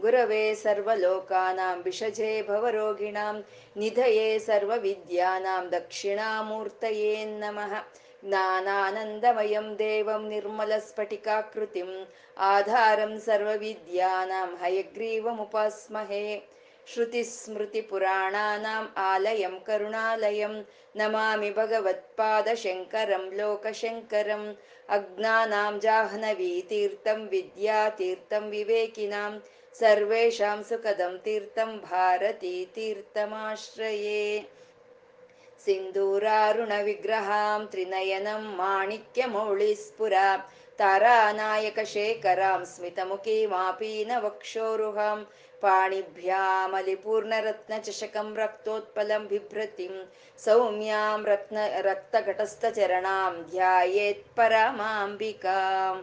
गुरवे सर्वलोकानां विषजे भवरोगिणां निधये सर्वविद्यानां दक्षिणामूर्तये नमः ज्ञानानन्दमयं देवं निर्मलस्फटिकाकृतिम् आधारं सर्वविद्यानां हयग्रीवमुपास्महे श्रुतिस्मृतिपुराणानाम् आलयं करुणालयं नमामि भगवत्पादशङ्करं लोकशङ्करम् अज्ञानां जाह्नवीतीर्थं विद्यातीर्थं विवेकिनां सर्वेषां सुखदं तीर्थं भारती तीर्थमाश्रये सिन्दूरारुणविग्रहां त्रिनयनं माणिक्यमौळिस्फुरा मापीनवक्षोरुहं स्मितमुखीमापीनवक्षोरुहां पाणिभ्यामलिपूर्णरत्नचषकं रक्तोत्पलं विभ्रतिं सौम्यां रत्न रक्तघटस्थचरणां ध्यायेत्परमाम्बिकाम्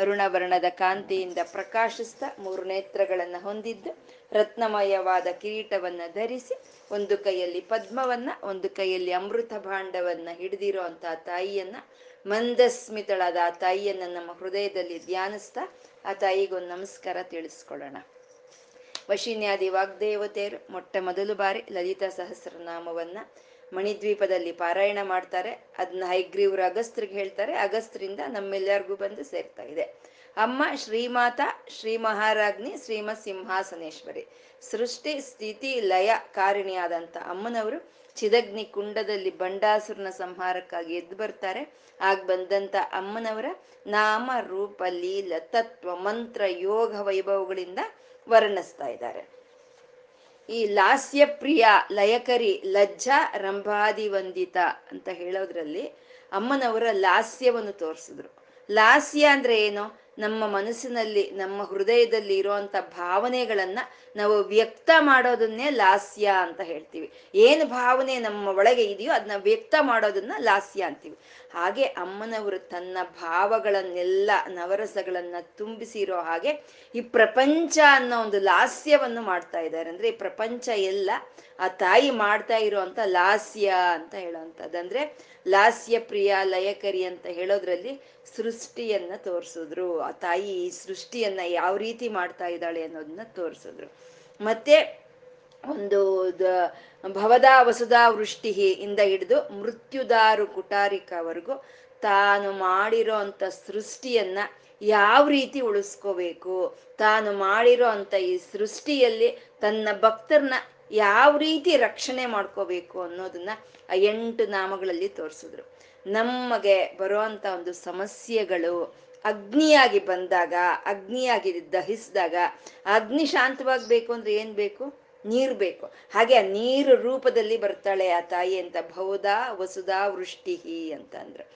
ಅರುಣವರ್ಣದ ಕಾಂತಿಯಿಂದ ಪ್ರಕಾಶಿಸ್ತಾ ಮೂರು ನೇತ್ರಗಳನ್ನ ಹೊಂದಿದ್ದು, ರತ್ನಮಯವಾದ ಕಿರೀಟವನ್ನ ಧರಿಸಿ ಒಂದು ಕೈಯಲ್ಲಿ ಪದ್ಮವನ್ನ, ಒಂದು ಕೈಯಲ್ಲಿ ಅಮೃತ ಭಾಂಡವನ್ನ ಹಿಡಿದಿರೋ ತಾಯಿಯನ್ನ, ಮಂದಸ್ಮಿತಳಾದ ಆ ತಾಯಿಯನ್ನ ನಮ್ಮ ಹೃದಯದಲ್ಲಿ ಧ್ಯಾನಿಸ್ತಾ ಆ ತಾಯಿಗೊಂದು ನಮಸ್ಕಾರ ತಿಳಿಸ್ಕೊಳ್ಳೋಣ. ವಶಿನ್ಯಾದಿ ವಾಗ್ದೇವತೆಯರು ಮೊಟ್ಟ ಮೊದಲು ಬಾರಿ ಲಲಿತಾ ಸಹಸ್ರನಾಮವನ್ನ ಮಣಿದ್ವೀಪದಲ್ಲಿ ಪಾರಾಯಣ ಮಾಡ್ತಾರೆ. ಅದನ್ನ ಹೈಗ್ರೀವ್ರು ಅಗಸ್ತ್ರಿಗೆ ಹೇಳ್ತಾರೆ. ಅಗಸ್ತ್ರಿಂದ ನಮ್ಮೆಲ್ಲರಿಗೂ ಬಂದು ಸೇರ್ತಾ ಇದೆ. ಅಮ್ಮ ಶ್ರೀಮಾತ ಶ್ರೀ ಮಹಾರಾಜ್ನಿ ಶ್ರೀಮ ಸಿಂಹಾಸನೇಶ್ವರಿ ಸೃಷ್ಟಿ, ಸ್ಥಿತಿ, ಲಯ ಕಾರಣಿಯಾದಂತ ಅಮ್ಮನವರು ಚಿದಗ್ನಿ ಕುಂಡದಲ್ಲಿ ಬಂಡಾಸುರನ ಸಂಹಾರಕ್ಕಾಗಿ ಎದ್ದು ಬರ್ತಾರೆ. ಆಗ ಬಂದಂತ ಅಮ್ಮನವರ ನಾಮ, ರೂಪ, ಲೀಲ, ತತ್ವ, ಮಂತ್ರ, ಯೋಗ, ವೈಭವಗಳಿಂದ ವರ್ಣಿಸ್ತಾ ಇದ್ದಾರೆ. ಈ ಲಾಸ್ಯ ಪ್ರಿಯ ಲಯಕರಿ ಲಜ್ಜಾ ರಂಭಾದಿ ವಂದಿತ ಅಂತ ಹೇಳೋದ್ರಲ್ಲಿ ಅಮ್ಮನವರ ಲಾಸ್ಯವನ್ನು ತೋರಿಸಿದ್ರು. ಲಾಸ್ಯ ಅಂದ್ರೆ ಏನು? ನಮ್ಮ ಮನಸ್ಸಿನಲ್ಲಿ, ನಮ್ಮ ಹೃದಯದಲ್ಲಿ ಇರುವಂತ ಭಾವನೆಗಳನ್ನ ನಾವು ವ್ಯಕ್ತ ಮಾಡೋದನ್ನೇ ಲಾಸ್ಯ ಅಂತ ಹೇಳ್ತೀವಿ. ಏನು ಭಾವನೆ ನಮ್ಮ ಒಳಗೆ ಇದೆಯೋ ಅದನ್ನ ವ್ಯಕ್ತ ಮಾಡೋದನ್ನ ಲಾಸ್ಯ ಅಂತೀವಿ. ಹಾಗೆ ಅಮ್ಮನವರು ತನ್ನ ಭಾವಗಳನ್ನೆಲ್ಲ, ನವರಸಗಳನ್ನ ತುಂಬಿಸಿರೋ ಹಾಗೆ ಈ ಪ್ರಪಂಚ ಅನ್ನೋ ಒಂದು ಲಾಸ್ಯವನ್ನು ಮಾಡ್ತಾ ಇದ್ದಾರೆ. ಅಂದ್ರೆ ಈ ಪ್ರಪಂಚ ಎಲ್ಲ ಆ ತಾಯಿ ಮಾಡ್ತಾ ಇರುವಂತ ಲಾಸ್ಯ ಅಂತ ಹೇಳೋವಂಥದ್ದು ಅಂದ್ರೆ ಲಾಸ್ಯ ಪ್ರಿಯ, ಲಯಕರಿ ಅಂತ ಹೇಳೋದ್ರಲ್ಲಿ ಸೃಷ್ಟಿಯನ್ನ ತೋರಿಸಿದ್ರು. ಆ ತಾಯಿ ಸೃಷ್ಟಿಯನ್ನ ಯಾವ ರೀತಿ ಮಾಡ್ತಾ ಇದ್ದಾಳೆ ಅನ್ನೋದನ್ನ ತೋರಿಸಿದ್ರು. ಮತ್ತೆ ಒಂದು ಭವದ ವಸುಧಾ ವೃಷ್ಟಿ ಇಂದ ಹಿಡಿದು ಮೃತ್ಯುದಾರು ಕುಟಾರಿಕವರೆಗೂ ತಾನು ಮಾಡಿರೋ ಅಂತ ಸೃಷ್ಟಿಯನ್ನ ಯಾವ ರೀತಿ ಉಳಿಸ್ಕೋಬೇಕು? ತಾನು ಮಾಡಿರೋ ಅಂತ ಈ ಸೃಷ್ಟಿಯಲ್ಲಿ ತನ್ನ ಭಕ್ತರನ್ನ ಯಾವ ರೀತಿ ರಕ್ಷಣೆ ಮಾಡ್ಕೋಬೇಕು ಅನ್ನೋದನ್ನ ಆ ಎಂಟು ನಾಮಗಳಲ್ಲಿ ತೋರಿಸಿದ್ರು. ನಮಗೆ ಬರುವಂತ ಒಂದು ಸಮಸ್ಯೆಗಳು ಅಗ್ನಿಯಾಗಿ ಬಂದಾಗ, ಅಗ್ನಿಯಾಗಿ ದಹಿಸಿದಾಗ ಅಗ್ನಿ ಶಾಂತವಾಗ್ಬೇಕು ಅಂದ್ರೆ ಏನ್ ಬೇಕು? ನೀರು ಬೇಕು. ಹಾಗೆ ಆ ನೀರು ರೂಪದಲ್ಲಿ ಬರ್ತಾಳೆ ಆ ತಾಯಿ ಅಂತ, ಭೌದಾ ವಸುಧಾ ವೃಷ್ಟಿ ಅಂತ ಅಂದ್ರೆ.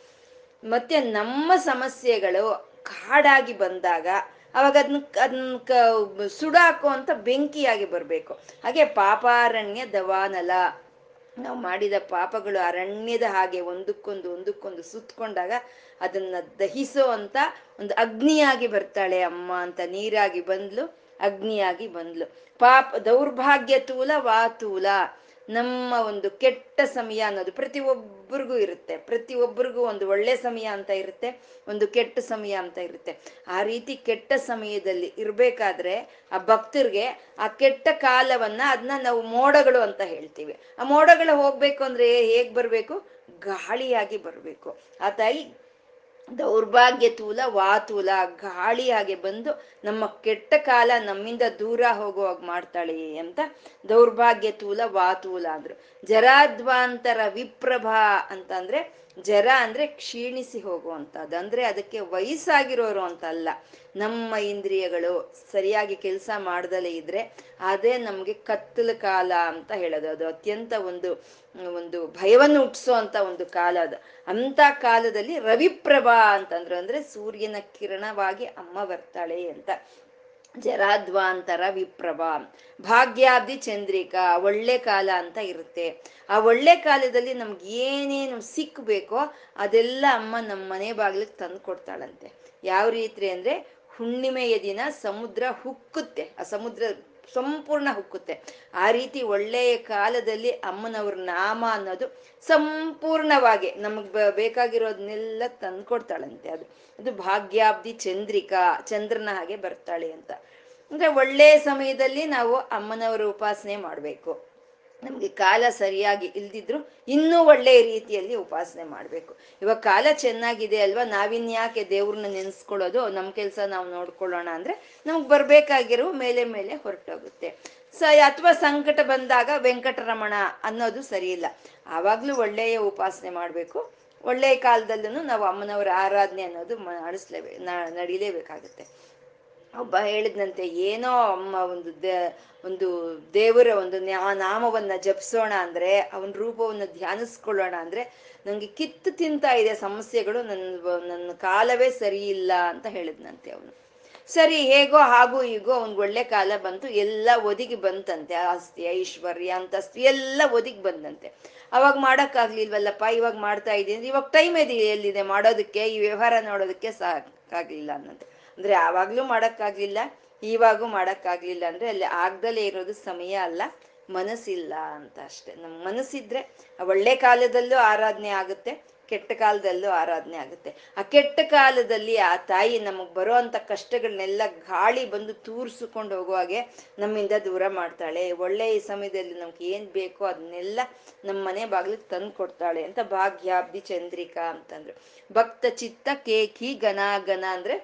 ಮತ್ತೆ ನಮ್ಮ ಸಮಸ್ಯೆಗಳು ಕಾಡಾಗಿ ಬಂದಾಗ ಅವಾಗ ಅದನ್ನ ಅದನ್ನ ಸುಡಾಕೋ ಅಂತ ಬೆಂಕಿಯಾಗಿ ಬರಬೇಕು. ಹಾಗೆ ಪಾಪಾರಣ್ಯ ದವಾನಲ ನಾವು ಮಾಡಿದ ಪಾಪಗಳು ಅರಣ್ಯದ ಹಾಗೆ ಒಂದಕ್ಕೊಂದು ಒಂದಕ್ಕೊಂದು ಸುತ್ತಕೊಂಡಾಗ ಅದನ್ನ ದಹಿಸೋ ಅಂತ ಒಂದು ಅಗ್ನಿಯಾಗಿ ಬರ್ತಾಳೆ ಅಮ್ಮ ಅಂತ ನೀರಾಗಿ ಬಂದ್ಲು, ಅಗ್ನಿಯಾಗಿ ಬಂದ್ಲು. ಪಾಪ ದೌರ್ಭಾಗ್ಯ ತೂಲ ವಾತೂಲ ನಮ್ಮ ಒಂದು ಕೆಟ್ಟ ಸಮಯ ಅನ್ನೋದು ಪ್ರತಿ ಒಬ್ಬರಿಗೂ ಇರುತ್ತೆ. ಪ್ರತಿ ಒಬ್ಬರಿಗೂ ಒಂದು ಒಳ್ಳೆ ಸಮಯ ಅಂತ ಇರುತ್ತೆ, ಒಂದು ಕೆಟ್ಟ ಸಮಯ ಅಂತ ಇರುತ್ತೆ. ಆ ರೀತಿ ಕೆಟ್ಟ ಸಮಯದಲ್ಲಿ ಇರ್ಬೇಕಾದ್ರೆ ಆ ಭಕ್ತರಿಗೆ ಆ ಕೆಟ್ಟ ಕಾಲವನ್ನ ಅದನ್ನ ನಾವು ಮೋಡಗಳು ಅಂತ ಹೇಳ್ತೀವಿ. ಆ ಮೋಡಗಳು ಹೋಗ್ಬೇಕು ಅಂದ್ರೆ ಹೇಗ್ ಬರ್ಬೇಕು? ಗಾಳಿಯಾಗಿ ಬರಬೇಕು. ಆ ತಾಯಿ ದೌರ್ಭಾಗ್ಯ ತೂಲ ವಾತೂಲ ಗಾಳಿ ಹಾಗೆ ಬಂದು ನಮ್ಮ ಕೆಟ್ಟ ಕಾಲ ನಮ್ಮಿಂದ ದೂರ ಹೋಗುವಾಗ ಮಾಡ್ತಾಳೆ ಅಂತ ದೌರ್ಭಾಗ್ಯ ತೂಲ ವಾತೂಲ ಅಂದ್ರು. ಜರಾದ್ವಾಂತರ ವಿಪ್ರಭಾ ಅಂತಂದ್ರೆ ಜರ ಅಂದ್ರೆ ಕ್ಷೀಣಿಸಿ ಹೋಗುವಂಥದ್ದು. ಅಂದ್ರೆ ಅದಕ್ಕೆ ವಯಸ್ಸಾಗಿರೋರು ಅಂತ ಅಲ್ಲ ನಮ್ಮ ಇಂದ್ರಿಯಗಳು ಸರಿಯಾಗಿ ಕೆಲಸ ಮಾಡ್ದಲೇ ಇದ್ರೆ ಅದೇ ನಮ್ಗೆ ಕತ್ತಲ ಕಾಲ ಅಂತ ಹೇಳೋದು. ಅದು ಅತ್ಯಂತ ಒಂದು ಒಂದು ಭಯವನ್ನು ಹುಟ್ಟಿಸೋ ಅಂತ ಒಂದು ಕಾಲ ಅದು. ಅಂತ ಕಾಲದಲ್ಲಿ ರವಿಪ್ರಭಾ ಅಂತಂದ್ರು ಅಂದ್ರೆ ಸೂರ್ಯನ ಕಿರಣವಾಗಿ ಅಮ್ಮ ಬರ್ತಾಳೆ ಅಂತ. ಜರಾದ್ವಾಂತರ ವಿಪ್ರಭಾ ಭಾಗ್ಯಾಬ್ಧಿ ಚಂದ್ರಿಕಾ, ಒಳ್ಳೆ ಕಾಲ ಅಂತ ಇರುತ್ತೆ. ಆ ಒಳ್ಳೆ ಕಾಲದಲ್ಲಿ ನಮ್ಗೆ ಏನೇನು ಸಿಕ್ಬೇಕೋ ಅದೆಲ್ಲ ಅಮ್ಮ ನಮ್ಮ ಮನೆ ಬಾಗಿಲಿಗೆ ತಂದು ಕೊಡ್ತಾಳಂತೆ. ಯಾವ ರೀತಿ ಅಂದ್ರೆ ಹುಣ್ಣಿಮೆಯ ದಿನ ಸಮುದ್ರ ಹುಕ್ಕುತ್ತೆ. ಆ ಸಮುದ್ರ ಸಂಪೂರ್ಣ ಹುಕ್ಕುತ್ತೆ. ಆ ರೀತಿ ಒಳ್ಳೆಯ ಕಾಲದಲ್ಲಿ ಅಮ್ಮನವ್ರ ನಾಮ ಅನ್ನೋದು ಸಂಪೂರ್ಣವಾಗಿ ನಮಗೆ ಬೇಕಾಗಿರೋದನ್ನೆಲ್ಲ ತಂದ್ಕೊಡ್ತಾಳಂತೆ ಅದು. ಅದು ಭಾಗ್ಯಾಬ್ಧಿ ಚಂದ್ರಿಕಾ, ಚಂದ್ರನ ಹಾಗೆ ಬರ್ತಾಳೆ ಅಂತ. ಅಂದ್ರೆ ಒಳ್ಳೆಯ ಸಮಯದಲ್ಲಿ ನಾವು ಅಮ್ಮನವರ ಉಪಾಸನೆ ಮಾಡಬೇಕು. ನಮ್ಗೆ ಕಾಲ ಸರಿಯಾಗಿ ಇಲ್ದಿದ್ರು ಇನ್ನೂ ಒಳ್ಳೆಯ ರೀತಿಯಲ್ಲಿ ಉಪಾಸನೆ ಮಾಡಬೇಕು. ಇವಾಗ ಕಾಲ ಚೆನ್ನಾಗಿದೆ ಅಲ್ವಾ? ನಾವಿನ್ಯಾಕೆ ದೇವ್ರನ್ನ ನೆನೆಸ್ಕೊಳ್ಳೋದು? ನಮ್ಮ ಕೆಲಸ ನಾವು ನೋಡ್ಕೊಳ್ಳೋಣ ಅಂದ್ರೆ ನಮ್ಗೆ ಬರಬೇಕಾಗಿರೋ ಮೇಲೆ ಮೇಲೆ ಹೊರಟೋಗುತ್ತೆ. ಸ, ಅಥವಾ ಸಂಕಟ ಬಂದಾಗ ವೆಂಕಟರಮಣ ಅನ್ನೋದು ಸರಿ ಇಲ್ಲ ಆವಾಗ್ಲೂ ಒಳ್ಳೆಯ ಉಪಾಸನೆ ಮಾಡಬೇಕು. ಒಳ್ಳೆಯ ಕಾಲದಲ್ಲೂ ನಾವು ಅಮ್ಮನವರ ಆರಾಧನೆ ಅನ್ನೋದು ನಡೆಸಲೇಬೇಕು ನಡೀಲೇಬೇಕಾಗುತ್ತೆ. ಒಬ್ಬ ಹೇಳಿದ್ನಂತೆ, ಏನೋ ಅಮ್ಮ ಒಂದು ದೇ, ಒಂದು ದೇವರ ಒಂದು ನಾಮವನ್ನ ಜಪಿಸೋಣ ಅಂದ್ರೆ, ಅವನ ರೂಪವನ್ನು ಧ್ಯಾನಿಸ್ಕೊಳ್ಳೋಣ ಅಂದ್ರೆ, ನಂಗೆ ಕಿತ್ತು ತಿಂತಾ ಇದೆ ಸಮಸ್ಯೆಗಳು ನನ್ನ ನನ್ನ ಕಾಲವೇ ಸರಿ ಇಲ್ಲ ಅಂತ ಹೇಳಿದ್ನಂತೆ ಅವನು. ಸರಿ, ಹೇಗೋ ಹಾಗೂ ಹೀಗೋ ಅವ್ನಿಗೆ ಒಳ್ಳೆ ಕಾಲ ಬಂತು, ಎಲ್ಲ ಒದಗಿ ಬಂತಂತೆ, ಆಸ್ತಿ, ಐಶ್ವರ್ಯ, ಅಂತಸ್ತಿ, ಎಲ್ಲ ಒದಗಿ ಬಂದಂತೆ. ಅವಾಗ ಮಾಡೋಕ್ಕಾಗ್ಲಿಲ್ವಲ್ಲಪ್ಪ, ಇವಾಗ ಮಾಡ್ತಾ ಇದ್ದೀನಿ ಇವಾಗ ಟೈಮ್ ಇದೆ ಎಲ್ಲಿದೆ, ಮಾಡೋದಕ್ಕೆ, ಈ ವ್ಯವಹಾರ ನೋಡೋದಕ್ಕೆ ಸಾಕಾಗ್ಲಿಲ್ಲ ಅನ್ನಂತೆ ಅಂದ್ರೆ ಆವಾಗ್ಲೂ ಮಾಡಕ್ಕಾಗ್ಲಿಲ್ಲ ಇವಾಗೂ ಮಾಡಕ್ಕಾಗ್ಲಿಲ್ಲ ಅಂದ್ರೆ ಅಲ್ಲಿ ಆಗ್ದಲೇ ಇರೋದು ಸಮಯ ಅಲ್ಲ, ಮನಸ್ಸಿಲ್ಲ ಅಂತ ಅಷ್ಟೆ. ನಮ್ ಮನಸ್ಸಿದ್ರೆ ಒಳ್ಳೆ ಕಾಲದಲ್ಲೂ ಆರಾಧನೆ ಆಗುತ್ತೆ, ಕೆಟ್ಟ ಕಾಲದಲ್ಲೂ ಆರಾಧನೆ ಆಗುತ್ತೆ. ಆ ಕೆಟ್ಟ ಕಾಲದಲ್ಲಿ ಆ ತಾಯಿ ನಮಗ್ ಬರೋ ಅಂತ ಕಷ್ಟಗಳನ್ನೆಲ್ಲ ಗಾಳಿ ಬಂದು ತೂರ್ಸ್ಕೊಂಡು ಹೋಗುವಾಗೆ ನಮ್ಮಿಂದ ದೂರ ಮಾಡ್ತಾಳೆ. ಒಳ್ಳೆಯ ಸಮಯದಲ್ಲಿ ನಮ್ಗೆ ಏನ್ ಬೇಕೋ ಅದನ್ನೆಲ್ಲ ನಮ್ಮ ಮನೆ ಬಾಗಿಲಿಗೆ ತಂದು ಕೊಡ್ತಾಳೆ ಅಂತ ಭಾಗ್ಯಾಬ್ಧಿ ಚಂದ್ರಿಕಾ ಅಂತಂದ್ರು. ಭಕ್ತ ಚಿತ್ತ ಕೇಕಿ ಗನ ಅಂದ್ರೆ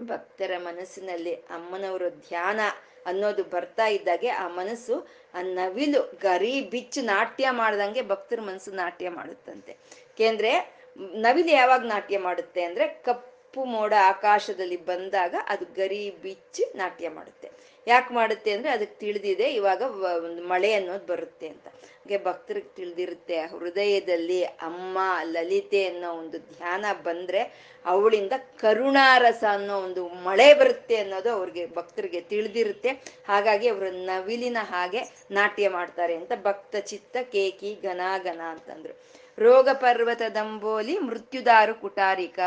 ಭಕ್ತರ ಮನಸ್ಸಿನಲ್ಲಿ ಅಮ್ಮನವರ ಧ್ಯಾನ ಅನ್ನೋದು ಬರ್ತಾ ಇದ್ದಾಗೆ ಆ ಮನಸ್ಸು ಆ ನವಿಲು ಗರಿ ಬಿಚ್ಚು ನಾಟ್ಯ ಮಾಡ್ದಂಗೆ ಭಕ್ತರ ಮನಸ್ಸು ನಾಟ್ಯ ಮಾಡುತ್ತಂತೆ. ಕೇಂದ್ರೆ ನವಿಲು ಯಾವಾಗ ನಾಟ್ಯ ಮಾಡುತ್ತೆ ಅಂದ್ರೆ ಕಪ್ಪು ಮೋಡ ಆಕಾಶದಲ್ಲಿ ಬಂದಾಗ ಅದು ಗರಿ ಬಿಚ್ಚಿ ನಾಟ್ಯ ಮಾಡುತ್ತೆ. ಯಾಕೆ ಮಾಡುತ್ತೆ ಅಂದ್ರೆ ಅದಕ್ಕೆ ತಿಳಿದಿದೆ, ಇವಾಗ ಒಂದು ಮಳೆ ಅನ್ನೋದು ಬರುತ್ತೆ ಅಂತ. ಹಾಗೆ ಭಕ್ತರಿಗೆ ತಿಳಿದಿರುತ್ತೆ, ಹೃದಯದಲ್ಲಿ ಅಮ್ಮ ಲಲಿತೆ ಅನ್ನೋ ಒಂದು ಧ್ಯಾನ ಬಂದ್ರೆ ಅವಳಿಂದ ಕರುಣಾರಸ ಅನ್ನೋ ಒಂದು ಮಳೆ ಬರುತ್ತೆ ಅನ್ನೋದು ಅವ್ರಿಗೆ ಭಕ್ತರಿಗೆ ತಿಳಿದಿರುತ್ತೆ. ಹಾಗಾಗಿ ಅವರು ನವಿಲಿನ ಹಾಗೆ ನಾಟ್ಯ ಮಾಡ್ತಾರೆ ಅಂತ ಭಕ್ತ ಚಿತ್ತ ಕೇಕಿ ಘನ ಅಂತಂದ್ರು. ರೋಗ ಪರ್ವತ ದಂಬೋಲಿ ಮೃತ್ಯುದಾರು ಕುಟಾರಿಕ.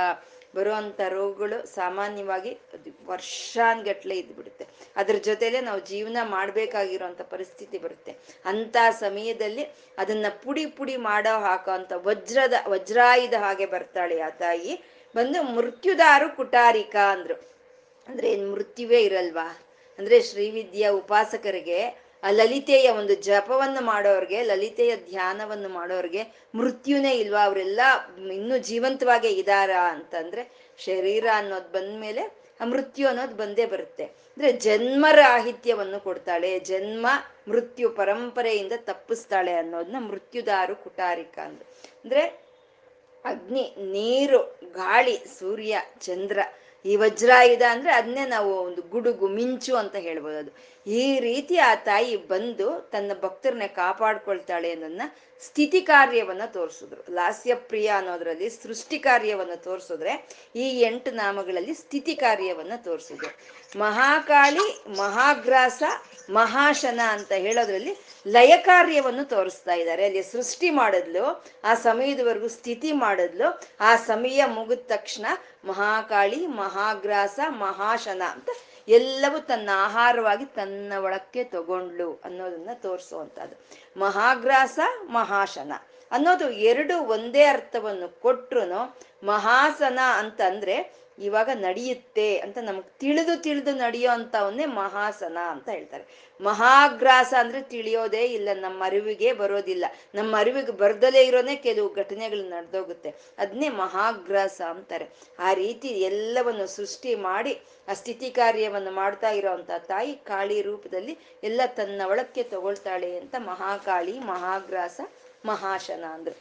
ಬರುವಂತ ರೋಗಗಳು ಸಾಮಾನ್ಯವಾಗಿ ವರ್ಷಾನ್ಗಟ್ಲೆ ಇದ್ಬಿಡುತ್ತೆ. ಅದ್ರ ಜೊತೆಲೆ ನಾವು ಜೀವನ ಮಾಡ್ಬೇಕಾಗಿರುವಂತ ಪರಿಸ್ಥಿತಿ ಬರುತ್ತೆ. ಅಂತ ಸಮಯದಲ್ಲಿ ಅದನ್ನ ಪುಡಿ ಪುಡಿ ಮಾಡೋ ಹಾಕೋ ಅಂತ ವಜ್ರದ, ವಜ್ರಾಯುಧ ಹಾಗೆ ಬರ್ತಾಳೆ ಆ ತಾಯಿ. ಬಂದು ಮೃತ್ಯುದಾರು ಕುಟಾರಿಕಾ ಅಂದ್ರು. ಅಂದ್ರೆ ಏನ್ ಮೃತ್ಯುವೇ ಇರಲ್ವಾ? ಅಂದ್ರೆ ಶ್ರೀವಿದ್ಯಾ ಉಪಾಸಕರಿಗೆ ಲಲಿತೆಯ ಒಂದು ಜಪವನ್ನು ಮಾಡೋರ್ಗೆ, ಲಲಿತೆಯ ಧ್ಯಾನವನ್ನು ಮಾಡೋರ್ಗೆ ಮೃತ್ಯುನೇ ಇಲ್ವಾ? ಅವರೆಲ್ಲ ಇನ್ನೂ ಜೀವಂತವಾಗೇ ಇದಾರ ಅಂತಂದ್ರೆ ಶರೀರ ಅನ್ನೋದು ಬಂದ್ಮೇಲೆ ಆ ಮೃತ್ಯು ಅನ್ನೋದು ಬಂದೇ ಬರುತ್ತೆ. ಅಂದ್ರೆ ಜನ್ಮರಾಹಿತ್ಯವನ್ನು ಕೊಡ್ತಾಳೆ, ಜನ್ಮ ಮೃತ್ಯು ಪರಂಪರೆಯಿಂದ ತಪ್ಪಿಸ್ತಾಳೆ ಅನ್ನೋದನ್ನ ಮೃತ್ಯುದಾರು ಕುಟಾರಿಕ ಅಂದ್ರು. ಅಂದ್ರೆ ಅಗ್ನಿ, ನೀರು, ಗಾಳಿ, ಸೂರ್ಯ, ಚಂದ್ರ ಈ ವಜ್ರಾಯುಧ ಅಂದ್ರೆ ಅದನ್ನೇ ನಾವು ಒಂದು ಗುಡುಗು, ಮಿಂಚು ಅಂತ ಹೇಳ್ಬೋದು ಅದು. ಈ ರೀತಿ ಆ ತಾಯಿ ಬಂದು ತನ್ನ ಭಕ್ತರನ್ನ ಕಾಪಾಡ್ಕೊಳ್ತಾಳೆ ಅನ್ನೋದನ್ನ ಸ್ಥಿತಿ ಕಾರ್ಯವನ್ನ ತೋರಿಸಿದ್ರು. ಲಾಸ್ಯ ಪ್ರಿಯ ಅನ್ನೋದ್ರಲ್ಲಿ ಸೃಷ್ಟಿ ಕಾರ್ಯವನ್ನ ತೋರಿಸಿದ್ರೆ ಈ ಎಂಟು ನಾಮಗಳಲ್ಲಿ ಸ್ಥಿತಿ ಕಾರ್ಯವನ್ನ ತೋರಿಸಿದ್ರು. ಮಹಾಕಾಳಿ, ಮಹಾಗ್ರಾಸ, ಮಹಾಶನ ಅಂತ ಹೇಳೋದ್ರಲ್ಲಿ ಲಯ ಕಾರ್ಯವನ್ನು ತೋರಿಸ್ತಾ ಇದ್ದಾರೆ. ಅಲ್ಲಿ ಸೃಷ್ಟಿ ಮಾಡಿದ್ಲು, ಆ ಸಮಯದವರೆಗೂ ಸ್ಥಿತಿ ಮಾಡಿದ್ಲು, ಆ ಸಮಯ ಮುಗಿದ ತಕ್ಷಣ ಮಹಾಕಾಳಿ, ಮಹಾಗ್ರಾಸ, ಮಹಾಶನ ಅಂತ ಎಲ್ಲವೂ ತನ್ನ ಆಹಾರವಾಗಿ ತನ್ನ ಒಳಕ್ಕೆ ತಗೊಂಡ್ಲು ಅನ್ನೋದನ್ನ ತೋರಿಸುವಂಥದ್ದು. ಮಹಾಗ್ರಾಸ, ಮಹಾಶನ ಅನ್ನೋದು ಎರಡು ಒಂದೇ ಅರ್ಥವನ್ನು ಕೊಟ್ರು ಮಹಾಸನ ಅಂತಂದ್ರೆ ಇವಾಗ ನಡೆಯುತ್ತೆ ಅಂತ ನಮಗ್ ತಿಳಿದು ತಿಳಿದು ನಡೆಯೋ ಅಂತವನ್ನೇ ಮಹಾಸನ ಅಂತ ಹೇಳ್ತಾರೆ. ಮಹಾಗ್ರಾಸ ಅಂದ್ರೆ ತಿಳಿಯೋದೇ ಇಲ್ಲ, ನಮ್ಮ ಅರಿವಿಗೆ ಬರೋದಿಲ್ಲ. ನಮ್ಮ ಅರಿವಿಗೆ ಬರ್ದಲೇ ಇರೋನೇ ಕೆಲವು ಘಟನೆಗಳು ನಡೆದೋಗುತ್ತೆ. ಅದನ್ನೇ ಮಹಾಗ್ರಾಸ ಅಂತಾರೆ. ಆ ರೀತಿ ಎಲ್ಲವನ್ನು ಸೃಷ್ಟಿ ಮಾಡಿ ಆ ಸ್ಥಿತಿ ಕಾರ್ಯವನ್ನು ಮಾಡ್ತಾ ಇರೋವಂಥ ತಾಯಿ ಕಾಳಿ ರೂಪದಲ್ಲಿ ಎಲ್ಲ ತನ್ನ ಒಳಕ್ಕೆ ತಗೊಳ್ತಾಳೆ ಅಂತ ಮಹಾಕಾಳಿ, ಮಹಾಗ್ರಾಸ, ಮಹಾಶನ ಅಂದ್ರು.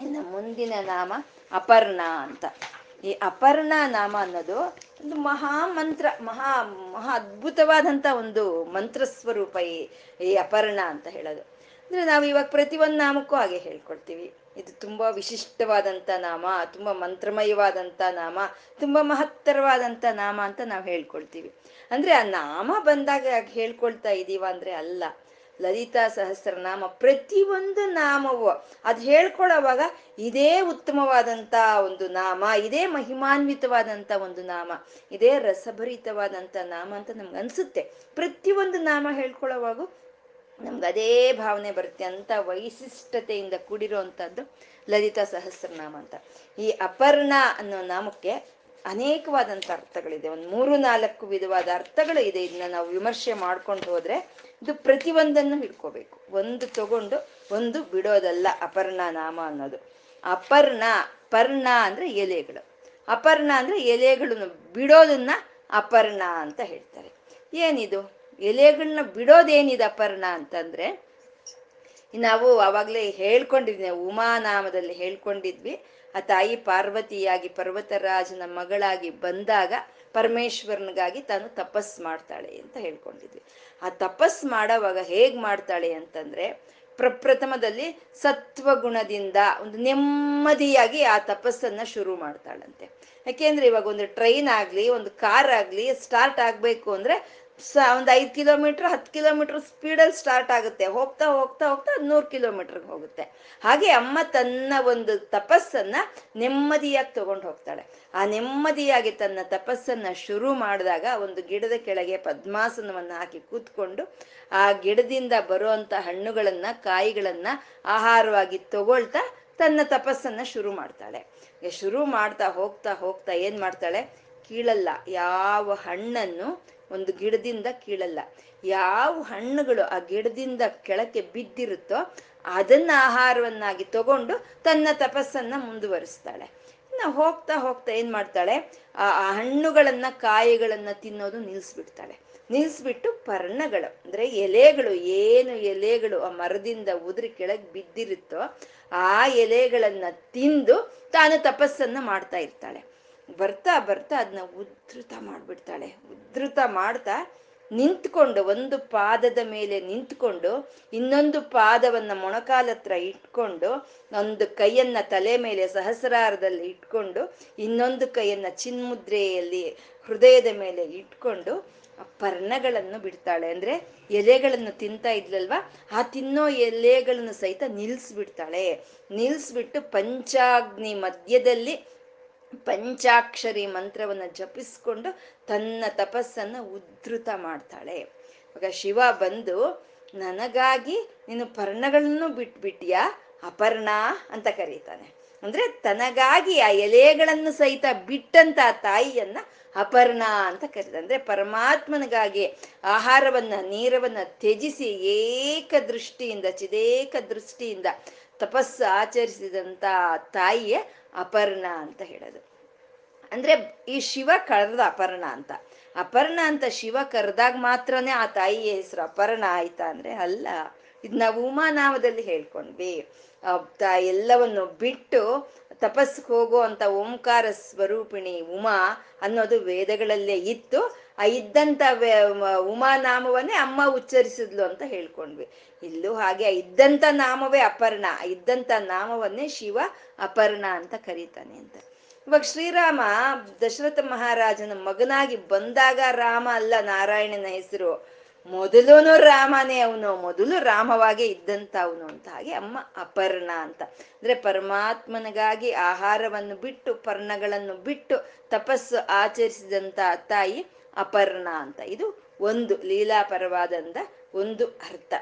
ಇನ್ನು ಮುಂದಿನ ನಾಮ ಅಪರ್ಣ ಅಂತ. ಈ ಅಪರ್ಣ ನಾಮ ಅನ್ನೋದು ಒಂದು ಮಹಾ ಮಂತ್ರ, ಮಹಾ ಮಹಾ ಅದ್ಭುತವಾದಂತ ಒಂದು ಮಂತ್ರ ಸ್ವರೂಪ ಈ ಈ ಅಪರ್ಣ ಅಂತ ಹೇಳೋದು. ಅಂದ್ರೆ ನಾವು ಇವಾಗ ಪ್ರತಿಯೊಂದು ನಾಮಕ್ಕೂ ಹಾಗೆ ಹೇಳ್ಕೊಡ್ತೀವಿ. ಇದು ತುಂಬಾ ವಿಶಿಷ್ಟವಾದಂಥ ನಾಮ, ತುಂಬಾ ಮಂತ್ರಮಯವಾದಂಥ ನಾಮ, ತುಂಬಾ ಮಹತ್ತರವಾದಂಥ ನಾಮ ಅಂತ ನಾವು ಹೇಳ್ಕೊಳ್ತೀವಿ ಅಂದ್ರೆ ಆ ನಾಮ ಬಂದಾಗ ಹೇಳ್ಕೊಳ್ತಾ ಇದೀವ ಅಂದ್ರೆ ಅಲ್ಲ. ಲಲಿತಾ ಸಹಸ್ರನಾಮ, ಪ್ರತಿಯೊಂದು ನಾಮವು. ಅದು ಹೇಳ್ಕೊಳ್ಳೋವಾಗ ಇದೇ ಉತ್ತಮವಾದಂಥ ಒಂದು ನಾಮ, ಇದೇ ಮಹಿಮಾನ್ವಿತವಾದಂಥ ಒಂದು ನಾಮ, ಇದೇ ರಸಭರಿತವಾದಂಥ ನಾಮ ಅಂತ ನಮ್ಗೆ ಅನ್ಸುತ್ತೆ. ಪ್ರತಿಯೊಂದು ನಾಮ ಹೇಳ್ಕೊಳ್ಳೋವಾಗು ನಮ್ಗೆ ಅದೇ ಭಾವನೆ ಬರುತ್ತೆ ಅಂತ ವೈಶಿಷ್ಟತೆಯಿಂದ ಕೂಡಿರುವಂಥದ್ದು ಲಲಿತಾ ಸಹಸ್ರನಾಮ ಅಂತ. ಈ ಅಪರ್ಣ ಅನ್ನೋ ನಾಮಕ್ಕೆ ಅನೇಕವಾದಂಥ ಅರ್ಥಗಳಿದೆ. ಒಂದು ಮೂರು, ನಾಲ್ಕು ವಿಧವಾದ ಅರ್ಥಗಳು ಇದೆ. ಇದನ್ನ ನಾವು ವಿಮರ್ಶೆ ಮಾಡ್ಕೊಂಡು ಹೋದ್ರೆ ಇದು ಪ್ರತಿಯೊಂದನ್ನು ಹಿಡ್ಕೋಬೇಕು. ಒಂದು ತಗೊಂಡು ಒಂದು ಬಿಡೋದಲ್ಲ. ಅಪರ್ಣ, ನಾಮ ಅನ್ನೋದು. ಅಪರ್ಣ, ಪರ್ಣ ಅಂದ್ರೆ ಎಲೆಗಳು. ಅಪರ್ಣ ಅಂದ್ರೆ ಎಲೆಗಳನ್ನು ಬಿಡೋದನ್ನ ಅಪರ್ಣ ಅಂತ ಹೇಳ್ತಾರೆ. ಏನಿದು? ಎಲೆಗಳನ್ನ ಬಿಡೋದೇನಿದೆ ಅಪರ್ಣ ಅಂತಂದ್ರೆ ನಾವು ಅವಾಗಲೇ ಹೇಳ್ಕೊಂಡಿದ್ವಿ ಉಮಾನಾಮದಲ್ಲಿ ಹೇಳ್ಕೊಂಡಿದ್ವಿ. ಆ ತಾಯಿ ಪಾರ್ವತಿಯಾಗಿ, ಪರ್ವತರಾಜನ ಮಗಳಾಗಿ ಬಂದಾಗ ಪರಮೇಶ್ವರನಿಗಾಗಿ ತಾನು ತಪಸ್ ಮಾಡ್ತಾಳೆ ಅಂತ ಹೇಳ್ಕೊಂಡಿದ್ವಿ. ಆ ತಪಸ್ ಮಾಡೋವಾಗ ಹೇಗ್ ಮಾಡ್ತಾಳೆ ಅಂತಂದ್ರೆ, ಪ್ರಪ್ರಥಮದಲ್ಲಿ ಸತ್ವಗುಣದಿಂದ ಒಂದು ನೆಮ್ಮದಿಯಾಗಿ ಆ ತಪಸ್ಸನ್ನ ಶುರು ಮಾಡ್ತಾಳಂತೆ. ಯಾಕೆಂದ್ರೆ ಇವಾಗ ಒಂದು ಟ್ರೈನ್ ಆಗ್ಲಿ, ಒಂದು ಕಾರ್ ಆಗ್ಲಿ ಸ್ಟಾರ್ಟ್ ಆಗ್ಬೇಕು ಅಂದ್ರೆ ಸ, ಒಂದು ಐದು ಕಿಲೋಮೀಟ್ರ್, ಹತ್ತು ಕಿಲೋಮೀಟ್ರ್ ಸ್ಪೀಡಲ್ಲಿ ಸ್ಟಾರ್ಟ್ ಆಗುತ್ತೆ. ಹೋಗ್ತಾ ಹೋಗ್ತಾ ಹೋಗ್ತಾ ನೂರು ಕಿಲೋಮೀಟರ್ಗೆ ಹೋಗುತ್ತೆ. ಹಾಗೆ ಅಮ್ಮ ತನ್ನ ಒಂದು ತಪಸ್ಸನ್ನ ನೆಮ್ಮದಿಯಾಗಿ ತಗೊಂಡು ಹೋಗ್ತಾಳೆ. ಆ ನೆಮ್ಮದಿಯಾಗಿ ತನ್ನ ತಪಸ್ಸನ್ನ ಶುರು ಮಾಡಿದಾಗ ಒಂದು ಗಿಡದ ಕೆಳಗೆ ಪದ್ಮಾಸನವನ್ನು ಹಾಕಿ ಕೂತ್ಕೊಂಡು ಆ ಗಿಡದಿಂದ ಬರುವಂತ ಹಣ್ಣುಗಳನ್ನ, ಕಾಯಿಗಳನ್ನ ಆಹಾರವಾಗಿ ತಗೊಳ್ತಾ ತನ್ನ ತಪಸ್ಸನ್ನ ಶುರು ಮಾಡ್ತಾಳೆ. ಶುರು ಮಾಡ್ತಾ, ಹೋಗ್ತಾ ಹೋಗ್ತಾ ಏನು ಮಾಡ್ತಾಳೆ? ಕೀಳಲ್ಲ. ಯಾವ ಹಣ್ಣನ್ನು ಒಂದು ಗಿಡದಿಂದ ಕೀಳಲ್ಲ. ಯಾವ ಹಣ್ಣುಗಳು ಆ ಗಿಡದಿಂದ ಕೆಳಕ್ಕೆ ಬಿದ್ದಿರುತ್ತೋ ಅದನ್ನ ಆಹಾರವನ್ನಾಗಿ ತಗೊಂಡು ತನ್ನ ತಪಸ್ಸನ್ನ ಮುಂದುವರಿಸ್ತಾಳೆ. ಇನ್ನ ಹೋಗ್ತಾ ಹೋಗ್ತಾ ಏನ್ ಮಾಡ್ತಾಳೆ? ಆ ಹಣ್ಣುಗಳನ್ನ, ಕಾಯಿಗಳನ್ನ ತಿನ್ನೋದು ನಿಲ್ಸ್ಬಿಡ್ತಾಳೆ. ನಿಲ್ಸ್ಬಿಟ್ಟು ಪರ್ಣಗಳು, ಅಂದ್ರೆ ಎಲೆಗಳು, ಏನು ಎಲೆಗಳು ಆ ಮರದಿಂದ ಉದುರಿ ಕೆಳಗೆ ಬಿದ್ದಿರುತ್ತೋ ಆ ಎಲೆಗಳನ್ನ ತಿಂದು ತಾನು ತಪಸ್ಸನ್ನ ಮಾಡ್ತಾ ಇರ್ತಾಳೆ. ಬರ್ತಾ ಬರ್ತಾ ಅದನ್ನ ಉದ್ಧೃತ ಮಾಡಿಬಿಡ್ತಾಳೆ. ಉದ್ಧೃತ ಮಾಡ್ತಾ ನಿಂತ್ಕೊಂಡು ಒಂದು ಪಾದದ ಮೇಲೆ ನಿಂತ್ಕೊಂಡು ಇನ್ನೊಂದು ಪಾದವನ್ನ ಮೊಣಕಾಲತ್ರ ಇಟ್ಕೊಂಡು ಒಂದು ಕೈಯನ್ನ ತಲೆ ಮೇಲೆ ಸಹಸ್ರಾರದಲ್ಲಿ ಇಟ್ಕೊಂಡು ಇನ್ನೊಂದು ಕೈಯನ್ನ ಚಿನ್ಮುದ್ರೆಯಲ್ಲಿ ಹೃದಯದ ಮೇಲೆ ಇಟ್ಕೊಂಡು ಪರ್ಣಗಳನ್ನು ಬಿಡ್ತಾಳೆ. ಅಂದ್ರೆ ಎಲೆಗಳನ್ನು ತಿಂತಾ ಇದ್ಲಲ್ವಾ? ಆ ತಿನ್ನೋ ಎಲೆಗಳನ್ನು ಸಹಿತ ನಿಲ್ಸ್ಬಿಡ್ತಾಳೆ. ನಿಲ್ಸ್ಬಿಟ್ಟು ಪಂಚಾಗ್ನಿ ಮಧ್ಯದಲ್ಲಿ ಪಂಚಾಕ್ಷರಿ ಮಂತ್ರವನ್ನ ಜಪಿಸ್ಕೊಂಡು ತನ್ನ ತಪಸ್ಸನ್ನ ಉದ್ಧೃತ ಮಾಡ್ತಾಳೆ. ಇವಾಗ ಶಿವ ಬಂದು, ನನಗಾಗಿ ನೀನು ಪರ್ಣಗಳನ್ನು ಬಿಟ್ಬಿಟ್ಯಾ? ಅಪರ್ಣ? ಅಂತ ಕರೀತಾನೆ. ಅಂದ್ರೆ ತನಗಾಗಿ ಆ ಎಲೆಗಳನ್ನು ಸಹಿತ ಬಿಟ್ಟಂತ ತಾಯಿಯನ್ನ ಅಪರ್ಣ ಅಂತ ಕರೀತಾರೆ. ಅಂದ್ರೆ ಪರಮಾತ್ಮನಿಗಾಗಿ ಆಹಾರವನ್ನ, ನೀರವನ್ನ ತ್ಯಜಿಸಿ ಏಕ ದೃಷ್ಟಿಯಿಂದ ಚಿದೇಕ ದೃಷ್ಟಿಯಿಂದ ತಪಸ್ಸು ಆಚರಿಸಿದಂತ ತಾಯಿಯೇ ಅಪರ್ಣ ಅಂತ ಹೇಳೋದು. ಅಂದ್ರೆ ಈ ಶಿವ ಕರೆದ ಅಪರ್ಣ ಅಂತ. ಅಪರ್ಣ ಅಂತ ಶಿವ ಕರೆದಾಗ ಮಾತ್ರನೇ ಆ ತಾಯಿಯ ಹೆಸರು ಅಪರ್ಣ ಆಯ್ತಾ ಅಂದ್ರೆ ಅಲ್ಲ. ಇದು ನಾವು ಉಮಾನಾಮದಲ್ಲಿ ಹೇಳ್ಕೊಂಡ್ವಿ. ಎಲ್ಲವನ್ನು ಬಿಟ್ಟು ತಪಸ್ಸಿಗೆ ಹೋಗೋ ಅಂತ ಓಂಕಾರ ಸ್ವರೂಪಿಣಿ ಉಮಾ ಅನ್ನೋದು ವೇದಗಳಲ್ಲೇ ಇತ್ತು. ಆ, ಇದ್ದಂತ ಉಮಾನಾಮವನ್ನೇ ಅಮ್ಮ ಉಚ್ಚರಿಸಿದ್ಲು ಅಂತ ಹೇಳ್ಕೊಂಡ್ವಿ. ಇಲ್ಲೂ ಹಾಗೆ ಇದ್ದಂತ ನಾಮವೇ ಅಪರ್ಣ. ಇದ್ದಂತ ನಾಮವನ್ನೇ ಶಿವ ಅಪರ್ಣ ಅಂತ ಕರೀತಾನೆ ಅಂತ. ಇವಾಗ ಶ್ರೀರಾಮ ದಶರಥ ಮಹಾರಾಜನ ಮಗನಾಗಿ ಬಂದಾಗ ರಾಮ ಅಲ್ಲ ನಾರಾಯಣನ ಹೆಸರು. ಮೊದಲೂನು ರಾಮನೇ ಅವನು, ಮೊದಲು ರಾಮವಾಗೇ ಇದ್ದಂತ ಅವನು ಅಂತ ಹಾಗೆ ಅಮ್ಮ ಅಪರ್ಣ ಅಂತ. ಅಂದ್ರೆ ಪರಮಾತ್ಮನಿಗಾಗಿ ಆಹಾರವನ್ನು ಬಿಟ್ಟು, ಪರ್ಣಗಳನ್ನು ಬಿಟ್ಟು ತಪಸ್ಸು ಆಚರಿಸಿದಂತ ತಾಯಿ ಅಪರ್ಣ ಅಂತ. ಇದು ಒಂದು ಲೀಲಾಪರವಾದಂತ ಒಂದು ಅರ್ಥ.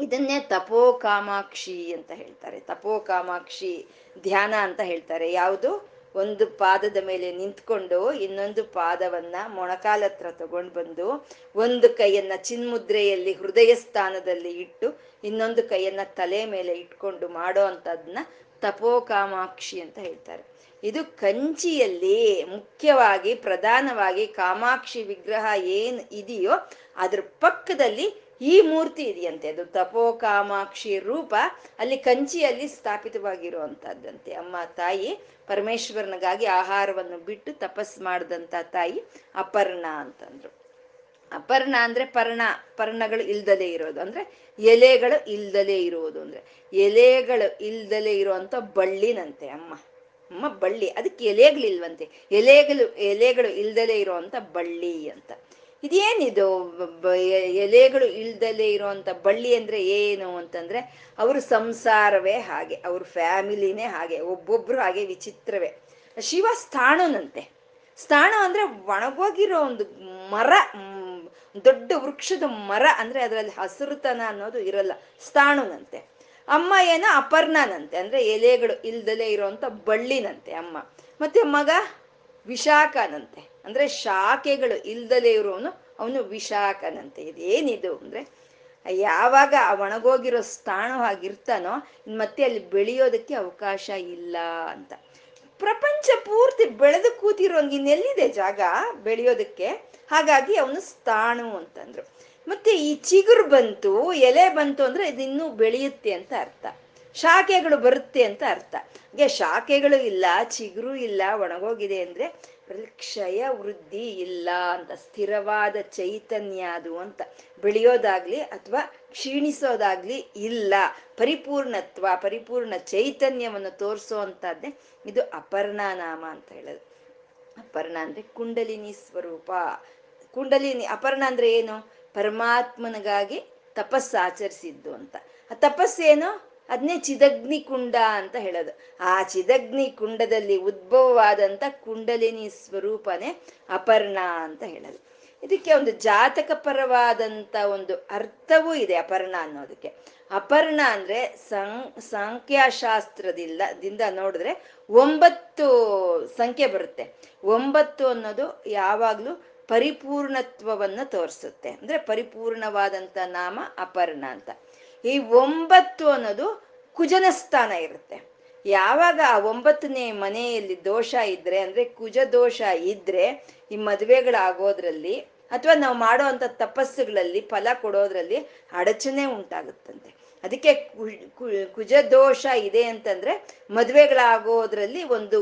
ಇದನ್ನೇ ತಪೋ ಕಾಮಾಕ್ಷಿ ಅಂತ ಹೇಳ್ತಾರೆ. ತಪೋ ಕಾಮಾಕ್ಷಿ ಧ್ಯಾನ ಅಂತ ಹೇಳ್ತಾರೆ. ಯಾವುದು? ಒಂದು ಪಾದದ ಮೇಲೆ ನಿಂತ್ಕೊಂಡು ಇನ್ನೊಂದು ಪಾದವನ್ನ ಮೊಣಕಾಲ ಹತ್ರ ತಗೊಂಡು ಬಂದು ಒಂದು ಕೈಯನ್ನ ಚಿನ್ಮುದ್ರೆಯಲ್ಲಿ ಹೃದಯ ಸ್ಥಾನದಲ್ಲಿ ಇಟ್ಟು ಇನ್ನೊಂದು ಕೈಯನ್ನ ತಲೆ ಮೇಲೆ ಇಟ್ಕೊಂಡು ಮಾಡೋ ಅಂತದನ್ನ ತಪೋಕಾಮಾಕ್ಷಿ ಅಂತ ಹೇಳ್ತಾರೆ. ಇದು ಕಂಚಿಯಲ್ಲಿ ಮುಖ್ಯವಾಗಿ ಪ್ರಧಾನವಾಗಿ ಕಾಮಾಕ್ಷಿ ವಿಗ್ರಹ ಏನ್ ಇದೆಯೋ ಅದ್ರ ಪಕ್ಕದಲ್ಲಿ ಈ ಮೂರ್ತಿ ಇದೆಯಂತೆ. ಅದು ತಪೋ ಕಾಮಾಕ್ಷಿ ರೂಪ ಅಲ್ಲಿ ಕಂಚಿಯಲ್ಲಿ ಸ್ಥಾಪಿತವಾಗಿರುವಂತಹದ್ದಂತೆ. ಅಮ್ಮ ತಾಯಿ ಪರಮೇಶ್ವರನಿಗಾಗಿ ಆಹಾರವನ್ನು ಬಿಟ್ಟು ತಪಸ್ ಮಾಡಿದಂತ ತಾಯಿ ಅಪರ್ಣ ಅಂತಂದ್ರು. ಅಪರ್ಣ ಅಂದ್ರೆ ಪರ್ಣ, ಪರ್ಣಗಳು ಇಲ್ದಲೇ ಇರೋದು ಅಂದ್ರೆ ಎಲೆಗಳು ಇಲ್ದಲೇ ಇರೋದು ಅಂದ್ರೆ ಎಲೆಗಳು ಇಲ್ದಲೇ ಇರುವಂತ ಬಳ್ಳಿನಂತೆ ಅಮ್ಮ. ಅಮ್ಮ ಬಳ್ಳಿ, ಅದಕ್ಕೆ ಎಲೆಗಳಿಲ್ವಂತೆ. ಎಲೆಗಳು ಎಲೆಗಳು ಇಲ್ದಲೇ ಇರುವಂತ ಬಳ್ಳಿ ಅಂತ. ಇದೇನಿದು? ಎಲೆಗಳು ಇಲ್ದಲೇ ಇರುವಂತ ಬಳ್ಳಿ ಅಂದ್ರೆ ಏನು ಅಂತಂದ್ರೆ ಅವ್ರ ಸಂಸಾರವೇ ಹಾಗೆ, ಅವ್ರ ಫ್ಯಾಮಿಲಿನೇ ಹಾಗೆ, ಒಬ್ಬೊಬ್ರು ಹಾಗೆ ವಿಚಿತ್ರವೇ. ಶಿವ ಸ್ಥಾಣುನಂತೆ. ಸ್ಥಾಣ ಅಂದ್ರೆ ಒಣಗೋಗಿರೋ ಒಂದು ಮರ ದೊಡ್ಡ ವೃಕ್ಷದ ಮರ ಅಂದ್ರೆ ಅದರಲ್ಲಿ ಹಸಿರುತನ ಅನ್ನೋದು ಇರಲ್ಲ. ಸ್ಥಾಣುನಂತೆ. ಅಮ್ಮ ಏನೋ? ಅಪರ್ಣನಂತೆ. ಅಂದ್ರೆ ಎಲೆಗಳು ಇಲ್ದಲೇ ಇರೋಂಥ ಬಳ್ಳಿನಂತೆ ಅಮ್ಮ. ಮತ್ತೆ ಮಗ ವಿಶಾಖನಂತೆ. ಅಂದ್ರೆ ಶಾಖೆಗಳು ಇಲ್ದಲೇ ಇರೋನು ಅವನು ವಿಶಾಖನಂತೆ. ಇದೇನಿದು ಅಂದ್ರೆ, ಯಾವಾಗ ಒಣಗೋಗಿರೋ ಸ್ಥಾಣವಾಗಿರ್ತಾನೋ ಮತ್ತೆ ಅಲ್ಲಿ ಬೆಳೆಯೋದಕ್ಕೆ ಅವಕಾಶ ಇಲ್ಲ ಅಂತ. ಪ್ರಪಂಚ ಪೂರ್ತಿ ಬೆಳೆದು ಕೂತಿರೋಂಗೆ ಇನ್ನೆಲ್ಲಿದೆ ಜಾಗ ಬೆಳೆಯೋದಕ್ಕೆ? ಹಾಗಾಗಿ ಅವನು ಸ್ಥಾಣು ಅಂತಂದ್ರು. ಮತ್ತೆ ಈ ಚಿಗುರು ಬಂತು, ಎಲೆ ಬಂತು ಅಂದ್ರೆ ಇದಿನ್ನೂ ಬೆಳೆಯುತ್ತೆ ಅಂತ ಅರ್ಥ. ಶಾಖೆಗಳು ಬರುತ್ತೆ ಅಂತ ಅರ್ಥ. ಹಾಗೆ ಶಾಖೆಗಳು ಇಲ್ಲ, ಚಿಗುರು ಇಲ್ಲ, ಒಣಗೋಗಿದೆ ಅಂದ್ರೆ ಕ್ಷಯ ವೃದ್ಧಿ ಇಲ್ಲ ಅಂತ, ಸ್ಥಿರವಾದ ಚೈತನ್ಯ ಅದು ಅಂತ ಬೆಳೆಯೋದಾಗ್ಲಿ ಅಥವಾ ಕ್ಷೀಣಿಸೋದಾಗ್ಲಿ ಇಲ್ಲ. ಪರಿಪೂರ್ಣತ್ವ, ಪರಿಪೂರ್ಣ ಚೈತನ್ಯವನ್ನು ತೋರಿಸೋ ಅಂತದ್ದೇ ಇದು ಅಪರ್ಣನಾಮ ಅಂತ ಹೇಳೋದು. ಅಪರ್ಣ ಅಂದ್ರೆ ಕುಂಡಲಿನಿ ಸ್ವರೂಪ. ಕುಂಡಲಿನಿ, ಅಪರ್ಣ ಅಂದ್ರೆ ಏನು? ಪರಮಾತ್ಮನಿಗಾಗಿ ತಪಸ್ಸು ಆಚರಿಸಿದ್ದು ಅಂತ. ಆ ತಪಸ್ಸೇನು? ಅದನ್ನೇ ಚಿದಗ್ನಿ ಕುಂಡ ಅಂತ ಹೇಳೋದು. ಆ ಚಿದಗ್ನಿ ಕುಂಡದಲ್ಲಿ ಉದ್ಭವವಾದಂತ ಕುಂಡಲಿನಿ ಸ್ವರೂಪನೇ ಅಪರ್ಣ ಅಂತ ಹೇಳೋದು. ಇದಕ್ಕೆ ಒಂದು ಜಾತಕ ಪರವಾದಂತ ಒಂದು ಅರ್ಥವೂ ಇದೆ ಅಪರ್ಣ ಅನ್ನೋದಕ್ಕೆ. ಅಪರ್ಣ ಅಂದ್ರೆ ಸಂ, ಸಂಖ್ಯಾಶಾಸ್ತ್ರದಿಂದ, ದಿಂದ ನೋಡಿದ್ರೆ ಒಂಬತ್ತು ಸಂಖ್ಯೆ ಬರುತ್ತೆ. ಒಂಬತ್ತು ಅನ್ನೋದು ಯಾವಾಗಲೂ ಪರಿಪೂರ್ಣತ್ವವನ್ನು ತೋರಿಸುತ್ತೆ. ಅಂದ್ರೆ ಪರಿಪೂರ್ಣವಾದಂತ ನಾಮ ಅಪರ್ಣ ಅಂತ. ಈ ಒಂಬತ್ತು ಅನ್ನೋದು ಕುಜನ ಸ್ಥಾನ ಇರುತ್ತೆ. ಯಾವಾಗ ಆ ಒಂಬತ್ತನೇ ಮನೆಯಲ್ಲಿ ದೋಷ ಇದ್ರೆ, ಅಂದ್ರೆ ಕುಜ ದೋಷ ಇದ್ರೆ, ಈ ಮದುವೆಗಳಾಗೋದ್ರಲ್ಲಿ, ಅಥವಾ ನಾವು ಮಾಡೋ ಅಂತ ತಪಸ್ಸುಗಳಲ್ಲಿ ಫಲ ಕೊಡೋದ್ರಲ್ಲಿ ಅಡಚಣೆ ಉಂಟಾಗುತ್ತಂತೆ. ಅದಕ್ಕೆ ಕುಜ ದೋಷ ಇದೆ ಅಂತಂದ್ರೆ ಮದ್ವೆಗಳಾಗೋದ್ರಲ್ಲಿ ಒಂದು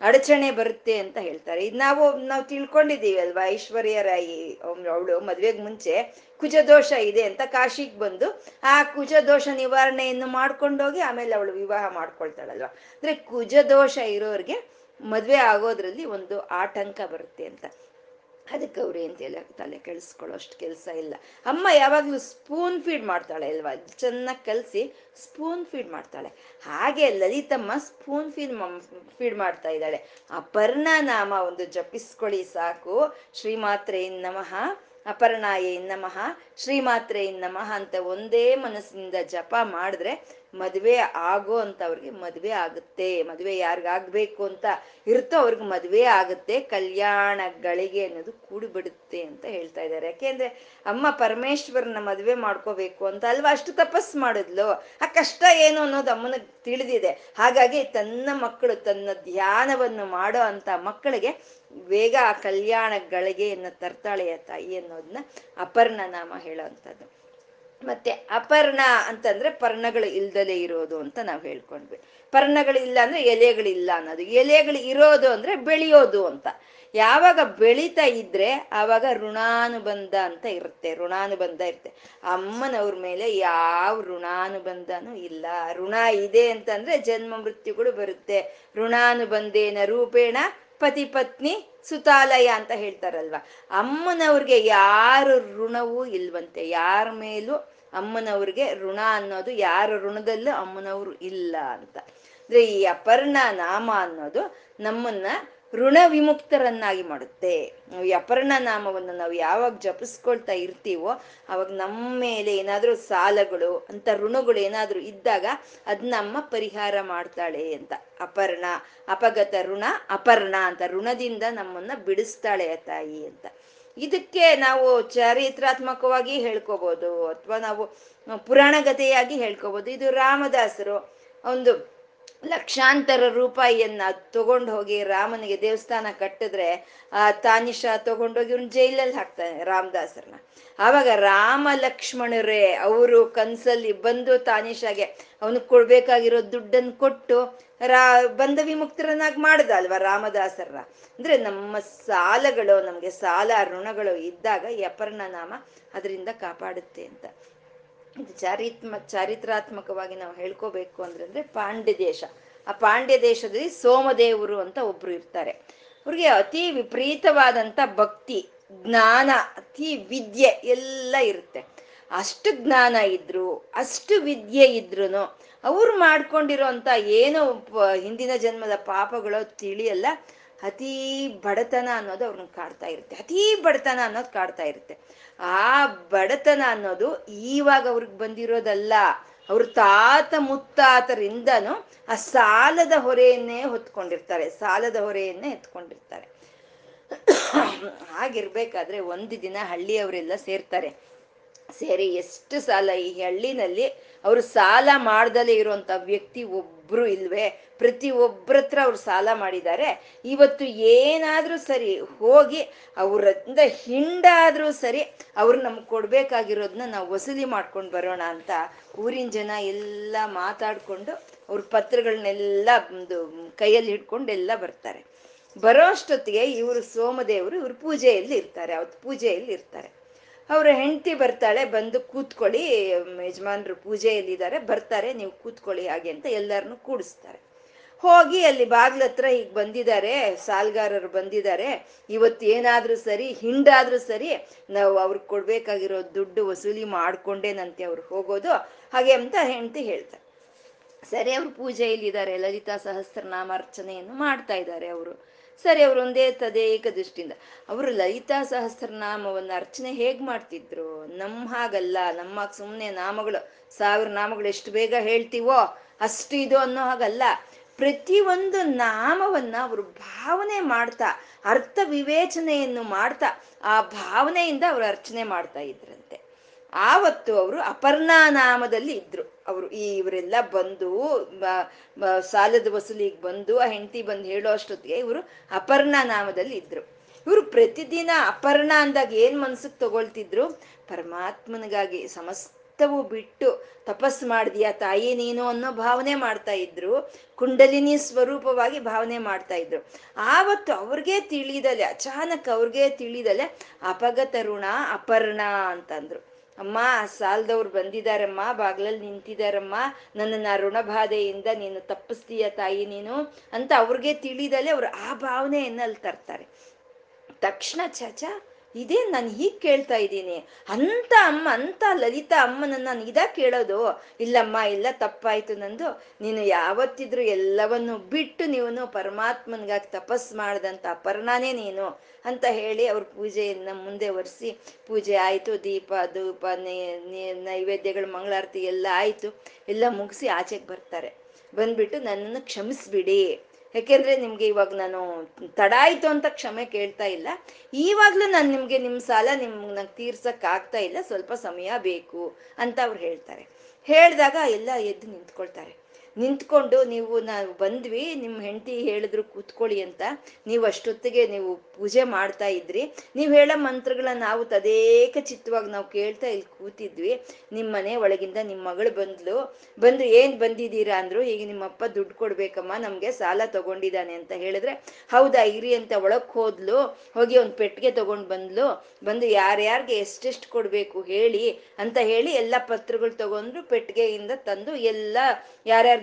ಅಡಚಣೆ ಬರುತ್ತೆ ಅಂತ ಹೇಳ್ತಾರೆ. ಇದು ನಾವು ನಾವು ತಿಳ್ಕೊಂಡಿದ್ದೀವಿ ಅಲ್ವಾ ಐಶ್ವರ್ಯ ರಾಯಿ ಅವಳು ಮದ್ವೆಗೆ ಮುಂಚೆ ಕುಜ ದೋಷ ಇದೆ ಅಂತ ಕಾಶಿಗೆ ಬಂದು ಆ ಕುಜ ದೋಷ ನಿವಾರಣೆಯನ್ನು ಮಾಡ್ಕೊಂಡೋಗಿ ಆಮೇಲೆ ಅವಳು ವಿವಾಹ ಮಾಡ್ಕೊಳ್ತಾಳಲ್ವಾ. ಅಂದ್ರೆ ಕುಜ ದೋಷ ಇರೋರಿಗೆ ಮದ್ವೆ ಆಗೋದ್ರಲ್ಲಿ ಒಂದು ಆಟಂಕ ಬರುತ್ತೆ ಅಂತ. ಅದಕ್ಕೆ ಅವ್ರು ಏನು ತಲೆ ತಲೆ ಕೆಡಿಸ್ಕೊಳ್ಳೋ ಅಷ್ಟು ಕೆಲಸ ಇಲ್ಲ. ಅಮ್ಮ ಯಾವಾಗಲೂ ಸ್ಪೂನ್ ಫೀಡ್ ಮಾಡ್ತಾಳೆ ಅಲ್ವಾ? ಚೆನ್ನಾಗಿ ಕಲಸಿ ಸ್ಪೂನ್ ಫೀಡ್ ಮಾಡ್ತಾಳೆ. ಹಾಗೆ ಲಲಿತಮ್ಮ ಸ್ಪೂನ್ ಫೀಡ್ ಫೀಡ್ ಮಾಡ್ತಾ ಇದ್ದಾಳೆ. ಅಪರ್ಣ ನಾಮ ಒಂದು ಜಪಿಸ್ಕೊಳ್ಳಿ ಸಾಕು. ಶ್ರೀಮಾತ್ರೆ ನಮಃ, ಅಪರ್ಣಾಯೇ ನಮಃ, ಶ್ರೀಮಾತ್ರೆ ನಮಃ ಅಂತ ಒಂದೇ ಮನಸ್ಸಿನಿಂದ ಜಪ ಮಾಡಿದ್ರೆ ಮದುವೆ ಆಗೋ ಅಂತವ್ರಿಗೆ ಮದುವೆ ಆಗುತ್ತೆ. ಮದುವೆ ಯಾರಿಗಾಗಬೇಕು ಅಂತ ಇರ್ತೋ ಅವ್ರಿಗೆ ಮದುವೆ ಆಗುತ್ತೆ. ಕಲ್ಯಾಣ ಗಳಿಗೆ ಅನ್ನೋದು ಕೂಡಿಬಿಡುತ್ತೆ ಅಂತ ಹೇಳ್ತಾ ಇದ್ದಾರೆ. ಯಾಕೆಂದ್ರೆ ಅಮ್ಮ ಪರಮೇಶ್ವರನ ಮದುವೆ ಮಾಡ್ಕೋಬೇಕು ಅಂತ ಅಲ್ವಾ? ಅಷ್ಟು ತಪಸ್ ಮಾಡಿದ್ಲು. ಆ ಕಷ್ಟ ಏನು ಅನ್ನೋದು ಅಮ್ಮನಿಗೆ ತಿಳಿದಿದೆ. ಹಾಗಾಗಿ ತನ್ನ ಮಕ್ಕಳು ತನ್ನ ಧ್ಯಾನವನ್ನು ಮಾಡೋ ಅಂತ ಮಕ್ಕಳಿಗೆ ಬೇಗ ಆ ಕಲ್ಯಾಣ ಗಳಿಗೆಯನ್ನು ತರ್ತಾಳೆಯ ತಾಯಿ ಅನ್ನೋದನ್ನ ಅಪರ್ಣ ನಾಮ ಹೇಳೋವಂಥದ್ದು ಮತ್ತೆ ಅಪರ್ಣ ಅಂತಂದ್ರೆ ಪರ್ಣಗಳು ಇಲ್ದಲೇ ಇರೋದು ಅಂತ ನಾವು ಹೇಳ್ಕೊಂಡ್ವಿ. ಪರ್ಣಗಳು ಇಲ್ಲ ಅಂದ್ರೆ ಎಲೆಗಳಿಲ್ಲ ಅನ್ನೋದು. ಎಲೆಗಳು ಇರೋದು ಅಂದ್ರೆ ಬೆಳೆಯೋದು ಅಂತ. ಯಾವಾಗ ಬೆಳೀತಾ ಇದ್ರೆ ಆವಾಗ ಋಣಾನುಬಂಧ ಅಂತ ಇರುತ್ತೆ, ಋಣಾನುಬಂಧ ಇರುತ್ತೆ. ಅಮ್ಮನವ್ರ ಮೇಲೆ ಯಾವ ಋಣಾನುಬಂಧನೂ ಇಲ್ಲ. ಋಣ ಇದೆ ಅಂತಂದ್ರೆ ಜನ್ಮ ಮೃತ್ಯುಗಳು ಬರುತ್ತೆ. ಋಣಾನುಬಂಧೇನ ರೂಪೇಣ ಪತಿ ಪತ್ನಿ ಸುತಾಲಯ ಅಂತ ಹೇಳ್ತಾರಲ್ವ? ಅಮ್ಮನವ್ರಿಗೆ ಯಾರು ಋಣವೂ ಇಲ್ವಂತೆ. ಯಾರ ಮೇಲೂ ಅಮ್ಮನವ್ರಿಗೆ ಋಣ ಅನ್ನೋದು, ಯಾರ ಋಣದಲ್ಲೂ ಅಮ್ಮನವ್ರು ಇಲ್ಲ ಅಂತ. ಅಂದ್ರೆ ಈ ಅಪರ್ಣ, ನಾಮ ಅನ್ನೋದು ನಮ್ಮನ್ನ ಋಣ ವಿಮುಕ್ತರನ್ನಾಗಿ ಮಾಡುತ್ತೆ. ಅಪರ್ಣ ನಾಮವನ್ನು ನಾವು ಯಾವಾಗ ಜಪಿಸ್ಕೊಳ್ತಾ ಇರ್ತೀವೋ, ಅವಾಗ ನಮ್ಮ ಮೇಲೆ ಏನಾದರೂ ಸಾಲಗಳು, ಅಂತ ಋಣಗಳು ಏನಾದರೂ ಇದ್ದಾಗ ಅದ್ ನಮ್ಮ ಪರಿಹಾರ ಮಾಡ್ತಾಳೆ ಅಂತ. ಅಪರ್ಣ ಅಪಗತ ಋಣ, ಅಪರ್ಣ ಅಂತ ಋಣದಿಂದ ನಮ್ಮನ್ನ ಬಿಡಿಸ್ತಾಳೆ ತಾಯಿ ಅಂತ. ಇದಕ್ಕೆ ನಾವು ಚಾರಿತ್ರಾತ್ಮಕವಾಗಿ ಹೇಳ್ಕೋಬಹುದು ಅಥವಾ ನಾವು ಪುರಾಣಗತೆಯಾಗಿ ಹೇಳ್ಕೋಬಹುದು ಇದು ರಾಮದಾಸರು ಒಂದು ಲಕ್ಷಾಂತರ ರೂಪಾಯಿಯನ್ನ ತಗೊಂಡು ಹೋಗಿ ರಾಮನಿಗೆ ದೇವಸ್ಥಾನ ಕಟ್ಟಿದ್ರೆ, ಆ ತಾನಿಷ ತಗೊಂಡೋಗಿ ಇವ್ನ ಜೈಲಲ್ಲಿ ಹಾಕ್ತಾನೆ ರಾಮದಾಸರನ್ನ. ಆವಾಗ ರಾಮ ಲಕ್ಷ್ಮಣರೇ ಅವರು ಕನ್ಸಲ್ಲಿ ಬಂದು ತಾನಿಷಾಗೆ ಅವನು ಕೊಡ್ಬೇಕಾಗಿರೋ ದುಡ್ಡನ್ನು ಕೊಟ್ಟು ರಾ, ಬಂಧ ವಿಮುಕ್ತರನ್ನಾಗಿ ಮಾಡ್ದ ಅಲ್ವಾ ರಾಮದಾಸರ ಅಂದ್ರೆ ನಮ್ಮ ಸಾಲಗಳು, ನಮ್ಗೆ ಸಾಲ ಋಣಗಳು ಇದ್ದಾಗ ಈ ಅಪರ್ಣ ನಾಮ ಅದರಿಂದ ಕಾಪಾಡುತ್ತೆ ಅಂತ. ಇದು ಚಾರಿತ್ಮ, ಚಾರಿತ್ರಾತ್ಮಕವಾಗಿ ನಾವು ಹೇಳ್ಕೋಬೇಕು ಅಂದ್ರೆ ಪಾಂಡ್ಯ ದೇಶ. ಆ ಪಾಂಡ್ಯ ದೇಶದಲ್ಲಿ ಸೋಮದೇವರು ಅಂತ ಒಬ್ರು ಇರ್ತಾರೆ. ಅವ್ರಿಗೆ ಅತಿ ವಿಪರೀತವಾದಂತ ಭಕ್ತಿ, ಜ್ಞಾನ, ಅತಿ ವಿದ್ಯೆ ಎಲ್ಲ ಇರುತ್ತೆ. ಅಷ್ಟು ಜ್ಞಾನ ಇದ್ರು, ಅಷ್ಟು ವಿದ್ಯೆ ಇದ್ರು ಅವ್ರು ಮಾಡ್ಕೊಂಡಿರೋಂಥ ಏನೋ ಹಿಂದಿನ ಜನ್ಮದ ಪಾಪಗಳು ತಿಳಿಯಲ್ಲ ಅತೀ ಬಡತನ ಅನ್ನೋದು ಅವ್ರನ್ನ ಕಾಡ್ತಾ ಇರುತ್ತೆ. ಅತೀ ಬಡತನ ಅನ್ನೋದು ಕಾಡ್ತಾ ಇರುತ್ತೆ. ಆ ಬಡತನ ಅನ್ನೋದು ಈವಾಗ ಅವ್ರಿಗೆ ಬಂದಿರೋದಲ್ಲ, ಅವ್ರ ತಾತ ಮುತ್ತಾತರಿಂದನು ಆ ಸಾಲದ ಹೊರೆಯನ್ನೇ ಹೊತ್ಕೊಂಡಿರ್ತಾರೆ, ಸಾಲದ ಹೊರೆಯನ್ನೇ ಎತ್ಕೊಂಡಿರ್ತಾರೆ. ಹಾಗಿರ್ಬೇಕಾದ್ರೆ ಒಂದು ದಿನ ಹಳ್ಳಿಯವರೆಲ್ಲ ಸೇರ್ತಾರೆ. ಸೇರಿ, ಎಷ್ಟು ಸಾಲ ಈ ಹಳ್ಳಿನಲ್ಲಿ ಅವರು ಸಾಲ ಮಾಡ್ದಲೇ ಇರುವಂತ ವ್ಯಕ್ತಿ ಒಬ್ರು ಇಲ್ವೇ? ಪ್ರತಿ ಒಬ್ಬರ ಹತ್ರ ಅವ್ರು ಸಾಲ ಮಾಡಿದ್ದಾರೆ. ಇವತ್ತು ಏನಾದ್ರೂ ಸರಿ ಹೋಗಿ ಅವ್ರಿಂದ ಹಿಂಡಾದ್ರೂ ಸರಿ ಅವ್ರು ನಮ್ಗೆ ಕೊಡ್ಬೇಕಾಗಿರೋದನ್ನ ನಾವು ವಸೂಲಿ ಮಾಡ್ಕೊಂಡು ಬರೋಣ ಅಂತ ಊರಿನ ಜನ ಎಲ್ಲ ಮಾತಾಡ್ಕೊಂಡು ಅವ್ರ ಪತ್ರಗಳನ್ನೆಲ್ಲ ಒಂದು ಕೈಯಲ್ಲಿ ಹಿಡ್ಕೊಂಡು ಎಲ್ಲ ಬರ್ತಾರೆ. ಬರೋ ಅಷ್ಟೊತ್ತಿಗೆ ಇವರು ಸೋಮದೇವರು ಇವ್ರು ಪೂಜೆಯಲ್ಲಿ ಇರ್ತಾರೆ ಅವತ್ತು ಪೂಜೆಯಲ್ಲಿ ಇರ್ತಾರೆ. ಅವರ ಹೆಂಡತಿ ಬರ್ತಾಳೆ, ಬಂದು ಕೂತ್ಕೊಳ್ಳಿ ಯಜಮಾನ್ರು ಪೂಜೆಯಲ್ಲಿದ್ದಾರೆ, ಬರ್ತಾರೆ, ನೀವು ಕೂತ್ಕೊಳ್ಳಿ ಹಾಗೆ ಅಂತ ಎಲ್ಲರನ್ನು ಕೂಡಿಸ್ತಾರೆ. ಹೋಗಿ ಅಲ್ಲಿ ಬಾಗ್ಲ ಹತ್ರ ಈಗ ಬಂದಿದ್ದಾರೆ, ಸಾಲ್ಗಾರರು ಬಂದಿದ್ದಾರೆ, ಇವತ್ತು ಏನಾದ್ರೂ ಸರಿ, ಹಿಂಡಾದ್ರೂ ಸರಿ, ನಾವು ಅವ್ರಿಗೆ ಕೊಡ್ಬೇಕಾಗಿರೋ ದುಡ್ಡು ವಸೂಲಿ ಮಾಡ್ಕೊಂಡೇನಂತೆ ಅವ್ರು ಹೋಗೋದು, ಹಾಗೆ ಅಂತ ಹೆಂಡತಿ ಹೇಳ್ತಾರೆ. ಸರಿ, ಅವ್ರು ಪೂಜೆಯಲ್ಲಿದ್ದಾರೆ, ಲಲಿತಾ ಸಹಸ್ರನಾಮಾರ್ಚನೆಯನ್ನು ಮಾಡ್ತಾ ಇದ್ದಾರೆ ಅವರು. ಸರಿ, ಅವರು ಒಂದೇ ತದೇಕ ದೃಷ್ಟಿಯಿಂದ ಅವರು ಲಲಿತಾ ಸಹಸ್ರನಾಮವನ್ನು ಅರ್ಚನೆ ಹೇಗ್ ಮಾಡ್ತಿದ್ರು? ನಮ್ಮ ಹಾಗಲ್ಲ, ನಮ್ಮ ಸುಮ್ಮನೆ ನಾಮಗಳು, ಸಾವಿರ ನಾಮಗಳು ಎಷ್ಟು ಬೇಗ ಹೇಳ್ತೀವೋ ಅಷ್ಟು ಇದು ಅನ್ನೋ ಹಾಗಲ್ಲ. ಪ್ರತಿಯೊಂದು ನಾಮವನ್ನ ಅವರು ಭಾವನೆ ಮಾಡ್ತಾ, ಅರ್ಥ ವಿವೇಚನೆಯನ್ನು ಮಾಡ್ತಾ, ಆ ಭಾವನೆಯಿಂದ ಅವರು ಅರ್ಚನೆ ಮಾಡ್ತಾ ಇದ್ರಂತೆ. ಆವತ್ತು ಅವರು ಅಪರ್ಣಾ ನಾಮದಲ್ಲಿ ಇದ್ರು. ಅವರು ಈ ಇವರೆಲ್ಲ ಬಂದು ಸಾಲದ ವಸೂಲಿಗೆ ಬಂದು, ಆ ಹೆಂಡತಿ ಬಂದು ಹೇಳೋ ಅಷ್ಟೊತ್ತಿಗೆ ಇವರು ಅಪರ್ಣ ನಾಮದಲ್ಲಿ ಇದ್ರು. ಇವರು ಪ್ರತಿದಿನ ಅಪರ್ಣ ಅಂದಾಗ ಏನ್ ಮನ್ಸಕ್ಕೆ ತಗೊಳ್ತಿದ್ರು? ಪರಮಾತ್ಮನಿಗಾಗಿ ಸಮಸ್ತವು ಬಿಟ್ಟು ತಪಸ್ ಮಾಡಿದ್ಯಾ ತಾಯಿ ನೀನು ಅನ್ನೋ ಭಾವನೆ ಮಾಡ್ತಾ ಇದ್ರು. ಕುಂಡಲಿನಿ ಸ್ವರೂಪವಾಗಿ ಭಾವನೆ ಮಾಡ್ತಾ ಇದ್ರು. ಆವತ್ತು ಅವ್ರಿಗೆ ತಿಳಿದಲೆ, ಅಚಾನಕ್ ಅವ್ರಿಗೆ ತಿಳಿದಲೆ ಅಪಗತರುಣ ಅಪರ್ಣ ಅಂತಂದ್ರು. ಅಮ್ಮ ಸಾಲದವ್ರು ಬಂದಿದಾರಮ್ಮ, ಬಾಗ್ಲಲ್ಲಿ ನಿಂತಿದಾರಮ್ಮ, ನನ್ನನ್ನ ಋಣಬಾಧೆಯಿಂದ ನೀನು ತಪ್ಪಿಸ್ತೀಯ ತಾಯಿ ನೀನು ಅಂತ ಅವ್ರಿಗೆ ತಿಳಿದಲೆ ಅವ್ರು ಆ ಭಾವನೆಯನ್ನ ಅಲ್ಲಿ ತರ್ತಾರೆ. ತಕ್ಷಣ ಚಚ ಇದೇ ನಾನು ಹೀಗೆ ಕೇಳ್ತಾ ಇದ್ದೀನಿ. ಅಂತ ಅಮ್ಮ, ಅಂತ ಲಲಿತಾ ಅಮ್ಮನನ್ನ ನಾನು ಇದ ಕೇಳೋದು, ಇಲ್ಲಮ್ಮ, ಇಲ್ಲ ತಪ್ಪಾಯ್ತು ನಂದು. ನೀನು ಯಾವತ್ತಿದ್ರು ಎಲ್ಲವನ್ನು ಬಿಟ್ಟು ನೀವು ಪರಮಾತ್ಮನ್ಗಾಗಿ ತಪಸ್ ಮಾಡ್ದಂಥ ಅಪರ್ಣಾನೇ ನೀನು ಅಂತ ಹೇಳಿ ಅವ್ರ ಪೂಜೆಯನ್ನ ಮುಂದೆ ಒರೆಸಿ, ಪೂಜೆ ಆಯ್ತು, ದೀಪ, ಧೂಪ ನೈವೇದ್ಯಗಳು, ಮಂಗಳಾರತಿ ಎಲ್ಲ ಆಯ್ತು, ಎಲ್ಲ ಮುಗಿಸಿ ಆಚೆಗೆ ಬರ್ತಾರೆ. ಬಂದ್ಬಿಟ್ಟು ನನ್ನನ್ನು ಕ್ಷಮಿಸ್ಬಿಡಿ. ಯಾಕೆಂದ್ರೆ ನಿಮ್ಗೆ ಇವಾಗ ನಾನು ತಡ ಆಯ್ತು ಅಂತ ಕ್ಷಮೆ ಕೇಳ್ತಾ ಇಲ್ಲ. ಈವಾಗಲೂ ನಾನು ನಿಮ್ಗೆ ನಿಮ್ ಸಾಲ ನಿಮ್ ನಂಗೆ ತೀರ್ಸಕ್ ಆಗ್ತಾ ಇಲ್ಲ. ಸ್ವಲ್ಪ ಸಮಯ ಬೇಕು ಅಂತ ಅವ್ರು ಹೇಳ್ತಾರೆ. ಹೇಳಿದಾಗ ಎಲ್ಲ ಎದ್ದು ನಿಂತ್ಕೊಳ್ತಾರೆ. ನಿಂತ್ಕೊಂಡು ನೀವು ನಾವು ಬಂದ್ವಿ ನಿಮ್ಮ ಹೆಂಡತಿ ಹೇಳಿದ್ರು ಕೂತ್ಕೊಳ್ಳಿ ಅಂತ. ನೀವು ಅಷ್ಟೊತ್ತಿಗೆ ನೀವು ಪೂಜೆ ಮಾಡ್ತಾ ಇದ್ರಿ. ನೀವು ಹೇಳೋ ಮಂತ್ರಗಳನ್ನ ನಾವು ತದೇಕ ಚಿತ್ತವಾಗಿ ನಾವು ಕೇಳ್ತಾ ಇಲ್ಲಿ ಕೂತಿದ್ವಿ. ನಿಮ್ಮ ಮನೆ ಒಳಗಿಂದ ನಿಮ್ಮ ಮಗಳು ಬಂದ್ಲು. ಬಂದು ಏನ್ ಬಂದಿದ್ದೀರಾ ಅಂದ್ರು, ಈಗ ನಿಮ್ಮಪ್ಪ ದುಡ್ಡು ಕೊಡ್ಬೇಕಮ್ಮ, ನಮ್ಗೆ ಸಾಲ ತಗೊಂಡಿದ್ದಾನೆ ಅಂತ ಹೇಳಿದ್ರೆ, ಹೌದಾ ಇರಿ ಅಂತ ಒಳಕ್ ಹೋದ್ಲು. ಹೋಗಿ ಒಂದು ಪೆಟ್ಟಿಗೆ ತಗೊಂಡ್ ಬಂದ್ಲು. ಬಂದು ಯಾರ್ಯಾರಿಗೆ ಎಷ್ಟೆಷ್ಟು ಕೊಡ್ಬೇಕು ಹೇಳಿ ಅಂತ ಹೇಳಿ ಎಲ್ಲಾ ಪತ್ರಗಳು ತಗೊಂಡ್ರು ಪೆಟ್ಟಿಗೆಯಿಂದ ತಂದು ಎಲ್ಲ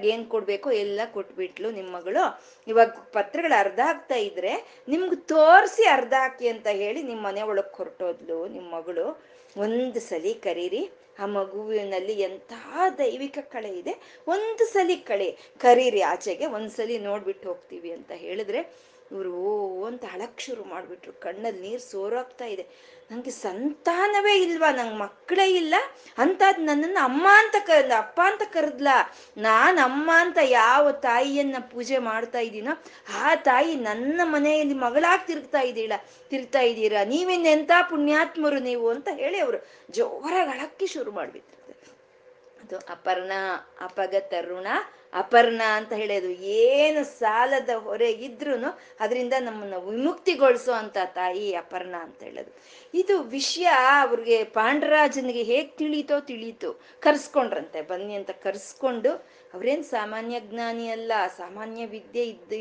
ಯಾರ್ಯಾರಿಗೆ ಏನ್ ಕೊಡ್ಬೇಕು ಎಲ್ಲ ಕೊಟ್ಬಿಟ್ಲು ನಿಮ್ಮ ಮಗಳು ಇವಾಗ ಪತ್ರಗಳು ಅರ್ಧ ಆಗ್ತಾ ಇದ್ರೆ ನಿಮ್ಗೆ ತೋರಿಸಿ ಅರ್ಧ ಹಾಕಿ ಅಂತ ಹೇಳಿ ನಿಮ್ಮ ಮನೆ ಒಳಗೆ ಹೊರಟೋದ್ಲು ನಿಮ್ಮ ಮಗಳು. ಒಂದು ಸಲಿ ಕರೀರಿ. ಆ ಮಗುವಿನಲ್ಲಿ ಎಂಥ ದೈವಿಕ ಕಳೆ ಇದೆ. ಒಂದು ಸಲಿ ಕಳೆ. ಕರೀರಿ ಆಚೆಗೆ ಒಂದ್ಸಲಿ ನೋಡ್ಬಿಟ್ಟು ಹೋಗ್ತೀವಿ ಅಂತ ಹೇಳಿದ್ರೆ ಇವರು ಓ ಅಂತ ಅಳಕ್ ಶುರು ಮಾಡಿಬಿಟ್ರು. ಕಣ್ಣಲ್ಲಿ ನೀರು ಸೋರಾಗ್ತಾ ಇದೆ. ನಂಗೆ ಸಂತಾನವೇ ಇಲ್ವಾ? ನಂಗೆ ಮಕ್ಕಳೇ ಇಲ್ಲ. ಅಂತಾದ್ ನನ್ನನ್ನು ಅಮ್ಮ ಅಂತ ಕ ಅಪ್ಪ ಅಂತ ಕರೆದ್ಲ. ನಾನು ಅಮ್ಮ ಅಂತ ಯಾವ ತಾಯಿಯನ್ನ ಪೂಜೆ ಮಾಡ್ತಾ ಇದ್ದೀನೋ, ಆ ತಾಯಿ ನನ್ನ ಮನೆಯಲ್ಲಿ ಮಗಳಾಗಿ ತಿರುಗ್ತಾ ಇದ್ದೀಳ. ತಿರುಗ್ತಾ ಇದ್ದೀರಾ? ನೀವಿನ್ನೆಂಥ ಪುಣ್ಯಾತ್ಮರು ನೀವು ಅಂತ ಹೇಳಿ ಅವರು ಜೋರಾಗಿ ಅಳಕ್ಕೆ ಶುರು ಮಾಡ್ಬಿಟ್ಟಿರ್ತಾರೆ ಅದು ಅಪರ್ಣ ಅಪಗ ತರುಣ ಅಪರ್ಣ ಅಂತ ಹೇಳೋದು. ಏನು ಸಾಲದ ಹೊರೆ ಇದ್ರೂ ಅದರಿಂದ ನಮ್ಮನ್ನು ವಿಮುಕ್ತಿಗೊಳಿಸೋ ಅಂತ ತಾಯಿ ಅಪರ್ಣ ಅಂತ ಹೇಳೋದು. ಇದು ವಿಷಯ ಅವ್ರಿಗೆ ಪಾಂಡರಾಜನಿಗೆ ಹೇಗೆ ತಿಳೀತೋ ತಿಳೀತು. ಕರ್ಸ್ಕೊಂಡ್ರಂತೆ. ಬನ್ನಿ ಅಂತ ಕರ್ಸ್ಕೊಂಡು ಅವ್ರೇನ್ ಸಾಮಾನ್ಯ ಜ್ಞಾನಿ ಅಲ್ಲ, ಸಾಮಾನ್ಯ ವಿದ್ಯೆ ಇದ್ದ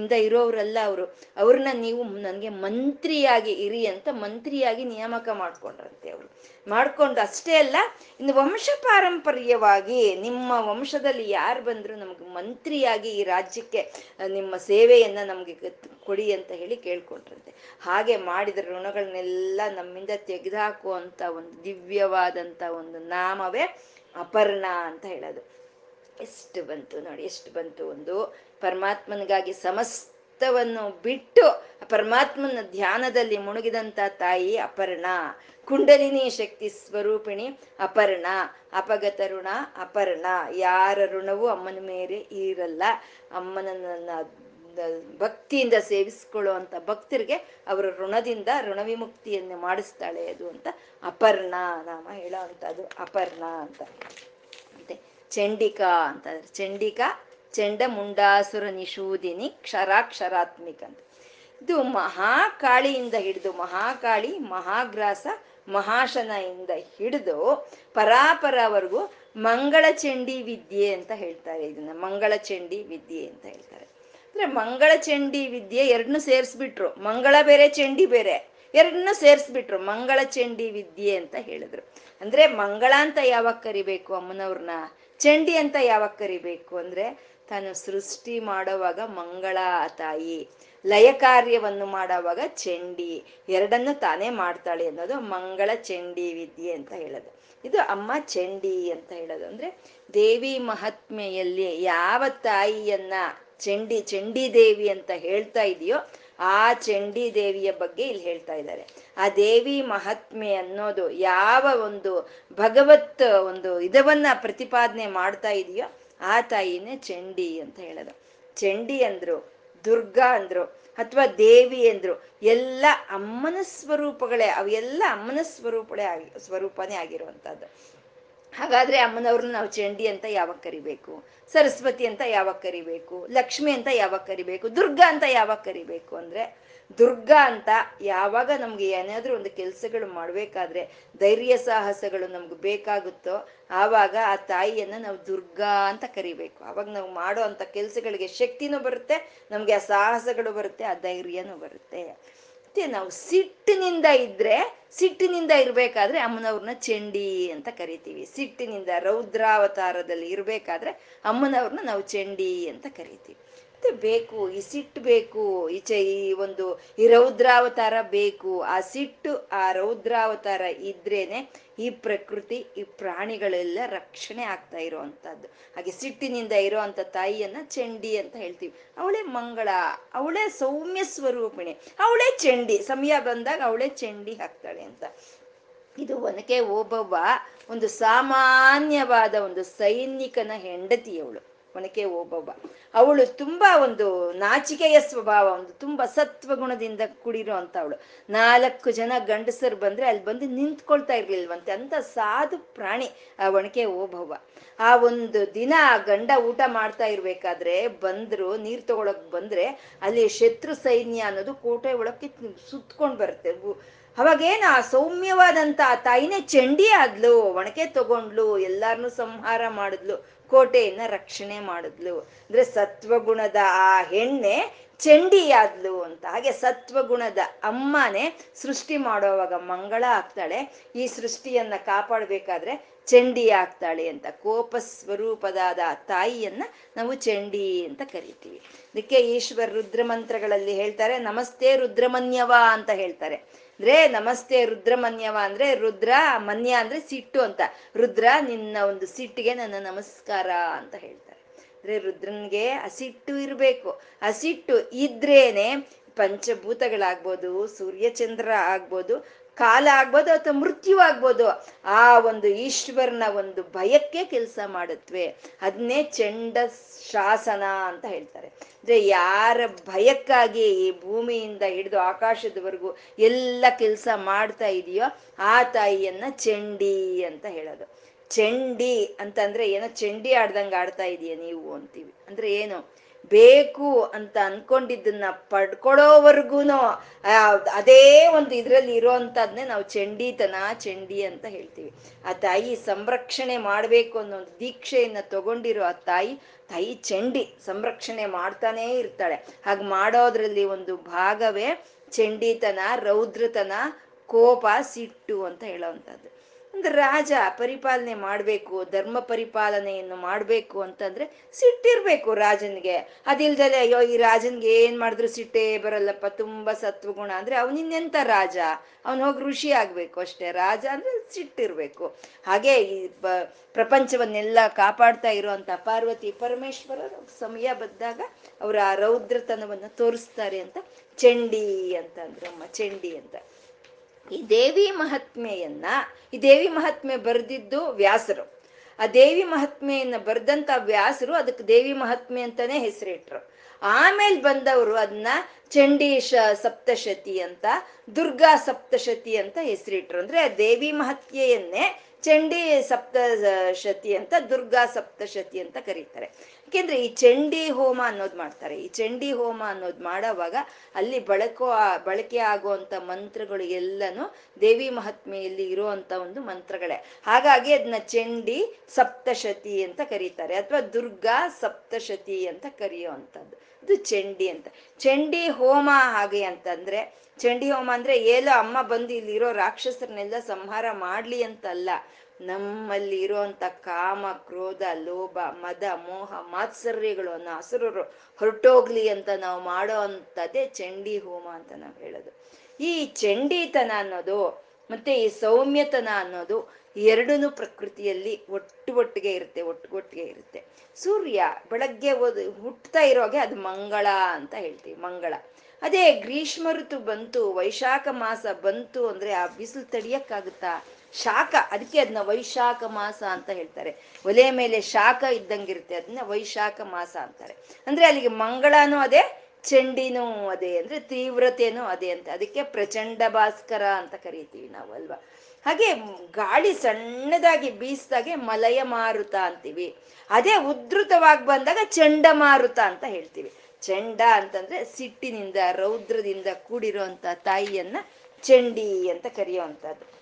ಇಂದ ಇರೋರಲ್ಲ ಅವರು. ಅವ್ರನ್ನ ನೀವು ನನಗೆ ಮಂತ್ರಿಯಾಗಿ ಇರಿ ಅಂತ ಮಂತ್ರಿಯಾಗಿ ನೇಮಕ ಮಾಡ್ಕೊಂಡ್ರಂತೆ ಅವರು. ಮಾಡ್ಕೊಂಡು ಅಷ್ಟೇ ಅಲ್ಲ, ಇನ್ನು ವಂಶ ಪಾರಂಪರ್ಯವಾಗಿ ನಿಮ್ಮ ವಂಶದಲ್ಲಿ ಯಾರು ಬಂದ್ರು ನಮ್ಗೆ ಮಂತ್ರಿಯಾಗಿ ಈ ರಾಜ್ಯಕ್ಕೆ ನಿಮ್ಮ ಸೇವೆಯನ್ನ ನಮ್ಗೆ ಕೊಡಿ ಅಂತ ಹೇಳಿ ಕೇಳ್ಕೊಂಡ್ರಂತೆ. ಹಾಗೆ ಮಾಡಿದ ಋಣಗಳನ್ನೆಲ್ಲ ನಮ್ಮಿಂದ ತೆಗೆದುಹಾಕುವಂತ ಒಂದು ದಿವ್ಯವಾದಂತ ಒಂದು ನಾಮವೇ ಅಪರ್ಣ ಅಂತ ಹೇಳೋದು. ಎಷ್ಟು ಬಂತು ನೋಡಿ, ಎಷ್ಟು ಬಂತು ಒಂದು ಪರಮಾತ್ಮನಿಗಾಗಿ ಸಮಸ್ತವನ್ನು ಬಿಟ್ಟು ಪರಮಾತ್ಮನ ಧ್ಯಾನದಲ್ಲಿ ಮುಳುಗಿದಂತ ತಾಯಿ ಅಪರ್ಣ. ಕುಂಡಲಿನಿ ಶಕ್ತಿ ಸ್ವರೂಪಿಣಿ ಅಪರ್ಣ. ಅಪಗತ ಋಣ ಅಪರ್ಣ. ಯಾರ ಋಣವೂ ಅಮ್ಮನ ಮೇಲೆ ಇರಲ್ಲ. ಅಮ್ಮನನ್ನ ಭಕ್ತಿಯಿಂದ ಸೇವಿಸ್ಕೊಳ್ಳುವಂತ ಭಕ್ತರಿಗೆ ಅವರ ಋಣದಿಂದ ಋಣ ವಿಮುಕ್ತಿಯನ್ನು ಮಾಡಿಸ್ತಾಳೆ ಅದು ಅಂತ ಅಪರ್ಣ ನಾಮ ಹೇಳೋ ಅಂತದ್ದು ಅಪರ್ಣ ಅಂತ. ಮತ್ತೆ ಚಂಡಿಕಾ ಅಂತ ಚಂಡಿಕಾ, ಚಂಡ ಮುಂಡಾಸುರ ನಿಷೂದಿನಿ, ಕ್ಷರಾಕ್ಷರಾತ್ಮಿಕ ಅಂತ. ಇದು ಮಹಾಕಾಳಿಯಿಂದ ಹಿಡಿದು ಮಹಾಕಾಳಿ, ಮಹಾಗ್ರಾಸ, ಮಹಾಶನೆಯಿಂದ ಹಿಡಿದು ಪರಾಪರವರೆಗೂ ಮಂಗಳ ಚಂಡಿ ವಿದ್ಯೆ ಅಂತ ಹೇಳ್ತಾರೆ ಇದನ್ನ. ಮಂಗಳ ಚಂಡಿ ವಿದ್ಯೆ ಅಂತ ಹೇಳ್ತಾರೆ. ಅಂದ್ರೆ ಮಂಗಳ ಚಂಡಿ ವಿದ್ಯೆ ಎರಡನ್ನೂ ಸೇರಿಸ್ಬಿಟ್ರು. ಮಂಗಳ ಬೇರೆ, ಚಂಡಿ ಬೇರೆ. ಎರಡನ್ನೂ ಸೇರಿಸ್ಬಿಟ್ರು. ಮಂಗಳ ಚಂಡಿ ವಿದ್ಯೆ ಅಂತ ಹೇಳಿದ್ರು. ಅಂದ್ರೆ ಮಂಗಳ ಅಂತ ಯಾವಾಗ ಕರಿಬೇಕು ಅಮ್ಮನವ್ರನ್ನ? ಚಂಡಿ ಅಂತ ಯಾವಾಗ ಕರಿಬೇಕು ಅಂದ್ರೆ ತಾನು ಸೃಷ್ಟಿ ಮಾಡುವಾಗ ಮಂಗಳ ತಾಯಿ, ಲಯ ಕಾರ್ಯವನ್ನು ಮಾಡುವಾಗ ಚಂಡಿ, ಎರಡನ್ನು ತಾನೇ ಮಾಡ್ತಾಳೆ ಅನ್ನೋದು ಮಂಗಳ ಚಂಡಿ ವಿದ್ಯೆ ಅಂತ ಹೇಳೋದು. ಇದು ಅಮ್ಮ ಚಂಡಿ ಅಂತ ಹೇಳೋದು. ಅಂದ್ರೆ ದೇವಿ ಮಹಾತ್ಮೆಯಲ್ಲಿ ಯಾವ ತಾಯಿಯನ್ನ ಚಂಡಿ ಚಂಡಿ ದೇವಿ ಅಂತ ಹೇಳ್ತಾ ಇದೆಯೋ ಆ ಚಂಡಿ ದೇವಿಯ ಬಗ್ಗೆ ಇಲ್ಲಿ ಹೇಳ್ತಾ ಇದ್ದಾರೆ. ಆ ದೇವಿ ಮಹಾತ್ಮೆ ಅನ್ನೋದು ಯಾವ ಒಂದು ಭಗವತ್ ಒಂದು ಇದವನ್ನ ಪ್ರತಿಪಾದನೆ ಮಾಡ್ತಾ ಇದೆಯೋ ಆ ತಾಯಿನೇ ಚಂಡಿ ಅಂತ ಹೇಳೋದು. ಚಂಡಿ ಅಂದ್ರು, ದುರ್ಗಾ ಅಂದ್ರು, ಅಥವಾ ದೇವಿ ಅಂದ್ರು, ಎಲ್ಲ ಅಮ್ಮನ ಸ್ವರೂಪಗಳೇ, ಅವೆಲ್ಲ ಅಮ್ಮನ ಸ್ವರೂಪಗಳೇ ಆಗಿ, ಸ್ವರೂಪನೇ ಆಗಿರುವಂತದ್ದು ಹಾಗಾದ್ರೆ ಅಮ್ಮನವ್ರನ್ನ ನಾವು ಚಂಡಿ ಅಂತ ಯಾವಾಗ ಕರಿಬೇಕು? ಸರಸ್ವತಿ ಅಂತ ಯಾವಾಗ ಕರಿಬೇಕು? ಲಕ್ಷ್ಮಿ ಅಂತ ಯಾವಾಗ ಕರಿಬೇಕು? ದುರ್ಗಾ ಅಂತ ಯಾವಾಗ ಕರಿಬೇಕು ಅಂದ್ರೆ, ದುರ್ಗಾ ಅಂತ ಯಾವಾಗ ನಮ್ಗೆ ಏನಾದ್ರೂ ಒಂದು ಕೆಲಸಗಳು ಮಾಡ್ಬೇಕಾದ್ರೆ, ಧೈರ್ಯ ಸಾಹಸಗಳು ನಮ್ಗೆ ಬೇಕಾಗುತ್ತೋ, ಆವಾಗ ಆ ತಾಯಿಯನ್ನ ನಾವು ದುರ್ಗಾ ಅಂತ ಕರಿಬೇಕು. ಅವಾಗ ನಾವು ಮಾಡೋ ಅಂತ ಕೆಲ್ಸಗಳಿಗೆ ಶಕ್ತಿನೂ ಬರುತ್ತೆ, ನಮ್ಗೆ ಆ ಸಾಹಸಗಳು ಬರುತ್ತೆ, ಆ ಧೈರ್ಯನೂ ಬರುತ್ತೆ. ಮತ್ತೆ ನಾವು ಸಿಟ್ಟಿನಿಂದ ಇದ್ರೆ, ಸಿಟ್ಟಿನಿಂದ ಇರ್ಬೇಕಾದ್ರೆ ಅಮ್ಮನವ್ರನ್ನ ಚಂಡಿ ಅಂತ ಕರಿತೀವಿ. ಸಿಟ್ಟಿನಿಂದ ರೌದ್ರಾವತಾರದಲ್ಲಿ ಇರ್ಬೇಕಾದ್ರೆ ಅಮ್ಮನವ್ರನ್ನ ನಾವು ಚಂಡಿ ಅಂತ ಕರಿತೀವಿ. ಮತ್ತೆ ಬೇಕು, ಈ ಸಿಟ್ಟು ಬೇಕು ಈಚೆ ಈ ಒಂದು, ಈ ರೌದ್ರಾವತಾರ ಬೇಕು. ಆ ಸಿಟ್ಟು, ಆ ರೌದ್ರಾವತಾರ ಇದ್ರೇನೆ ಈ ಪ್ರಕೃತಿ, ಈ ಪ್ರಾಣಿಗಳೆಲ್ಲ ರಕ್ಷಣೆ ಆಗ್ತಾ ಇರೋವಂಥದ್ದು. ಹಾಗೆ ಸಿಟ್ಟಿನಿಂದ ಇರುವಂತ ತಾಯಿಯನ್ನ ಚಂಡಿ ಅಂತ ಹೇಳ್ತೀವಿ. ಅವಳೇ ಮಂಗಳ, ಅವಳೇ ಸೌಮ್ಯ ಸ್ವರೂಪಿಣಿ, ಅವಳೇ ಚಂಡಿ. ಸಮಯ ಬಂದಾಗ ಅವಳೇ ಚಂಡಿ ಹಾಕ್ತಾಳೆ ಅಂತ. ಇದು ಒನಕೆ ಓಬವ್ವ ಒಂದು ಸಾಮಾನ್ಯವಾದ ಒಂದು ಸೈನಿಕನ ಹೆಂಡತಿ ಅವಳು ಒನಕೆ ಓಬವ್ವ ಅವಳು ತುಂಬಾ ಒಂದು ನಾಚಿಕೆಯ ಸ್ವಭಾವ, ಒಂದು ತುಂಬಾ ಸತ್ವ ಗುಣದಿಂದ ಕೂಡಿರೋ ಅಂತ ಅವಳು. ನಾಲ್ಕು ಜನ ಗಂಡಸರು ಬಂದ್ರೆ ಅಲ್ಲಿ ಬಂದು ನಿಂತ್ಕೊಳ್ತಾ ಇರ್ಲಿಲ್ವಂತೆ. ಅಂತ ಸಾಧು ಪ್ರಾಣಿ ಆ ಒಣಕೆ ಓಬವ್ವ ಆ ಒಂದು ದಿನ ಗಂಡ ಊಟ ಮಾಡ್ತಾ ಇರ್ಬೇಕಾದ್ರೆ ಬಂದ್ರು, ನೀರ್ ತಗೊಳಕ್ ಬಂದ್ರೆ ಅಲ್ಲಿ ಶತ್ರು ಸೈನ್ಯ ಅನ್ನೋದು ಕೋಟೆ ಒಳಕ್ಕೆ ಸುತ್ಕೊಂಡ್ ಬರುತ್ತೆ. ಅವಾಗೇನು ಆ ಸೌಮ್ಯವಾದಂತ ತಾಯಿನೇ ಚಂಡಿ ಆದ್ಲು ಒಣಕೆ ತಗೊಂಡ್ಲು, ಎಲ್ಲಾರನು ಸಂಹಾರ ಮಾಡಿದ್ಲು. ಕೋಟೆಯನ್ನ ರಕ್ಷಣೆ ಮಾಡಿದ್ಲು. ಅಂದ್ರೆ ಸತ್ವಗುಣದ ಆ ಹೆಣ್ಣೆ ಚಂಡಿಯಾದ್ಲು ಅಂತ. ಹಾಗೆ ಸತ್ವಗುಣದ ಅಮ್ಮನೇ ಸೃಷ್ಟಿ ಮಾಡೋವಾಗ ಮಂಗಳ ಆಗ್ತಾಳೆ. ಈ ಸೃಷ್ಟಿಯನ್ನ ಕಾಪಾಡಬೇಕಾದ್ರೆ ಚಂಡಿ ಆಗ್ತಾಳೆ ಅಂತ. ಕೋಪ ಸ್ವರೂಪದಾದ ತಾಯಿಯನ್ನ ನಾವು ಚಂಡಿ ಅಂತ ಕರಿತೀವಿ. ಅದಕ್ಕೆ ಈಶ್ವರ್ ರುದ್ರ ಮಂತ್ರಗಳಲ್ಲಿ ಹೇಳ್ತಾರೆ, ನಮಸ್ತೆ ರುದ್ರಮನ್ಯವ ಅಂತ ಹೇಳ್ತಾರೆ. ಅಂದ್ರೆ ನಮಸ್ತೆ ರುದ್ರಮನ್ಯವ ಅಂದ್ರೆ ರುದ್ರ, ಮನ್ಯ ಅಂದ್ರೆ ಸಿಟ್ಟು ಅಂತ. ರುದ್ರ ನಿನ್ನ ಒಂದು ಸಿಟ್ಟಿಗೆ ನನ್ನ ನಮಸ್ಕಾರ ಅಂತ ಹೇಳ್ತಾರೆ. ಅಂದ್ರೆ ರುದ್ರನ್ಗೆ ಹಸಿಟ್ಟು ಸಿಟ್ಟು ಇರ್ಬೇಕು. ಆ ಸಿಟ್ಟು ಇದ್ರೇನೆ ಪಂಚಭೂತಗಳಾಗ್ಬೋದು, ಸೂರ್ಯಚಂದ್ರ ಆಗ್ಬೋದು, ಕಾಲ ಆಗ್ಬೋದು ಅಥವಾ ಮೃತ್ಯು ಆಗ್ಬೋದು, ಆ ಒಂದು ಈಶ್ವರನ ಒಂದು ಭಯಕ್ಕೆ ಕೆಲಸ ಮಾಡುತ್ತವೆ ಅದನ್ನೇ ಚಂಡ ಶಾಸನ ಅಂತ ಹೇಳ್ತಾರೆ. ಅಂದ್ರೆ ಯಾರ ಭಯಕ್ಕಾಗಿ ಈ ಭೂಮಿಯಿಂದ ಹಿಡಿದು ಆಕಾಶದವರೆಗೂ ಎಲ್ಲ ಕೆಲಸ ಮಾಡ್ತಾ ಇದೆಯೋ ಆ ತಾಯಿಯನ್ನ ಚಂಡಿ ಅಂತ ಹೇಳೋದು. ಚಂಡಿ ಅಂತಂದ್ರೆ ಏನೋ ಚಂಡಿ ಆಡ್ದಂಗೆ ಆಡ್ತಾ ಇದೀಯ ನೀವು ಅಂತೀವಿ. ಅಂದ್ರೆ ಏನು? ಬೇಕು ಅಂತ ಅನ್ಕೊಂಡಿದ್ದನ್ನ ಪಡ್ಕೊಳ್ಳೋವರ್ಗು ಅದೇ ಒಂದು ಇದ್ರಲ್ಲಿ ಇರೋಂಥದ್ನೇ ನಾವು ಚಂಡಿತನ, ಚಂಡಿ ಅಂತ ಹೇಳ್ತೀವಿ. ಆ ತಾಯಿ ಸಂರಕ್ಷಣೆ ಮಾಡಬೇಕು ಅನ್ನೋ ಒಂದು ದೀಕ್ಷೆಯನ್ನ ತಗೊಂಡಿರೋ ಆ ತಾಯಿ ತಾಯಿ ಚಂಡಿ ಸಂರಕ್ಷಣೆ ಮಾಡ್ತಾನೇ ಇರ್ತಾಳೆ. ಹಾಗೆ ಮಾಡೋದ್ರಲ್ಲಿ ಒಂದು ಭಾಗವೇ ಚಂಡಿತನ, ರೌದ್ರತನ, ಕೋಪ, ಸಿಟ್ಟು ಅಂತ ಹೇಳೋವಂಥದ್ದು ಅಂದ್ರೆ ರಾಜ ಪರಿಪಾಲನೆ ಮಾಡಬೇಕು, ಧರ್ಮ ಪರಿಪಾಲನೆಯನ್ನು ಮಾಡಬೇಕು ಅಂತಂದ್ರೆ ಸಿಟ್ಟಿರ್ಬೇಕು ರಾಜನ್ಗೆ. ಅದಿಲ್ದಲೆ ಅಯ್ಯೋ, ಈ ರಾಜನ್ಗೆ ಏನ್ ಮಾಡಿದ್ರು ಸಿಟ್ಟೇ ಬರಲ್ಲಪ್ಪ, ತುಂಬಾ ಸತ್ವಗುಣ. ಅಂದ್ರೆ ಅವನಿನ್ನೆಂತ ರಾಜ? ಅವನು ಹೋಗಿ ಋಷಿ ಆಗ್ಬೇಕು ಅಷ್ಟೇ. ರಾಜ ಅಂದ್ರೆ ಸಿಟ್ಟಿರ್ಬೇಕು. ಹಾಗೆ ಈ ಪ್ರಪಂಚವನ್ನೆಲ್ಲ ಕಾಪಾಡ್ತಾ ಇರುವಂತ ಪಾರ್ವತಿ ಪರಮೇಶ್ವರರು ಸಮಯ ಬಂದಾಗ ಅವರ ಆ ರೌದ್ರತನವನ್ನ ತೋರಿಸ್ತಾರೆ ಅಂತ, ಚಂಡಿ ಅಂತ ಅಂದ್ರಮ್ಮ ಚಂಡಿ ಅಂತ. ಈ ದೇವಿ ಮಹಾತ್ಮೆಯನ್ನ, ಈ ದೇವಿ ಮಹಾತ್ಮೆ ಬರೆದಿದ್ದು ವ್ಯಾಸರು. ಆ ದೇವಿ ಮಹಾತ್ಮೆಯನ್ನ ಬರೆದಂತ ವ್ಯಾಸರು ಅದಕ್ಕೆ ದೇವಿ ಮಹಾತ್ಮೆ ಅಂತಾನೆ ಹೆಸರಿಟ್ರು. ಆಮೇಲೆ ಬಂದವರು ಅದನ್ನ ಚಂಡೀಶ ಸಪ್ತಶತಿ ಅಂತ, ದುರ್ಗಾ ಸಪ್ತಶತಿ ಅಂತ ಹೆಸರಿಟ್ರು. ಅಂದ್ರೆ ಆ ದೇವಿ ಮಹತ್ಯೆಯನ್ನೇ ಚಂಡಿ ಸಪ್ತಶತಿ ಅಂತ, ದುರ್ಗಾ ಸಪ್ತಶತಿ ಅಂತ ಕರೀತಾರೆ. ಯಾಕೆಂದ್ರೆ ಈ ಚಂಡಿ ಹೋಮ ಅನ್ನೋದು ಮಾಡ್ತಾರೆ. ಈ ಚಂಡಿ ಹೋಮ ಅನ್ನೋದು ಮಾಡೋವಾಗ ಅಲ್ಲಿ ಬಳಕೋ, ಬಳಕೆ ಆಗುವಂತ ಮಂತ್ರಗಳು ಎಲ್ಲನೂ ದೇವಿ ಮಹಾತ್ಮೆಯಲ್ಲಿ ಇರುವಂತ ಒಂದು ಮಂತ್ರಗಳೇ. ಹಾಗಾಗಿ ಅದನ್ನ ಚಂಡಿ, ಸಪ್ತಶತಿ ಅಂತ ಕರೀತಾರೆ. ಅಥವಾ ದುರ್ಗಾ, ಸಪ್ತಶತಿ ಅಂತ ಕರೆಯುವಂಥದ್ದು ಇದು ಚಂಡಿ ಅಂತ. ಚಂಡಿ ಹೋಮ ಹಾಗೆ ಅಂತಂದ್ರೆ, ಚಂಡಿ ಹೋಮ ಅಂದ್ರೆ ಏಲೋ ಅಮ್ಮ ಬಂದು ಇಲ್ಲಿರೋ ರಾಕ್ಷಸರನ್ನೆಲ್ಲ ಸಂಹಾರ ಮಾಡ್ಲಿ ಅಂತಲ್ಲ. ನಮ್ಮಲ್ಲಿ ಇರುವಂತ ಕಾಮ, ಕ್ರೋಧ, ಲೋಭ, ಮದ, ಮೋಹ, ಮಾತ್ಸರ್ಯಗಳು ಅನ್ನೋ ಹಸುರರು ಹೊರಟೋಗ್ಲಿ ಅಂತ ನಾವು ಮಾಡೋ ಅಂಥದ್ದೇ ಚಂಡಿ ಹೋಮ ಅಂತ ನಾವು ಹೇಳೋದು. ಈ ಚಂಡಿತನ ಅನ್ನೋದು ಮತ್ತೆ ಈ ಸೌಮ್ಯತನ ಅನ್ನೋದು ಎರಡೂ ಪ್ರಕೃತಿಯಲ್ಲಿ ಒಟ್ಟು ಒಟ್ಟಿಗೆ ಇರುತ್ತೆ ಒಟ್ಟು ಒಟ್ಟಿಗೆ ಇರುತ್ತೆ. ಸೂರ್ಯ ಬೆಳಗ್ಗೆ ಓದ್ ಹುಟ್ತಾ ಇರೋಗೆ ಅದು ಮಂಗಳ ಅಂತ ಹೇಳ್ತೀವಿ, ಮಂಗಳ. ಅದೇ ಗ್ರೀಷ್ಮ ಋತು ಬಂತು, ವೈಶಾಖ ಮಾಸ ಬಂತು ಅಂದ್ರೆ ಆ ಬಿಸಿಲು ತಡಿಯಕ್ಕಾಗುತ್ತಾ? ಶಾಖ, ಅದಕ್ಕೆ ಅದನ್ನ ವೈಶಾಖ ಮಾಸ ಅಂತ ಹೇಳ್ತಾರೆ. ಒಲೆ ಮೇಲೆ ಶಾಖ ಇದ್ದಂಗಿರುತ್ತೆ ಅದನ್ನ ವೈಶಾಖ ಮಾಸ ಅಂತಾರೆ. ಅಂದ್ರೆ ಅಲ್ಲಿಗೆ ಮಂಗಳನೂ ಅದೇ ಚಂಡಿನೂ ಅದೇ ಅಂದ್ರೆ ತೀವ್ರತೆನೂ ಅದೇ ಅಂತ. ಅದಕ್ಕೆ ಪ್ರಚಂಡ ಭಾಸ್ಕರ ಅಂತ ಕರಿತೀವಿ ನಾವು ಅಲ್ವಾ? ಹಾಗೆ ಗಾಳಿ ಸಣ್ಣದಾಗಿ ಬೀಸ್ದಾಗೆ ಮಲಯ ಮಾರುತ ಅಂತೀವಿ. ಅದೇ ಉದ್ರುತವಾಗಿ ಬಂದಾಗ ಚಂಡಮಾರುತ ಅಂತ ಹೇಳ್ತೀವಿ. ಚಂಡ ಅಂತಂದ್ರೆ ಸಿಟ್ಟಿನಿಂದ, ರೌದ್ರದಿಂದ ಕೂಡಿರುವಂತ ತಾಯಿಯನ್ನ ಚಂಡಿ ಅಂತ ಕರೆಯುವಂಥದ್ದು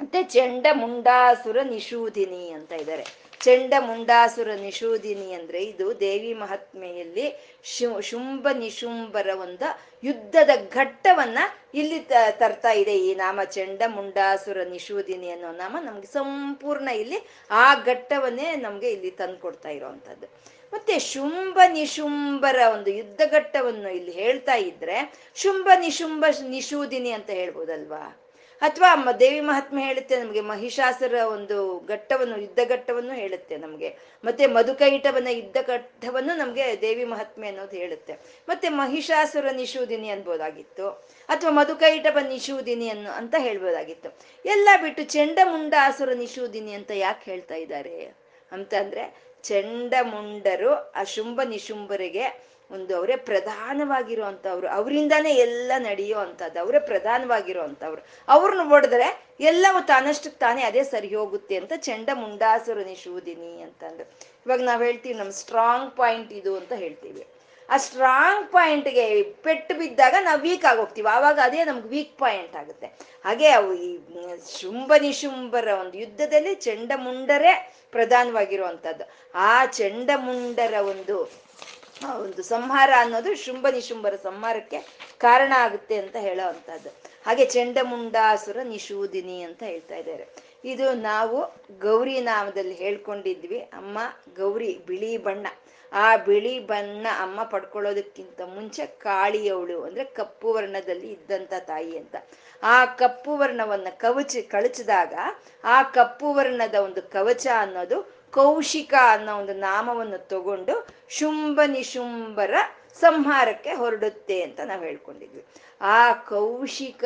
ಮತ್ತೆ ಚಂಡ ಮುಂಡಾಸುರ ನಿಷೂದಿನಿ ಅಂತ ಇದ್ದಾರೆ. ಚಂಡ ಮುಂಡಾಸುರ ನಿಷೂದಿನಿ ಅಂದ್ರೆ ಇದು ದೇವಿ ಮಹಾತ್ಮೆಯಲ್ಲಿ ಶುಂಭ ನಿಶುಂಬರ ಒಂದು ಯುದ್ಧದ ಘಟ್ಟವನ್ನ ಇಲ್ಲಿ ತರ್ತಾ ಇದೆ ಈ ನಾಮ ಚಂಡ ಮುಂಡಾಸುರ ನಿಷೂದಿನಿ ಅನ್ನೋ ನಾಮ ನಮ್ಗೆ ಸಂಪೂರ್ಣ ಇಲ್ಲಿ ಆ ಘಟ್ಟವನ್ನೇ ನಮ್ಗೆ ಇಲ್ಲಿ ತಂದ್ಕೊಡ್ತಾ ಇರೋವಂಥದ್ದು. ಮತ್ತೆ ಶುಂಭ ನಿಶುಂಬರ ಒಂದು ಯುದ್ಧ ಘಟ್ಟವನ್ನು ಇಲ್ಲಿ ಹೇಳ್ತಾ ಇದ್ರೆ ಶುಂಭ ನಿಶುಂಭ ನಿಷೂದಿನಿ ಅಂತ ಹೇಳ್ಬೋದಲ್ವಾ? ಅಥವಾ ದೇವಿ ಮಹಾತ್ಮೆ ಹೇಳುತ್ತೆ ನಮಗೆ ಮಹಿಷಾಸುರ ಒಂದು ಘಟ್ಟವನ್ನು, ಯುದ್ಧ ಘಟ್ಟವನ್ನು ಹೇಳುತ್ತೆ ನಮಗೆ. ಮತ್ತೆ ಮಧುಕೈಟವನ ಯುದ್ಧ ಘಟ್ಟವನ್ನು ನಮಗೆ ದೇವಿ ಮಹಾತ್ಮೆ ಅನ್ನೋದು ಹೇಳುತ್ತೆ. ಮತ್ತೆ ಮಹಿಷಾಸುರ ನಿಷೂದಿನಿ ಅನ್ಬೋದಾಗಿತ್ತು. ಅಥವಾ ಮಧುಕೈಟವ ನಿಶೂದಿನಿ ಅನ್ನು ಅಂತ ಹೇಳ್ಬೋದಾಗಿತ್ತು. ಎಲ್ಲ ಬಿಟ್ಟು ಚಂಡಮುಂಡಾಸುರ ನಿಷೂದಿನಿ ಅಂತ ಯಾಕೆ ಹೇಳ್ತಾ ಇದ್ದಾರೆ? ಅಂತಂದ್ರೆ ಚಂಡಮುಂಡರು ಆ ಶುಂಭ ನಿಶುಂಭರಿಗೆ ಒಂದು ಅವರೇ ಪ್ರಧಾನವಾಗಿರುವಂಥವ್ರು, ಅವರಿಂದಾನೇ ಎಲ್ಲ ನಡೆಯೋ ಅಂಥದ್ದು ಅವರೇ ಪ್ರಧಾನವಾಗಿರೋ ಅಂಥವ್ರು ಅವ್ರನ್ನ ಹೊಡೆದ್ರೆ ಎಲ್ಲವೂ ತಾನಷ್ಟಕ್ಕೆ ತಾನೇ ಅದೇ ಸರಿ ಹೋಗುತ್ತೆ ಅಂತ ಚಂಡ ಮುಂಡಾಸುರ ನಿಶೂದಿನಿ ಅಂತಂದು. ಇವಾಗ ನಾವು ಹೇಳ್ತೀವಿ ನಮ್ಮ ಸ್ಟ್ರಾಂಗ್ ಪಾಯಿಂಟ್ ಇದು ಅಂತ ಹೇಳ್ತೀವಿ. ಆ ಸ್ಟ್ರಾಂಗ್ ಪಾಯಿಂಟ್ಗೆ ಪೆಟ್ಟು ಬಿದ್ದಾಗ ನಾವು ವೀಕ್ ಆಗೋಗ್ತೀವಿ. ಆವಾಗ ಅದೇ ನಮ್ಗೆ ವೀಕ್ ಪಾಯಿಂಟ್ ಆಗುತ್ತೆ. ಹಾಗೆ ಅವು ಈ ಶುಂಭ ನಿಶುಂಭರ ಒಂದು ಯುದ್ಧದಲ್ಲಿ ಚಂಡಮುಂಡರೇ ಪ್ರಧಾನವಾಗಿರುವಂಥದ್ದು. ಆ ಚಂಡಮುಂಡರ ಒಂದು ಒಂದು ಸಂಹಾರ ಅನ್ನೋದು ಶುಂಭ ನಿಶುಂಭರ ಸಂಹಾರಕ್ಕೆ ಕಾರಣ ಆಗುತ್ತೆ ಅಂತ ಹೇಳೋ ಅಂತದ್ದು ಹಾಗೆ ಚಂಡಮುಂಡಾಸುರ ನಿಶೂದಿನಿ ಅಂತ ಹೇಳ್ತಾ ಇದ್ದಾರೆ. ಇದು ನಾವು ಗೌರಿ ನಾಮದಲ್ಲಿ ಹೇಳ್ಕೊಂಡಿದ್ವಿ. ಅಮ್ಮ, ಗೌರಿ, ಬಿಳಿ ಬಣ್ಣ. ಆ ಬಿಳಿ ಬಣ್ಣ ಅಮ್ಮ ಪಡ್ಕೊಳ್ಳೋದಕ್ಕಿಂತ ಮುಂಚೆ ಕಾಳಿಯವಳು, ಅಂದ್ರೆ ಕಪ್ಪು ವರ್ಣದಲ್ಲಿ ಇದ್ದಂತ ತಾಯಿ ಅಂತ. ಆ ಕಪ್ಪು ವರ್ಣವನ್ನ ಕವಚ, ಕಳಚಿದಾಗ ಆ ಕಪ್ಪು ವರ್ಣದ ಒಂದು ಕವಚ ಅನ್ನೋದು ಕೌಶಿಕ ಅನ್ನೋ ಒಂದು ನಾಮವನ್ನು ತಗೊಂಡು ಶುಂಭ ನಿಶುಂಭರ ಸಂಹಾರಕ್ಕೆ ಹೊರಡುತ್ತೆ ಅಂತ ನಾವು ಹೇಳ್ಕೊಂಡಿದ್ವಿ. ಆ ಕೌಶಿಕ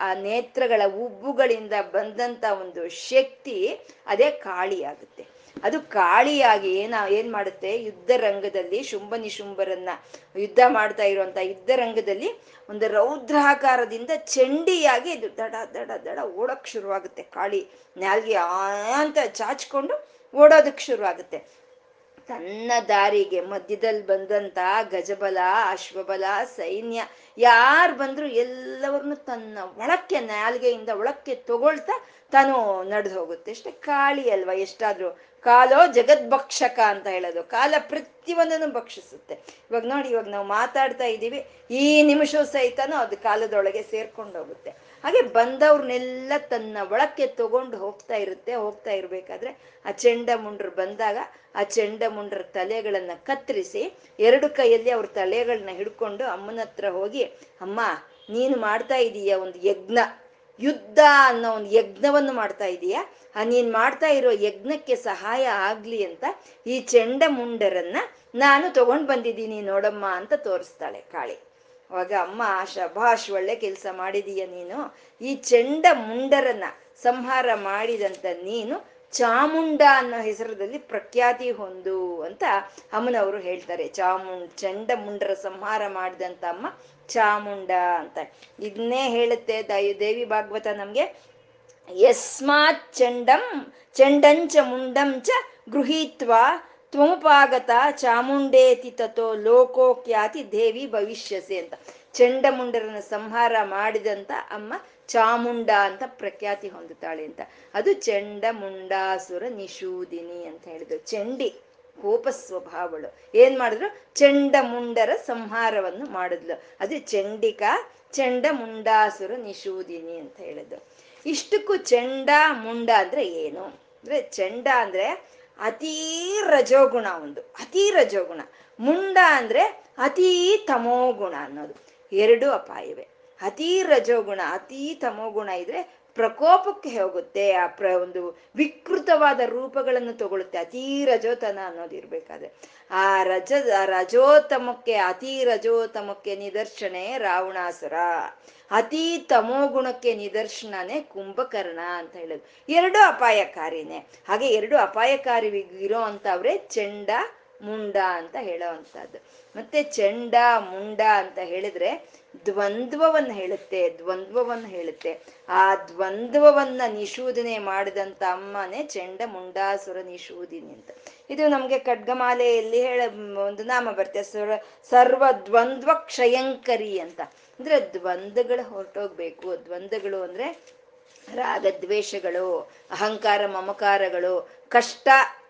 ಆ ನೇತ್ರಗಳ ಉಬ್ಬುಗಳಿಂದ ಬಂದಂತ ಒಂದು ಶಕ್ತಿ ಅದೇ ಕಾಳಿಯಾಗುತ್ತೆ. ಅದು ಕಾಳಿಯಾಗಿ ಏನ, ಏನ್ ಮಾಡುತ್ತೆ? ಯುದ್ಧ ರಂಗದಲ್ಲಿ ಶುಂಭ ನಿಶುಂಭರನ್ನ ಯುದ್ಧ ಮಾಡ್ತಾ ಇರುವಂತ ಯುದ್ಧ ರಂಗದಲ್ಲಿ ಒಂದು ರೌದ್ರಾಕಾರದಿಂದ ಚಂಡಿಯಾಗಿ ಇದು ದಡ ದಡ ದಡ ಓಡಕ್ ಶುರುವಾಗುತ್ತೆ. ಕಾಳಿ ನಾಲ್ಗೆ ಅಂತ ಚಾಚ್ಕೊಂಡು ಓಡೋದಕ್ಕೆ ಶುರುವಾಗುತ್ತೆ ತನ್ನ ದಾರಿಗೆ ಮಧ್ಯದಲ್ಲಿ ಬಂದಂತ ಗಜಬಲ ಅಶ್ವಬಲ ಸೈನ್ಯ ಯಾರು ಬಂದ್ರು ಎಲ್ಲವರನ್ನು ತನ್ನ ಒಳಕ್ಕೆ ನಾಲ್ಗೆಯಿಂದ ಒಳಕ್ಕೆ ತಗೊಳ್ತಾ ತಾನು ನಡೆದು ಹೋಗುತ್ತೆ. ಅಷ್ಟೇ ಕಾಳಿ ಅಲ್ವಾ ಎಷ್ಟಾದ್ರೂ ಕಾಲೋ ಜಗದ್ಭಕ್ಷಕ ಅಂತ ಹೇಳೋದು. ಕಾಲ ಪ್ರತಿಯೊಂದನ್ನು ಭಕ್ಷಿಸುತ್ತೆ. ಇವಾಗ ನೋಡಿ, ಇವಾಗ ನಾವು ಮಾತಾಡ್ತಾ ಇದ್ದೀವಿ, ಈ ನಿಮಿಷ ಸಹಿತನೂ ಅದು ಕಾಲದೊಳಗೆ ಸೇರ್ಕೊಂಡು ಹೋಗುತ್ತೆ. ಹಾಗೆ ಬಂದವ್ರನ್ನೆಲ್ಲ ತನ್ನ ಒಳಕ್ಕೆ ತಗೊಂಡು ಹೋಗ್ತಾ ಇರುತ್ತೆ, ಹೋಗ್ತಾ ಇರಬೇಕಾದ್ರೆ ಆ ಚೆಂಡ ಮುಂಡ್ರು ಬಂದಾಗ ಆ ಚೆಂಡ ಮುಂಡ್ರ ತಲೆಗಳನ್ನು ಕತ್ತರಿಸಿ ಎರಡು ಕೈಯಲ್ಲಿ ಅವ್ರ ತಲೆಗಳನ್ನ ಹಿಡ್ಕೊಂಡು ಅಮ್ಮನ ಹತ್ರ ಹೋಗಿ, ಅಮ್ಮ, ನೀನು ಮಾಡ್ತಾ ಇದೀಯ ಒಂದು ಯಜ್ಞ. ಯುದ್ಧ ಅನ್ನೋ ಒಂದು ಯಜ್ಞವನ್ನು ಮಾಡ್ತಾ ಇದೀಯಾ. ಆ ನೀನ್ ಮಾಡ್ತಾ ಇರೋ ಯಜ್ಞಕ್ಕೆ ಸಹಾಯ ಆಗ್ಲಿ ಅಂತ ಈ ಚೆಂಡ ಮುಂಡರನ್ನ ನಾನು ತಗೊಂಡ್ ಬಂದಿದ್ದೀನಿ ನೋಡಮ್ಮ ಅಂತ ತೋರಿಸ್ತಾಳೆ ಕಾಳಿ. ಅವಾಗ ಅಮ್ಮ, ಶಭಾಷ್, ಒಳ್ಳೆ ಕೆಲಸ ಮಾಡಿದೀಯ ನೀನು. ಈ ಚೆಂಡ ಮುಂಡರನ್ನ ಸಂಹಾರ ಮಾಡಿದಂತ ನೀನು ಚಾಮುಂಡ ಅನ್ನೋ ಹೆಸರದಲ್ಲಿ ಪ್ರಖ್ಯಾತಿ ಹೊಂದು ಅಂತ ಅಮ್ಮನವರು ಹೇಳ್ತಾರೆ. ಚಾಮುಂಡ್ ಚಂಡ ಮುಂಡರ ಸಂಹಾರ ಮಾಡಿದಂತ ಅಮ್ಮ ಚಾಮುಂಡ ಅಂತ. ಇದನ್ನೇ ಹೇಳುತ್ತೆ ದೈ ದೇವಿ ಭಾಗವತ ನಮ್ಗೆ. ಯಸ್ಮಾತ್ ಚಂಡಂ, ಚಂಡಂಚ ಮುಂಡಂಚ ಗೃಹೀತ್ವ ತ್ವಮುಪಾಗತ ಚಾಮುಂಡೇತಿ ತಥೋ ಲೋಕೋಖ್ಯಾತಿ ದೇವಿ ಭವಿಷ್ಯಸೆ ಅಂತ. ಚಂಡಮುಂಡರನ್ನ ಸಂಹಾರ ಮಾಡಿದಂತ ಅಮ್ಮ ಚಾಮುಂಡ ಅಂತ ಪ್ರಖ್ಯಾತಿ ಹೊಂದುತ್ತಾಳೆ ಅಂತ. ಅದು ಚಂಡ ಮುಂಡಾಸುರ ನಿಶೂದಿನಿ ಅಂತ ಹೇಳಿದ್ರು ಚಂಡಿ, ಕೋಪ ಸ್ವಭಾವಳು. ಏನ್ ಮಾಡಿದ್ರು ಚಂಡ ಮುಂಡರ ಸಂಹಾರವನ್ನು ಮಾಡಿದ್ಲು. ಅದು ಚಂಡಿಕಾ ಚಂಡ ಮುಂಡಾಸುರ ನಿಶೂದಿನಿ ಅಂತ ಹೇಳಿದ್ರು ಇಷ್ಟಕ್ಕೂ ಚಂಡ ಮುಂಡ ಅಂದ್ರೆ ಏನು? ಅಂದ್ರೆ ಚಂಡ ಅಂದ್ರೆ ಅತೀ ರಜೋಗುಣ ಒಂದು. ಅತೀ ರಜೋಗುಣ. ಮುಂಡ ಅಂದ್ರೆ ಅತೀ ತಮೋಗುಣ ಅನ್ನೋದು. ಎರಡು ಅಪಾಯವೇ. ಅತೀ ರಜೋಗುಣ, ಅತೀ ತಮೋಗುಣ ಇದ್ರೆ ಪ್ರಕೋಪಕ್ಕೆ ಹೋಗುತ್ತೆ. ಆ ಪ್ರ ಒಂದು ವಿಕೃತವಾದ ರೂಪಗಳನ್ನು ತಗೊಳುತ್ತೆ. ಅತೀ ರಜೋತನ ಅನ್ನೋದು ಇರ್ಬೇಕಾದ್ರೆ. ಆ ರಜ ರಜೋತಮಕ್ಕೆ, ಅತೀ ರಜೋತಮಕ್ಕೆ ನಿದರ್ಶನೆ ರಾವಣಾಸುರ. ಅತೀ ತಮೋಗುಣಕ್ಕೆ ನಿದರ್ಶನನೇ ಕುಂಭಕರ್ಣ ಅಂತ ಹೇಳೋದು. ಎರಡು ಅಪಾಯಕಾರಿನೇ. ಹಾಗೆ ಎರಡು ಅಪಾಯಕಾರಿ ಇರೋ ಅಂತವ್ರೆ ಚೆಂಡ, ಮುಂಡ ಅಂತ ಹೇಳೋ ಅಂತದ್ದು ಮತ್ತೆ ಚಂಡ, ಮುಂಡ ಅಂತ ಹೇಳಿದ್ರೆ ದ್ವಂದ್ವವನ್ನು ಹೇಳುತ್ತೆ ದ್ವಂದ್ವವನ್ನು ಹೇಳುತ್ತೆ. ಆ ದ್ವಂದ್ವವನ್ನ ನಿಶೂದನೆ ಮಾಡಿದಂತ ಅಮ್ಮನೇ ಚೆಂಡ ಮುಂಡಾಸುರ ನಿಶೂದಿನಿ ಅಂತ. ಇದು ನಮ್ಗೆ ಖಡ್ಗಮಾಲೆಯಲ್ಲಿ ಹೇಳ, ಒಂದು ನಾಮ ಬರುತ್ತೆ ಸರ್ವ ಸರ್ವ ದ್ವಂದ್ವ ಕ್ಷಯಂಕರಿ ಅಂತ. ಅಂದ್ರೆ ದ್ವಂದ್ವಗಳು ಹೊರಟೋಗ್ಬೇಕು. ದ್ವಂದ್ವಗಳು ಅಂದ್ರೆ ರಾಗದ್ವೇಷಗಳು, ಅಹಂಕಾರ ಮಮಕಾರಗಳು, ಕಷ್ಟ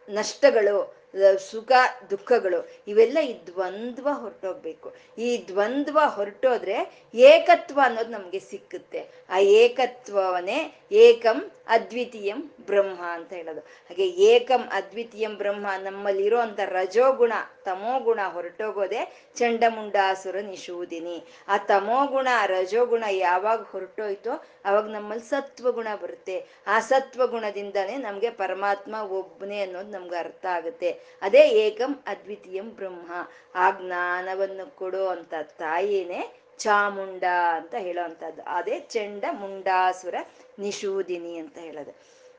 ನಷ್ಟಗಳು ಸುಖ, ದುಃಖಗಳು, ಇವೆಲ್ಲ ಈ ದ್ವಂದ್ವ ಹೊರಟೋಗ್ಬೇಕು. ಈ ದ್ವಂದ್ವ ಹೊರಟೋದ್ರೆ ಏಕತ್ವ ಅನ್ನೋದು ನಮ್ಗೆ ಸಿಕ್ಕುತ್ತೆ. ಆ ಏಕತ್ವವನ್ನೇ ಏಕಂ ಅದ್ವಿತೀಯಂ ಬ್ರಹ್ಮ ಅಂತ ಹೇಳೋದು. ಹಾಗೆ ಏಕಂ ಅದ್ವಿತೀಯಂ ಬ್ರಹ್ಮ ನಮ್ಮಲ್ಲಿರೋ ಅಂತ ರಜೋಗುಣ, ತಮೋಗುಣ ಹೊರಟೋಗೋದೆ ಚಂಡಮುಂಡಾಸುರ ನಿಶೂದಿನಿ ಆ ತಮೋಗುಣ, ರಜೋಗುಣ ಯಾವಾಗ ಹೊರಟೋಯ್ತೋ ಅವಾಗ ನಮ್ಮಲ್ಲಿ ಸತ್ವಗುಣ ಬರುತ್ತೆ. ಆ ಸತ್ವಗುಣದಿಂದನೇ ನಮ್ಗೆ ಪರಮಾತ್ಮ ಒಬ್ಬನೇ ಅನ್ನೋದು ನಮ್ಗೆ ಅರ್ಥ ಆಗುತ್ತೆ. ಅದೇ ಏಕಂ ಅದ್ವಿತೀಯಂ ಬ್ರಹ್ಮ. ಆ ಜ್ಞಾನವನ್ನು ಕೊಡೋ ಅಂತ ತಾಯಿನೇ ಚಾಮುಂಡ ಅಂತ ಹೇಳೋವಂಥದ್ದು ಅದೇ ಚಂಡ ಮುಂಡಾಸುರ ನಿಶೂದಿನಿ ಅಂತ ಹೇಳೋದು.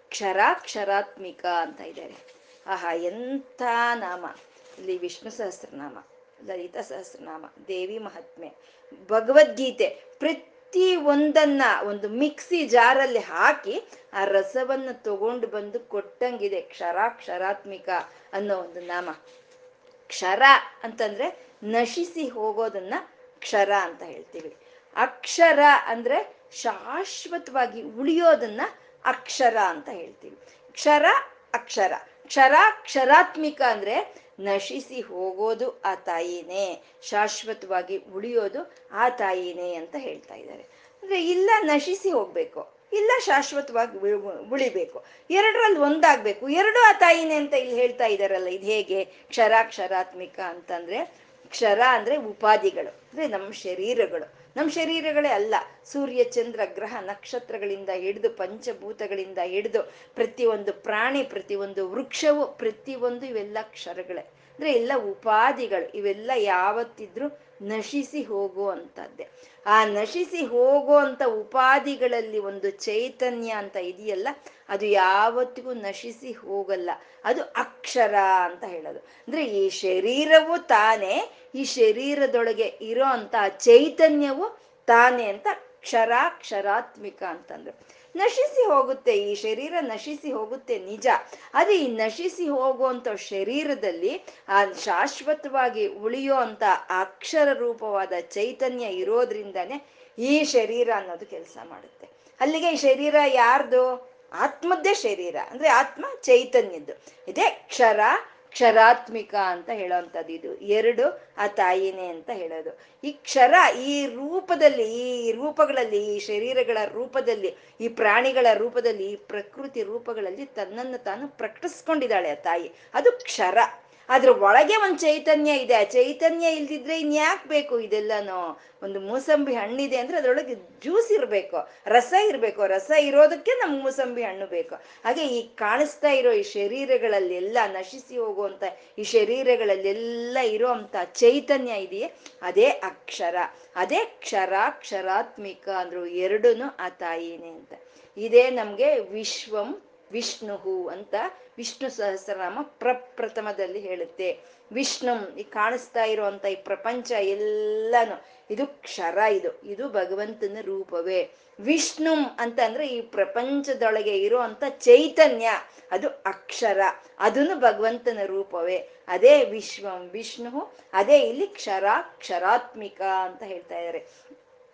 ಕ್ಷರಾಕ್ಷರಾತ್ಮಿಕ ಅಂತ ಇದ್ದಾರೆ. ಆಹಾ, ಎಂಥ ನಾಮ. ಇಲ್ಲಿ ವಿಷ್ಣು ಸಹಸ್ರನಾಮ, ಲಲಿತ ಸಹಸ್ರನಾಮ, ದೇವಿ ಮಹಾತ್ಮೆ ಭಗವದ್ಗೀತೆ, ಪ್ರತಿ ಒಂದನ್ನ ಒಂದು ಮಿಕ್ಸಿ ಜಾರಲ್ಲಿ ಹಾಕಿ ಆ ರಸವನ್ನು ತಗೊಂಡು ಬಂದು ಕೊಟ್ಟಂಗಿದೆ ಕ್ಷರಾಕ್ಷರಾತ್ಮಿಕ ಅನ್ನೋ ಒಂದು ನಾಮ. ಕ್ಷರ ಅಂತಂದ್ರೆ ನಶಿಸಿ ಹೋಗೋದನ್ನ ಕ್ಷರ ಅಂತ ಹೇಳ್ತೀವಿ. ಅಕ್ಷರ ಅಂದ್ರೆ ಶಾಶ್ವತವಾಗಿ ಉಳಿಯೋದನ್ನ ಅಕ್ಷರ ಅಂತ ಹೇಳ್ತೀವಿ. ಕ್ಷರ, ಅಕ್ಷರ. ಕ್ಷರ, ಕ್ಷರಾತ್ಮಿಕ ಅಂದ್ರೆ ನಶಿಸಿ ಹೋಗೋದು ಆ ತಾಯಿನೇ. ಶಾಶ್ವತವಾಗಿ ಉಳಿಯೋದು ಆ ತಾಯಿನೇ ಅಂತ ಹೇಳ್ತಾ ಇದ್ದಾರೆ. ಅಂದ್ರೆ ಇಲ್ಲ ನಶಿಸಿ ಹೋಗ್ಬೇಕು, ಇಲ್ಲ ಶಾಶ್ವತವಾಗಿ ಉಳಿಬೇಕು. ಎರಡರಲ್ಲಿ ಒಂದಾಗ್ಬೇಕು. ಎರಡು ಆ ತಾಯಿನೇ ಅಂತ ಇಲ್ಲಿ ಹೇಳ್ತಾ ಇದಾರಲ್ಲ ಇದು ಹೇಗೆ? ಕ್ಷರ, ಕ್ಷರಾತ್ಮಿಕ ಅಂತಂದ್ರೆ ಕ್ಷರ ಅಂದ್ರೆ ಉಪಾಧಿಗಳು ಅಂದ್ರೆ ನಮ್ಮ ಶರೀರಗಳು. ನಮ್ಮ ಶರೀರಗಳೇ ಅಲ್ಲ, ಸೂರ್ಯ, ಚಂದ್ರ, ಗ್ರಹ, ನಕ್ಷತ್ರಗಳಿಂದ ಹಿಡಿದು ಪಂಚಭೂತಗಳಿಂದ ಹಿಡಿದು ಪ್ರತಿಯೊಂದು ಪ್ರಾಣಿ, ಪ್ರತಿಯೊಂದು ವೃಕ್ಷವು, ಪ್ರತಿಯೊಂದು ಇವೆಲ್ಲ ಕ್ಷರಗಳೇ. ಅಂದ್ರೆ ಎಲ್ಲ ಉಪಾಧಿಗಳು ಇವೆಲ್ಲ ಯಾವತ್ತಿದ್ರು ನಶಿಸಿ ಹೋಗುವಂಥದ್ದೇ. ಆ ನಶಿಸಿ ಹೋಗುವಂಥ ಉಪಾಧಿಗಳಲ್ಲಿ ಒಂದು ಚೈತನ್ಯ ಅಂತ ಇದೆಯಲ್ಲ, ಅದು ಯಾವತ್ತಿಗೂ ನಶಿಸಿ ಹೋಗಲ್ಲ. ಅದು ಅಕ್ಷರ ಅಂತ ಹೇಳೋದು. ಅಂದ್ರೆ ಈ ಶರೀರವು ತಾನೇ ಈ ಶರೀರದೊಳಗೆ ಇರೋ ಅಂತ ಚೈತನ್ಯವು ತಾನೇ ಅಂತ ಕ್ಷರಾಕ್ಷರಾತ್ಮಿಕ ಅಂತಂದ್ರು. ನಶಿಸಿ ಹೋಗುತ್ತೆ, ಈ ಶರೀರ ನಶಿಸಿ ಹೋಗುತ್ತೆ ನಿಜ. ಅದು ಈ ನಶಿಸಿ ಹೋಗುವಂತ ಶರೀರದಲ್ಲಿ ಆ ಶಾಶ್ವತವಾಗಿ ಉಳಿಯೋ ಅಂತ ಅಕ್ಷರ ರೂಪವಾದ ಚೈತನ್ಯ ಇರೋದ್ರಿಂದಾನೆ ಈ ಶರೀರ ಅನ್ನೋದು ಕೆಲಸ ಮಾಡುತ್ತೆ. ಅಲ್ಲಿಗೆ ಈ ಶರೀರ ಯಾರ್ದು? ಆತ್ಮದ್ದೇ ಶರೀರ. ಅಂದ್ರೆ ಆತ್ಮ ಚೈತನ್ಯದ್ದು. ಇದೇ ಕ್ಷರ ಕ್ಷರಾತ್ಮಿಕ ಅಂತ ಹೇಳೋವಂಥದ್ದು ಇದು. ಎರಡು, ಆ ತಾಯಿನೇ ಅಂತ ಹೇಳೋದು. ಈ ಕ್ಷರ ಈ ರೂಪದಲ್ಲಿ, ಈ ರೂಪಗಳಲ್ಲಿ, ಈ ಶರೀರಗಳ ರೂಪದಲ್ಲಿ, ಈ ಪ್ರಾಣಿಗಳ ರೂಪದಲ್ಲಿ, ಈ ಪ್ರಕೃತಿ ರೂಪಗಳಲ್ಲಿ ತನ್ನನ್ನು ತಾನು ಪ್ರಕಟಿಸ್ಕೊಂಡಿದ್ದಾಳೆ ಆ ತಾಯಿ. ಅದು ಕ್ಷರ. ಅದ್ರ ಒಳಗೆ ಒಂದು ಚೈತನ್ಯ ಇದೆ. ಆ ಚೈತನ್ಯ ಇಲ್ದಿದ್ರೆ ಇನ್ಯಾಕ್ ಬೇಕು ಇದೆಲ್ಲನೂ? ಒಂದು ಮೂಸಂಬಿ ಹಣ್ಣಿದೆ ಅಂದ್ರೆ ಅದ್ರೊಳಗೆ ಜ್ಯೂಸ್ ಇರಬೇಕು, ರಸ ಇರಬೇಕು. ರಸ ಇರೋದಕ್ಕೆ ನಮ್ಗೆ ಮೂಸಂಬಿ ಹಣ್ಣು ಬೇಕು. ಹಾಗೆ ಈ ಕಾಣಿಸ್ತಾ ಇರೋ ಈ ಶರೀರಗಳಲ್ಲೆಲ್ಲ, ನಶಿಸಿ ಹೋಗುವಂತ ಈ ಶರೀರಗಳಲ್ಲೆಲ್ಲ ಇರೋ ಅಂತ ಚೈತನ್ಯ ಇದೆಯೇ? ಅದೇ ಅಕ್ಷರ. ಅದೇ ಕ್ಷರ ಕ್ಷರಾತ್ಮಿಕ ಅಂದ್ರು ಎರಡೂ ಆ ತಾಯಿನೇ ಅಂತ. ಇದೇ ನಮ್ಗೆ ವಿಶ್ವಂ ವಿಷ್ಣು ಅಂತ ವಿಷ್ಣು ಸಹಸ್ರನಾಮ ಪ್ರಪ್ರಥಮದಲ್ಲಿ ಹೇಳುತ್ತೆ. ವಿಷ್ಣು ಈ ಕಾಣಿಸ್ತಾ ಇರುವಂತ ಈ ಪ್ರಪಂಚ ಎಲ್ಲಾನು, ಇದು ಕ್ಷರ ಇದು ಇದು ಭಗವಂತನ ರೂಪವೇ. ವಿಷ್ಣು ಅಂತ ಅಂದ್ರೆ ಈ ಪ್ರಪಂಚದೊಳಗೆ ಇರುವಂತ ಚೈತನ್ಯ, ಅದು ಅಕ್ಷರ, ಅದನ್ನು ಭಗವಂತನ ರೂಪವೇ. ಅದೇ ವಿಶ್ವಂ ವಿಷ್ಣು ಅದೇ ಇಲ್ಲಿ ಕ್ಷರ, ಕ್ಷರಾತ್ಮಿಕ ಅಂತ ಹೇಳ್ತಾ ಇದ್ದಾರೆ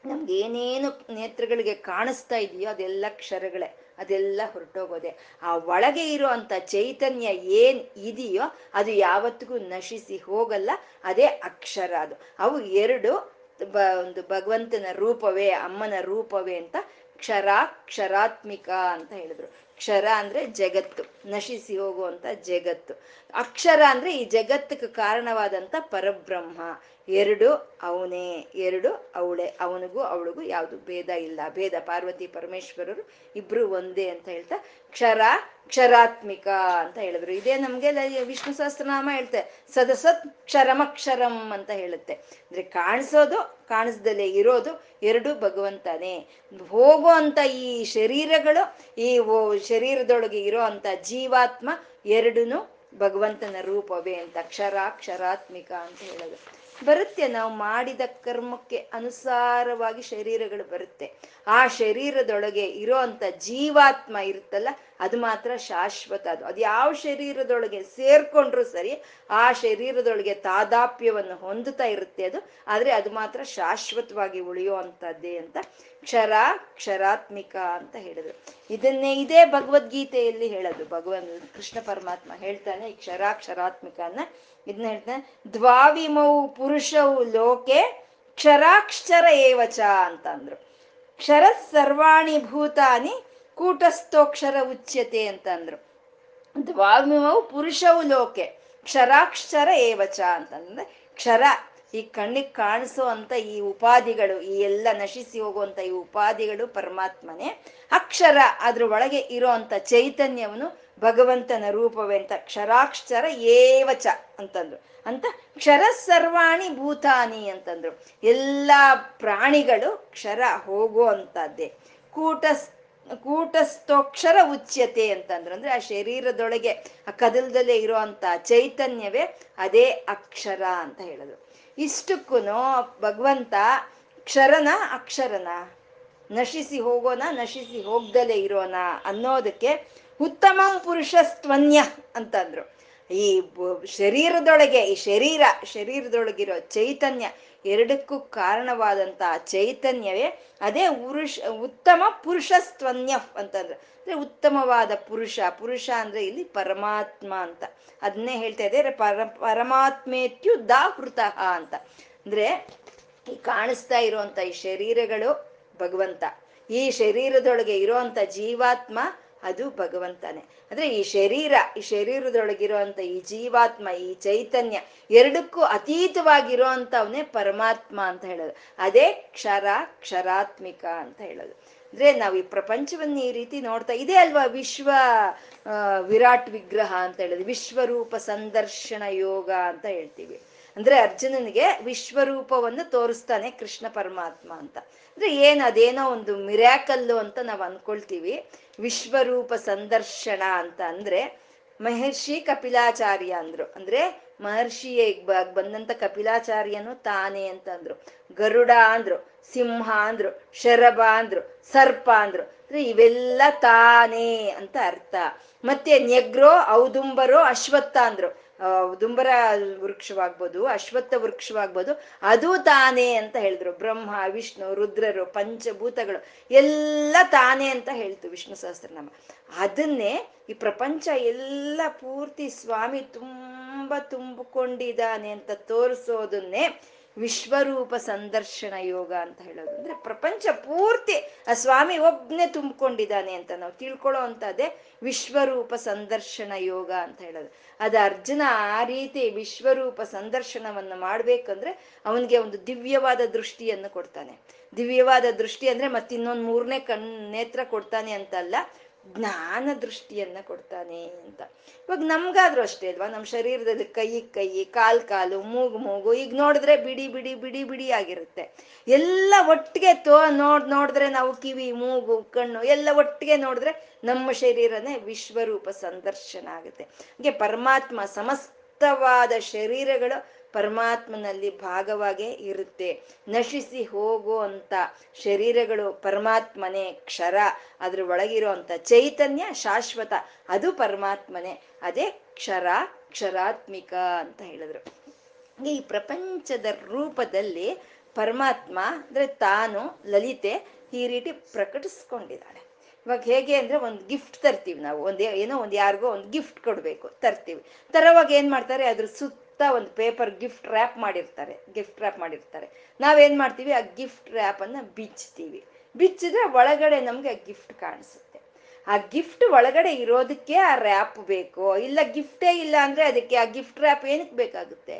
ನಮ್ಗೆ ಏನೇನು ನೇತ್ರಗಳಿಗೆ ಕಾಣಿಸ್ತಾ ಇದೆಯೋ ಅದೆಲ್ಲ ಕ್ಷರಗಳೇ. ಅದೆಲ್ಲ ಹೊರಟೋಗೋದೆ. ಆ ಒಳಗೆ ಇರೋ ಅಂತ ಚೈತನ್ಯ ಏನ್ ಇದೆಯೋ ಅದು ಯಾವತ್ತಿಗೂ ನಶಿಸಿ ಹೋಗಲ್ಲ, ಅದೇ ಅಕ್ಷರ ಅದು. ಅವು ಎರಡು ಬ, ಒಂದು ಭಗವಂತನ ರೂಪವೇ, ಅಮ್ಮನ ರೂಪವೇ ಅಂತ ಕ್ಷರ, ಕ್ಷರಾತ್ಮಿಕ ಅಂತ ಹೇಳಿದ್ರು. ಕ್ಷರ ಅಂದ್ರೆ ಜಗತ್ತು, ನಶಿಸಿ ಹೋಗುವಂತ ಜಗತ್ತು. ಅಕ್ಷರ ಅಂದ್ರೆ ಈ ಜಗತ್ತಕ್ಕೆ ಕಾರಣವಾದಂತ ಪರಬ್ರಹ್ಮ. ಎರಡು ಅವನೇ, ಎರಡು ಅವಳೆ, ಅವನಿಗೂ ಅವಳಿಗೂ ಯಾವುದು ಭೇದ ಇಲ್ಲ. ಭೇದ ಪಾರ್ವತಿ, ಪರಮೇಶ್ವರರು ಇಬ್ರು ಒಂದೇ ಅಂತ ಹೇಳ್ತಾ ಕ್ಷರ, ಕ್ಷರಾತ್ಮಿಕ ಅಂತ ಹೇಳಿದ್ರು. ಇದೇ ನಮ್ಗೆ ವಿಷ್ಣು ಸಹಸ್ರನಾಮ ಹೇಳ್ತೆ. ಸದಸತ್ ಕ್ಷರಮಕ್ಷರಂ ಅಂತ ಹೇಳುತ್ತೆ. ಅಂದ್ರೆ ಕಾಣಿಸೋದು, ಕಾಣಿಸ್ದಲೇ ಇರೋದು ಎರಡು ಭಗವಂತನೇ. ಹೋಗೋ ಈ ಶರೀರಗಳು, ಈ ಶರೀರದೊಳಗೆ ಇರೋ ಅಂತ ಜೀವಾತ್ಮ ಎರಡೂ ಭಗವಂತನ ರೂಪವೇ ಅಂತ. ಕ್ಷರ, ಕ್ಷರಾತ್ಮಿಕ ಅಂತ ಹೇಳೋದು. ಬರುತ್ತೆ. ನಾವು ಮಾಡಿದ ಕರ್ಮಕ್ಕೆ ಅನುಸಾರವಾಗಿ ಶರೀರಗಳು ಬರುತ್ತೆ. ಆ ಶರೀರದೊಳಗೆ ಇರೋ ಅಂತ ಜೀವಾತ್ಮ ಇರುತ್ತಲ್ಲ, ಅದು ಮಾತ್ರ ಶಾಶ್ವತ. ಅದು ಅದು ಯಾವ ಶರೀರದೊಳಗೆ ಸೇರ್ಕೊಂಡ್ರು ಸರಿ, ಆ ಶರೀರದೊಳಗೆ ತಾದಾಪ್ಯವನ್ನು ಹೊಂದುತ್ತಾ ಇರುತ್ತೆ ಅದು. ಆದ್ರೆ ಅದು ಮಾತ್ರ ಶಾಶ್ವತವಾಗಿ ಉಳಿಯೋ ಅಂತದ್ದೇ ಅಂತ ಕ್ಷರ, ಕ್ಷರಾತ್ಮಿಕ ಅಂತ ಹೇಳಿದ್ರು. ಇದನ್ನೇ ಇದೇ ಭಗವದ್ಗೀತೆಯಲ್ಲಿ ಹೇಳೋದು. ಭಗವನ್ ಕೃಷ್ಣ ಪರಮಾತ್ಮ ಹೇಳ್ತಾನೆ, ಈ ಕ್ಷರ ಕ್ಷರಾತ್ಮಿಕನ್ನ ಇದನ್ನ ಹೇಳ್ತಾನೆ. ದ್ವಾವಿಮೌ ಪುರುಷವು ಲೋಕೆ ಕ್ಷರಾಕ್ಷರ ಏವಚ ಅಂತಂದ್ರು. ಕ್ಷರ ಸರ್ವಾಣಿ ಭೂತಾನಿ ಕೂಟಸ್ಥೋಕ್ಷರ ಉಚ್ಯತೆ ಅಂತಂದ್ರು. ದ್ವಾವಿಮೌ ಪುರುಷವು ಲೋಕೆ ಕ್ಷರಾಕ್ಷರ ಏವಚ ಅಂತಂದ್ರೆ ಕ್ಷರ ಈ ಕಣ್ಣಿಗೆ ಕಾಣಿಸೋ ಅಂತ ಈ ಉಪಾಧಿಗಳು, ಈ ಎಲ್ಲ ನಶಿಸಿ ಹೋಗುವಂತ ಈ ಉಪಾಧಿಗಳು ಪರಮಾತ್ಮನೇ. ಅಕ್ಷರ ಅದ್ರ ಒಳಗೆ ಇರೋ ಅಂತ ಚೈತನ್ಯವನ್ನು ಭಗವಂತನ ರೂಪವೇ ಅಂತ ಕ್ಷರಾಕ್ಷರ ಏವಚ ಅಂತಂದ್ರು. ಅಂತ ಕ್ಷರ ಸರ್ವಾಣಿ ಭೂತಾನಿ ಅಂತಂದ್ರು. ಎಲ್ಲ ಪ್ರಾಣಿಗಳು ಕ್ಷರ ಹೋಗುವಂತದ್ದೇ ಕೂಟ ಕೂಟಸ್ಥೋಕ್ಷರ ಉಚ್ಯತೆ ಅಂತಂದ್ರು. ಅಂದ್ರೆ ಆ ಶರೀರದೊಳಗೆ, ಆ ಕದಲ್ದಲ್ಲೇ ಇರುವಂತ ಚೈತನ್ಯವೇ ಅದೇ ಅಕ್ಷರ ಅಂತ ಹೇಳಿದ್ರು. ಇಷ್ಟಕ್ಕೂ ಭಗವಂತ ಕ್ಷರನ ಅಕ್ಷರನ ನಶಿಸಿ ಹೋಗೋಣ ನಶಿಸಿ ಹೋಗ್ದಲೇ ಇರೋಣ ಅನ್ನೋದಕ್ಕೆ ಉತ್ತಮಂ ಪುರುಷಸ್ತ್ವನ್ಯ ಅಂತಂದ್ರು. ಈ ಶರೀರದೊಳಗೆ, ಈ ಶರೀರ, ಶರೀರದೊಳಗಿರೋ ಚೈತನ್ಯ ಎರಡಕ್ಕೂ ಕಾರಣವಾದಂತ ಚೈತನ್ಯವೇ ಅದೇ ಪುರುಷ ಉತ್ತಮ ಪುರುಷಸ್ತ್ವನ್ಯ ಅಂತಂದ್ರೆ. ಅಂದ್ರೆ ಉತ್ತಮವಾದ ಪುರುಷ ಪುರುಷ ಅಂದ್ರೆ ಇಲ್ಲಿ ಪರಮಾತ್ಮ ಅಂತ. ಅದನ್ನೇ ಹೇಳ್ತಾ ಇದ್ದಾರೆ ಪರ ಪರಮಾತ್ಮೇತ್ಯುದಾಹೃತ ಅಂತ. ಅಂದ್ರೆ ಈ ಕಾಣಿಸ್ತಾ ಇರುವಂತ ಈ ಶರೀರಗಳು ಭಗವಂತ. ಈ ಶರೀರದೊಳಗೆ ಇರುವಂತ ಜೀವಾತ್ಮ ಅದು ಭಗವಂತನೇ. ಅಂದ್ರೆ ಈ ಶರೀರ, ಈ ಶರೀರದೊಳಗಿರುವಂತ ಈ ಜೀವಾತ್ಮ, ಈ ಚೈತನ್ಯ ಎರಡಕ್ಕೂ ಅತೀತವಾಗಿರೋ ಅಂತವನೇ ಪರಮಾತ್ಮ ಅಂತ ಹೇಳೋದು. ಅದೇ ಕ್ಷರ, ಕ್ಷರಾತ್ಮಿಕ ಅಂತ ಹೇಳೋದು. ಅಂದ್ರೆ ನಾವು ಈ ಪ್ರಪಂಚವನ್ನ ಈ ರೀತಿ ನೋಡ್ತಾ, ಇದೆ ಅಲ್ವಾ ವಿಶ್ವ ವಿರಾಟ್ ವಿಗ್ರಹ ಅಂತ ಹೇಳೋದು. ವಿಶ್ವರೂಪ ಸಂದರ್ಶನ ಯೋಗ ಅಂತ ಹೇಳ್ತೀವಿ. ಅಂದ್ರೆ ಅರ್ಜುನನಿಗೆ ವಿಶ್ವರೂಪವನ್ನು ತೋರಿಸ್ತಾನೆ ಕೃಷ್ಣ ಪರಮಾತ್ಮ ಅಂತ. ಅಂದ್ರೆ ಏನ್, ಅದೇನೋ ಒಂದು ಮಿರ್ಯಾಕಲ್ಲು ಅಂತ ನಾವು ಅನ್ಕೊಳ್ತೀವಿ. ವಿಶ್ವರೂಪ ಸಂದರ್ಶನ ಅಂತ ಅಂದ್ರೆ ಮಹರ್ಷಿ ಕಪಿಲಾಚಾರ್ಯ ಅಂದ್ರು. ಅಂದ್ರೆ ಮಹರ್ಷಿಯೇ ಬಂದಂತ ಕಪಿಲಾಚಾರ್ಯನು ತಾನೇ ಅಂತ ಅಂದ್ರು. ಗರುಡ ಅಂದ್ರು, ಸಿಂಹ ಅಂದ್ರು, ಶರಭ ಅಂದ್ರು, ಸರ್ಪ ಅಂದ್ರು. ಅಂದ್ರೆ ಇವೆಲ್ಲ ತಾನೇ ಅಂತ ಅರ್ಥ. ಮತ್ತೆ ನೆಗ್ರೋ, ಔದುಂಬರೋ, ಅಶ್ವತ್ಥ ಅಂದ್ರು. ದುಂಬರ ವೃಕ್ಷವಾಗ್ಬೋದು, ಅಶ್ವತ್ಥ ವೃಕ್ಷವಾಗ್ಬೋದು, ಅದು ತಾನೇ ಅಂತ ಹೇಳಿದ್ರು. ಬ್ರಹ್ಮ, ವಿಷ್ಣು, ರುದ್ರರು, ಪಂಚಭೂತಗಳು, ಎಲ್ಲ ತಾನೇ ಅಂತ ಹೇಳ್ತು ವಿಷ್ಣು ಸಹಸ್ರನಾಮ. ಅದನ್ನೇ ಈ ಪ್ರಪಂಚ ಎಲ್ಲ ಪೂರ್ತಿ ಸ್ವಾಮಿ ತುಂಬ ತುಂಬಿಕೊಂಡಿದ್ದಾನೆ ಅಂತ ತೋರಿಸೋದನ್ನೇ ವಿಶ್ವರೂಪ ಸಂದರ್ಶನ ಯೋಗ ಅಂತ ಹೇಳೋದು. ಅಂದ್ರೆ ಪ್ರಪಂಚ ಪೂರ್ತಿ ಆ ಸ್ವಾಮಿ ಒಬ್ನೇ ತುಂಬಿಕೊಂಡಿದ್ದಾನೆ ಅಂತ ನಾವು ತಿಳ್ಕೊಳ್ಳೋ ಅಂತದೇ ವಿಶ್ವರೂಪ ಸಂದರ್ಶನ ಯೋಗ ಅಂತ ಹೇಳೋದು. ಅದು ಅರ್ಜುನ ಆ ರೀತಿ ವಿಶ್ವರೂಪ ಸಂದರ್ಶನವನ್ನು ಮಾಡ್ಬೇಕಂದ್ರೆ ಅವನಿಗೆ ಒಂದು ದಿವ್ಯವಾದ ದೃಷ್ಟಿಯನ್ನು ಕೊಡ್ತಾನೆ. ದಿವ್ಯವಾದ ದೃಷ್ಟಿ ಅಂದ್ರೆ ಮತ್ತಿನ್ನೊಂದು ಮೂರನೇ ಕಣ್ ನೇತ್ರ ಕೊಡ್ತಾನೆ ಅಂತಲ್ಲ ಜ್ಞಾನ ದೃಷ್ಟಿಯನ್ನ ಕೊಡ್ತಾನೆ ಅಂತ. ಇವಾಗ ನಮ್ಗಾದ್ರೂ ಅಷ್ಟೇ ಅಲ್ವಾ? ನಮ್ಮ ಶರೀರದಲ್ಲಿ ಕೈ ಕೈ, ಕಾಲ್, ಕಾಲು, ಮೂಗು ಮೂಗು ಈಗ ನೋಡಿದ್ರೆ ಬಿಡಿ ಬಿಡಿ ಬಿಡಿ ಬಿಡಿ ಆಗಿರುತ್ತೆ. ಎಲ್ಲ ಒಟ್ಟಿಗೆ ತೋ, ನೋಡ್, ನೋಡಿದ್ರೆ ನಾವು ಕಿವಿ, ಮೂಗು, ಕಣ್ಣು ಎಲ್ಲ ಒಟ್ಟಿಗೆ ನೋಡಿದ್ರೆ ನಮ್ಮ ಶರೀರನೇ ವಿಶ್ವರೂಪ ಸಂದರ್ಶನ ಆಗುತ್ತೆ. ಹಾಗೆ ಪರಮಾತ್ಮ ಸಮಸ್ತವಾದ ಶರೀರಗಳು ಪರಮಾತ್ಮನಲ್ಲಿ ಭಾಗವಾಗೇ ಇರುತ್ತೆ. ನಶಿಸಿ ಹೋಗುವಂತ ಶರೀರಗಳು ಪರಮಾತ್ಮನೇ ಕ್ಷರ, ಅದ್ರ ಒಳಗಿರೋ ಅಂತ ಚೈತನ್ಯ ಶಾಶ್ವತ, ಅದು ಪರಮಾತ್ಮನೇ. ಅದೇ ಕ್ಷರ, ಕ್ಷರಾತ್ಮಿಕ ಅಂತ ಹೇಳಿದ್ರು. ಈ ಪ್ರಪಂಚದ ರೂಪದಲ್ಲಿ ಪರಮಾತ್ಮ ಅಂದ್ರೆ ತಾನು ಲಲಿತೆ ಈ ರೀತಿ ಪ್ರಕಟಿಸ್ಕೊಂಡಿದ್ದಾಳೆ. ಇವಾಗ ಹೇಗೆ ಅಂದ್ರೆ ಒಂದು ಗಿಫ್ಟ್ ತರ್ತೀವಿ ನಾವು. ಒಂದು ಏನೋ ಒಂದು ಯಾರಿಗೋ ಒಂದು ಗಿಫ್ಟ್ ಕೊಡ್ಬೇಕು, ತರ್ತೀವಿ. ತರೋವಾಗ ಏನ್ ಮಾಡ್ತಾರೆ? ಅದ್ರ ಸುತ್ತ ಒಂದು ಪೇಪರ್ ಗಿಫ್ಟ್ ರ್ಯಾಪ್ ಮಾಡಿರ್ತಾರೆ ಗಿಫ್ಟ್ ರ್ಯಾಪ್ ಮಾಡಿರ್ತಾರೆ. ನಾವೇನ್ ಮಾಡ್ತೀವಿ? ಆ ಗಿಫ್ಟ್ ರ್ಯಾಪ್ ಅನ್ನ ಬಿಚ್ತೀವಿ. ಬಿಚ್ಚಿದ್ರೆ ಒಳಗಡೆ ನಮ್ಗೆ ಆ ಗಿಫ್ಟ್ ಕಾಣಿಸುತ್ತೆ. ಆ ಗಿಫ್ಟ್ ಒಳಗಡೆ ಇರೋದಕ್ಕೆ ಆ ರ್ಯಾಪ್ ಬೇಕು, ಇಲ್ಲ ಗಿಫ್ಟೇ ಇಲ್ಲ ಅಂದ್ರೆ ಅದಕ್ಕೆ ಆ ಗಿಫ್ಟ್ ರ್ಯಾಪ್ ಏನಕ್ಕೆ ಬೇಕಾಗುತ್ತೆ?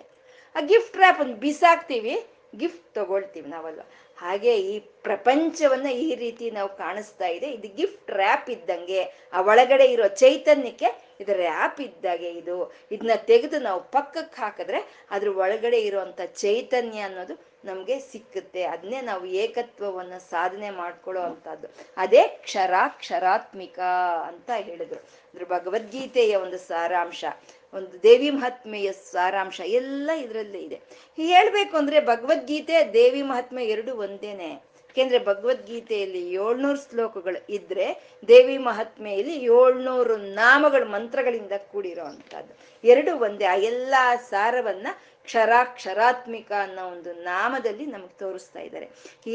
ಆ ಗಿಫ್ಟ್ ರ್ಯಾಪ್ ಬಿಸಾಕ್ತೀವಿ ಗಿಫ್ಟ್ ತಗೊಳ್ತೀವಿ ನಾವಲ್ವ. ಹಾಗೆ ಈ ಪ್ರಪಂಚವನ್ನ ಈ ರೀತಿ ನಾವು ಕಾಣಿಸ್ತಾ ಇದೆ. ಇದು ಗಿಫ್ಟ್ ರ್ಯಾಪ್ ಇದ್ದಂಗೆ, ಆ ಒಳಗಡೆ ಇರೋ ಚೈತನ್ಯಕ್ಕೆ ಇದು ರ್ಯಾಪ್ ಇದ್ದಾಗೆ ಇದು. ಇದನ್ನ ತೆಗೆದು ನಾವು ಪಕ್ಕಕ್ಕೆ ಹಾಕಿದ್ರೆ ಅದ್ರ ಒಳಗಡೆ ಇರುವಂತ ಚೈತನ್ಯ ಅನ್ನೋದು ನಮ್ಗೆ ಸಿಕ್ಕುತ್ತೆ. ಅದನ್ನೇ ನಾವು ಏಕತ್ವವನ್ನ ಸಾಧನೆ ಮಾಡ್ಕೊಳ್ಳೋ ಅಂತದ್ದು ಅದೇ ಕ್ಷರ ಕ್ಷರಾತ್ಮಿಕ ಅಂತ ಹೇಳಿದ್ರು. ಅಂದ್ರೆ ಭಗವದ್ಗೀತೆಯ ಒಂದು ಸಾರಾಂಶ, ಒಂದು ದೇವಿ ಮಹಾತ್ಮೆಯ ಸಾರಾಂಶ ಎಲ್ಲ ಇದರಲ್ಲೇ ಇದೆ. ಹೇಳ್ಬೇಕು ಅಂದ್ರೆ ಭಗವದ್ಗೀತೆ, ದೇವಿ ಮಹಾತ್ಮೆ ಎರಡು ಒಂದೇನೆ. ಯಾಕೆಂದ್ರೆ ಭಗವದ್ಗೀತೆಯಲ್ಲಿ ಏಳ್ನೂರು ಶ್ಲೋಕಗಳು ಇದ್ರೆ ದೇವಿ ಮಹಾತ್ಮೆಯಲ್ಲಿ ಏಳ್ನೂರು ನಾಮಗಳು, ಮಂತ್ರಗಳಿಂದ ಕೂಡಿರೋ ಅಂತದ್ದು ಎರಡು ಒಂದೇ. ಆ ಎಲ್ಲಾ ಸಾರವನ್ನ ಕ್ಷರಾಕ್ಷರಾತ್ಮಿಕ ಅನ್ನೋ ಒಂದು ನಾಮದಲ್ಲಿ ನಮ್ಗೆ ತೋರಿಸ್ತಾ ಇದ್ದಾರೆ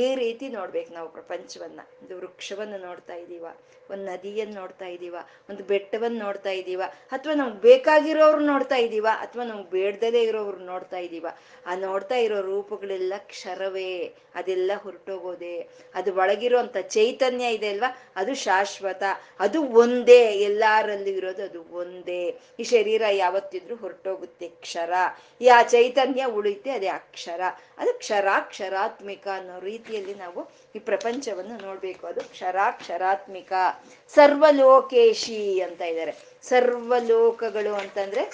ಈ ರೀತಿ ನೋಡ್ಬೇಕು ನಾವು ಪ್ರಪಂಚವನ್ನ. ಒಂದು ವೃಕ್ಷವನ್ನು ನೋಡ್ತಾ ಇದ್ದೀವ, ಒಂದು ನದಿಯನ್ನು ನೋಡ್ತಾ ಇದ್ದೀವ, ಒಂದು ಬೆಟ್ಟವನ್ನು ನೋಡ್ತಾ ಇದ್ದೀವ, ಅಥವಾ ನಮ್ಗೆ ಬೇಕಾಗಿರೋರು ನೋಡ್ತಾ ಇದ್ದೀವ, ಅಥವಾ ನಮ್ಗೆ ಬೇಡ್ದಲೇ ಇರೋರು ನೋಡ್ತಾ ಇದ್ದೀವ, ಆ ನೋಡ್ತಾ ಇರೋ ರೂಪಗಳೆಲ್ಲ ಕ್ಷರವೇ, ಅದೆಲ್ಲ ಹೊರಟೋಗೋದೆ, ಅದು ಒಳಗಿರುವಂತ ಚೈತನ್ಯ ಇದೆ ಅಲ್ವಾ? ಅದು ಶಾಶ್ವತ, ಅದು ಒಂದೇ, ಎಲ್ಲಾರಲ್ಲೂ ಇರೋದು ಅದು ಒಂದೇ. ಈ ಶರೀರ ಯಾವತ್ತಿದ್ರು ಹೊರಟೋಗುತ್ತೆ ಕ್ಷರ. ಈ ಆ ಚೈತನ್ಯ ಉಳಿತೆ ಅದೇ ಅಕ್ಷರ. ಅದು ಕ್ಷರಾಕ್ಷರಾತ್ಮಿಕ ಅನ್ನೋ ರೀತಿಯಲ್ಲಿ ನಾವು ಈ ಪ್ರಪಂಚವನ್ನು ನೋಡ್ಬೇಕು. ಅದು ಕ್ಷರಾಕ್ಷರಾತ್ಮಿಕ. ಸರ್ವಲೋಕೇಶಿ ಅಂತ ಇದ್ದಾರೆ. ಸರ್ವಲೋಕಗಳು ಅಂತಂದ್ರೆ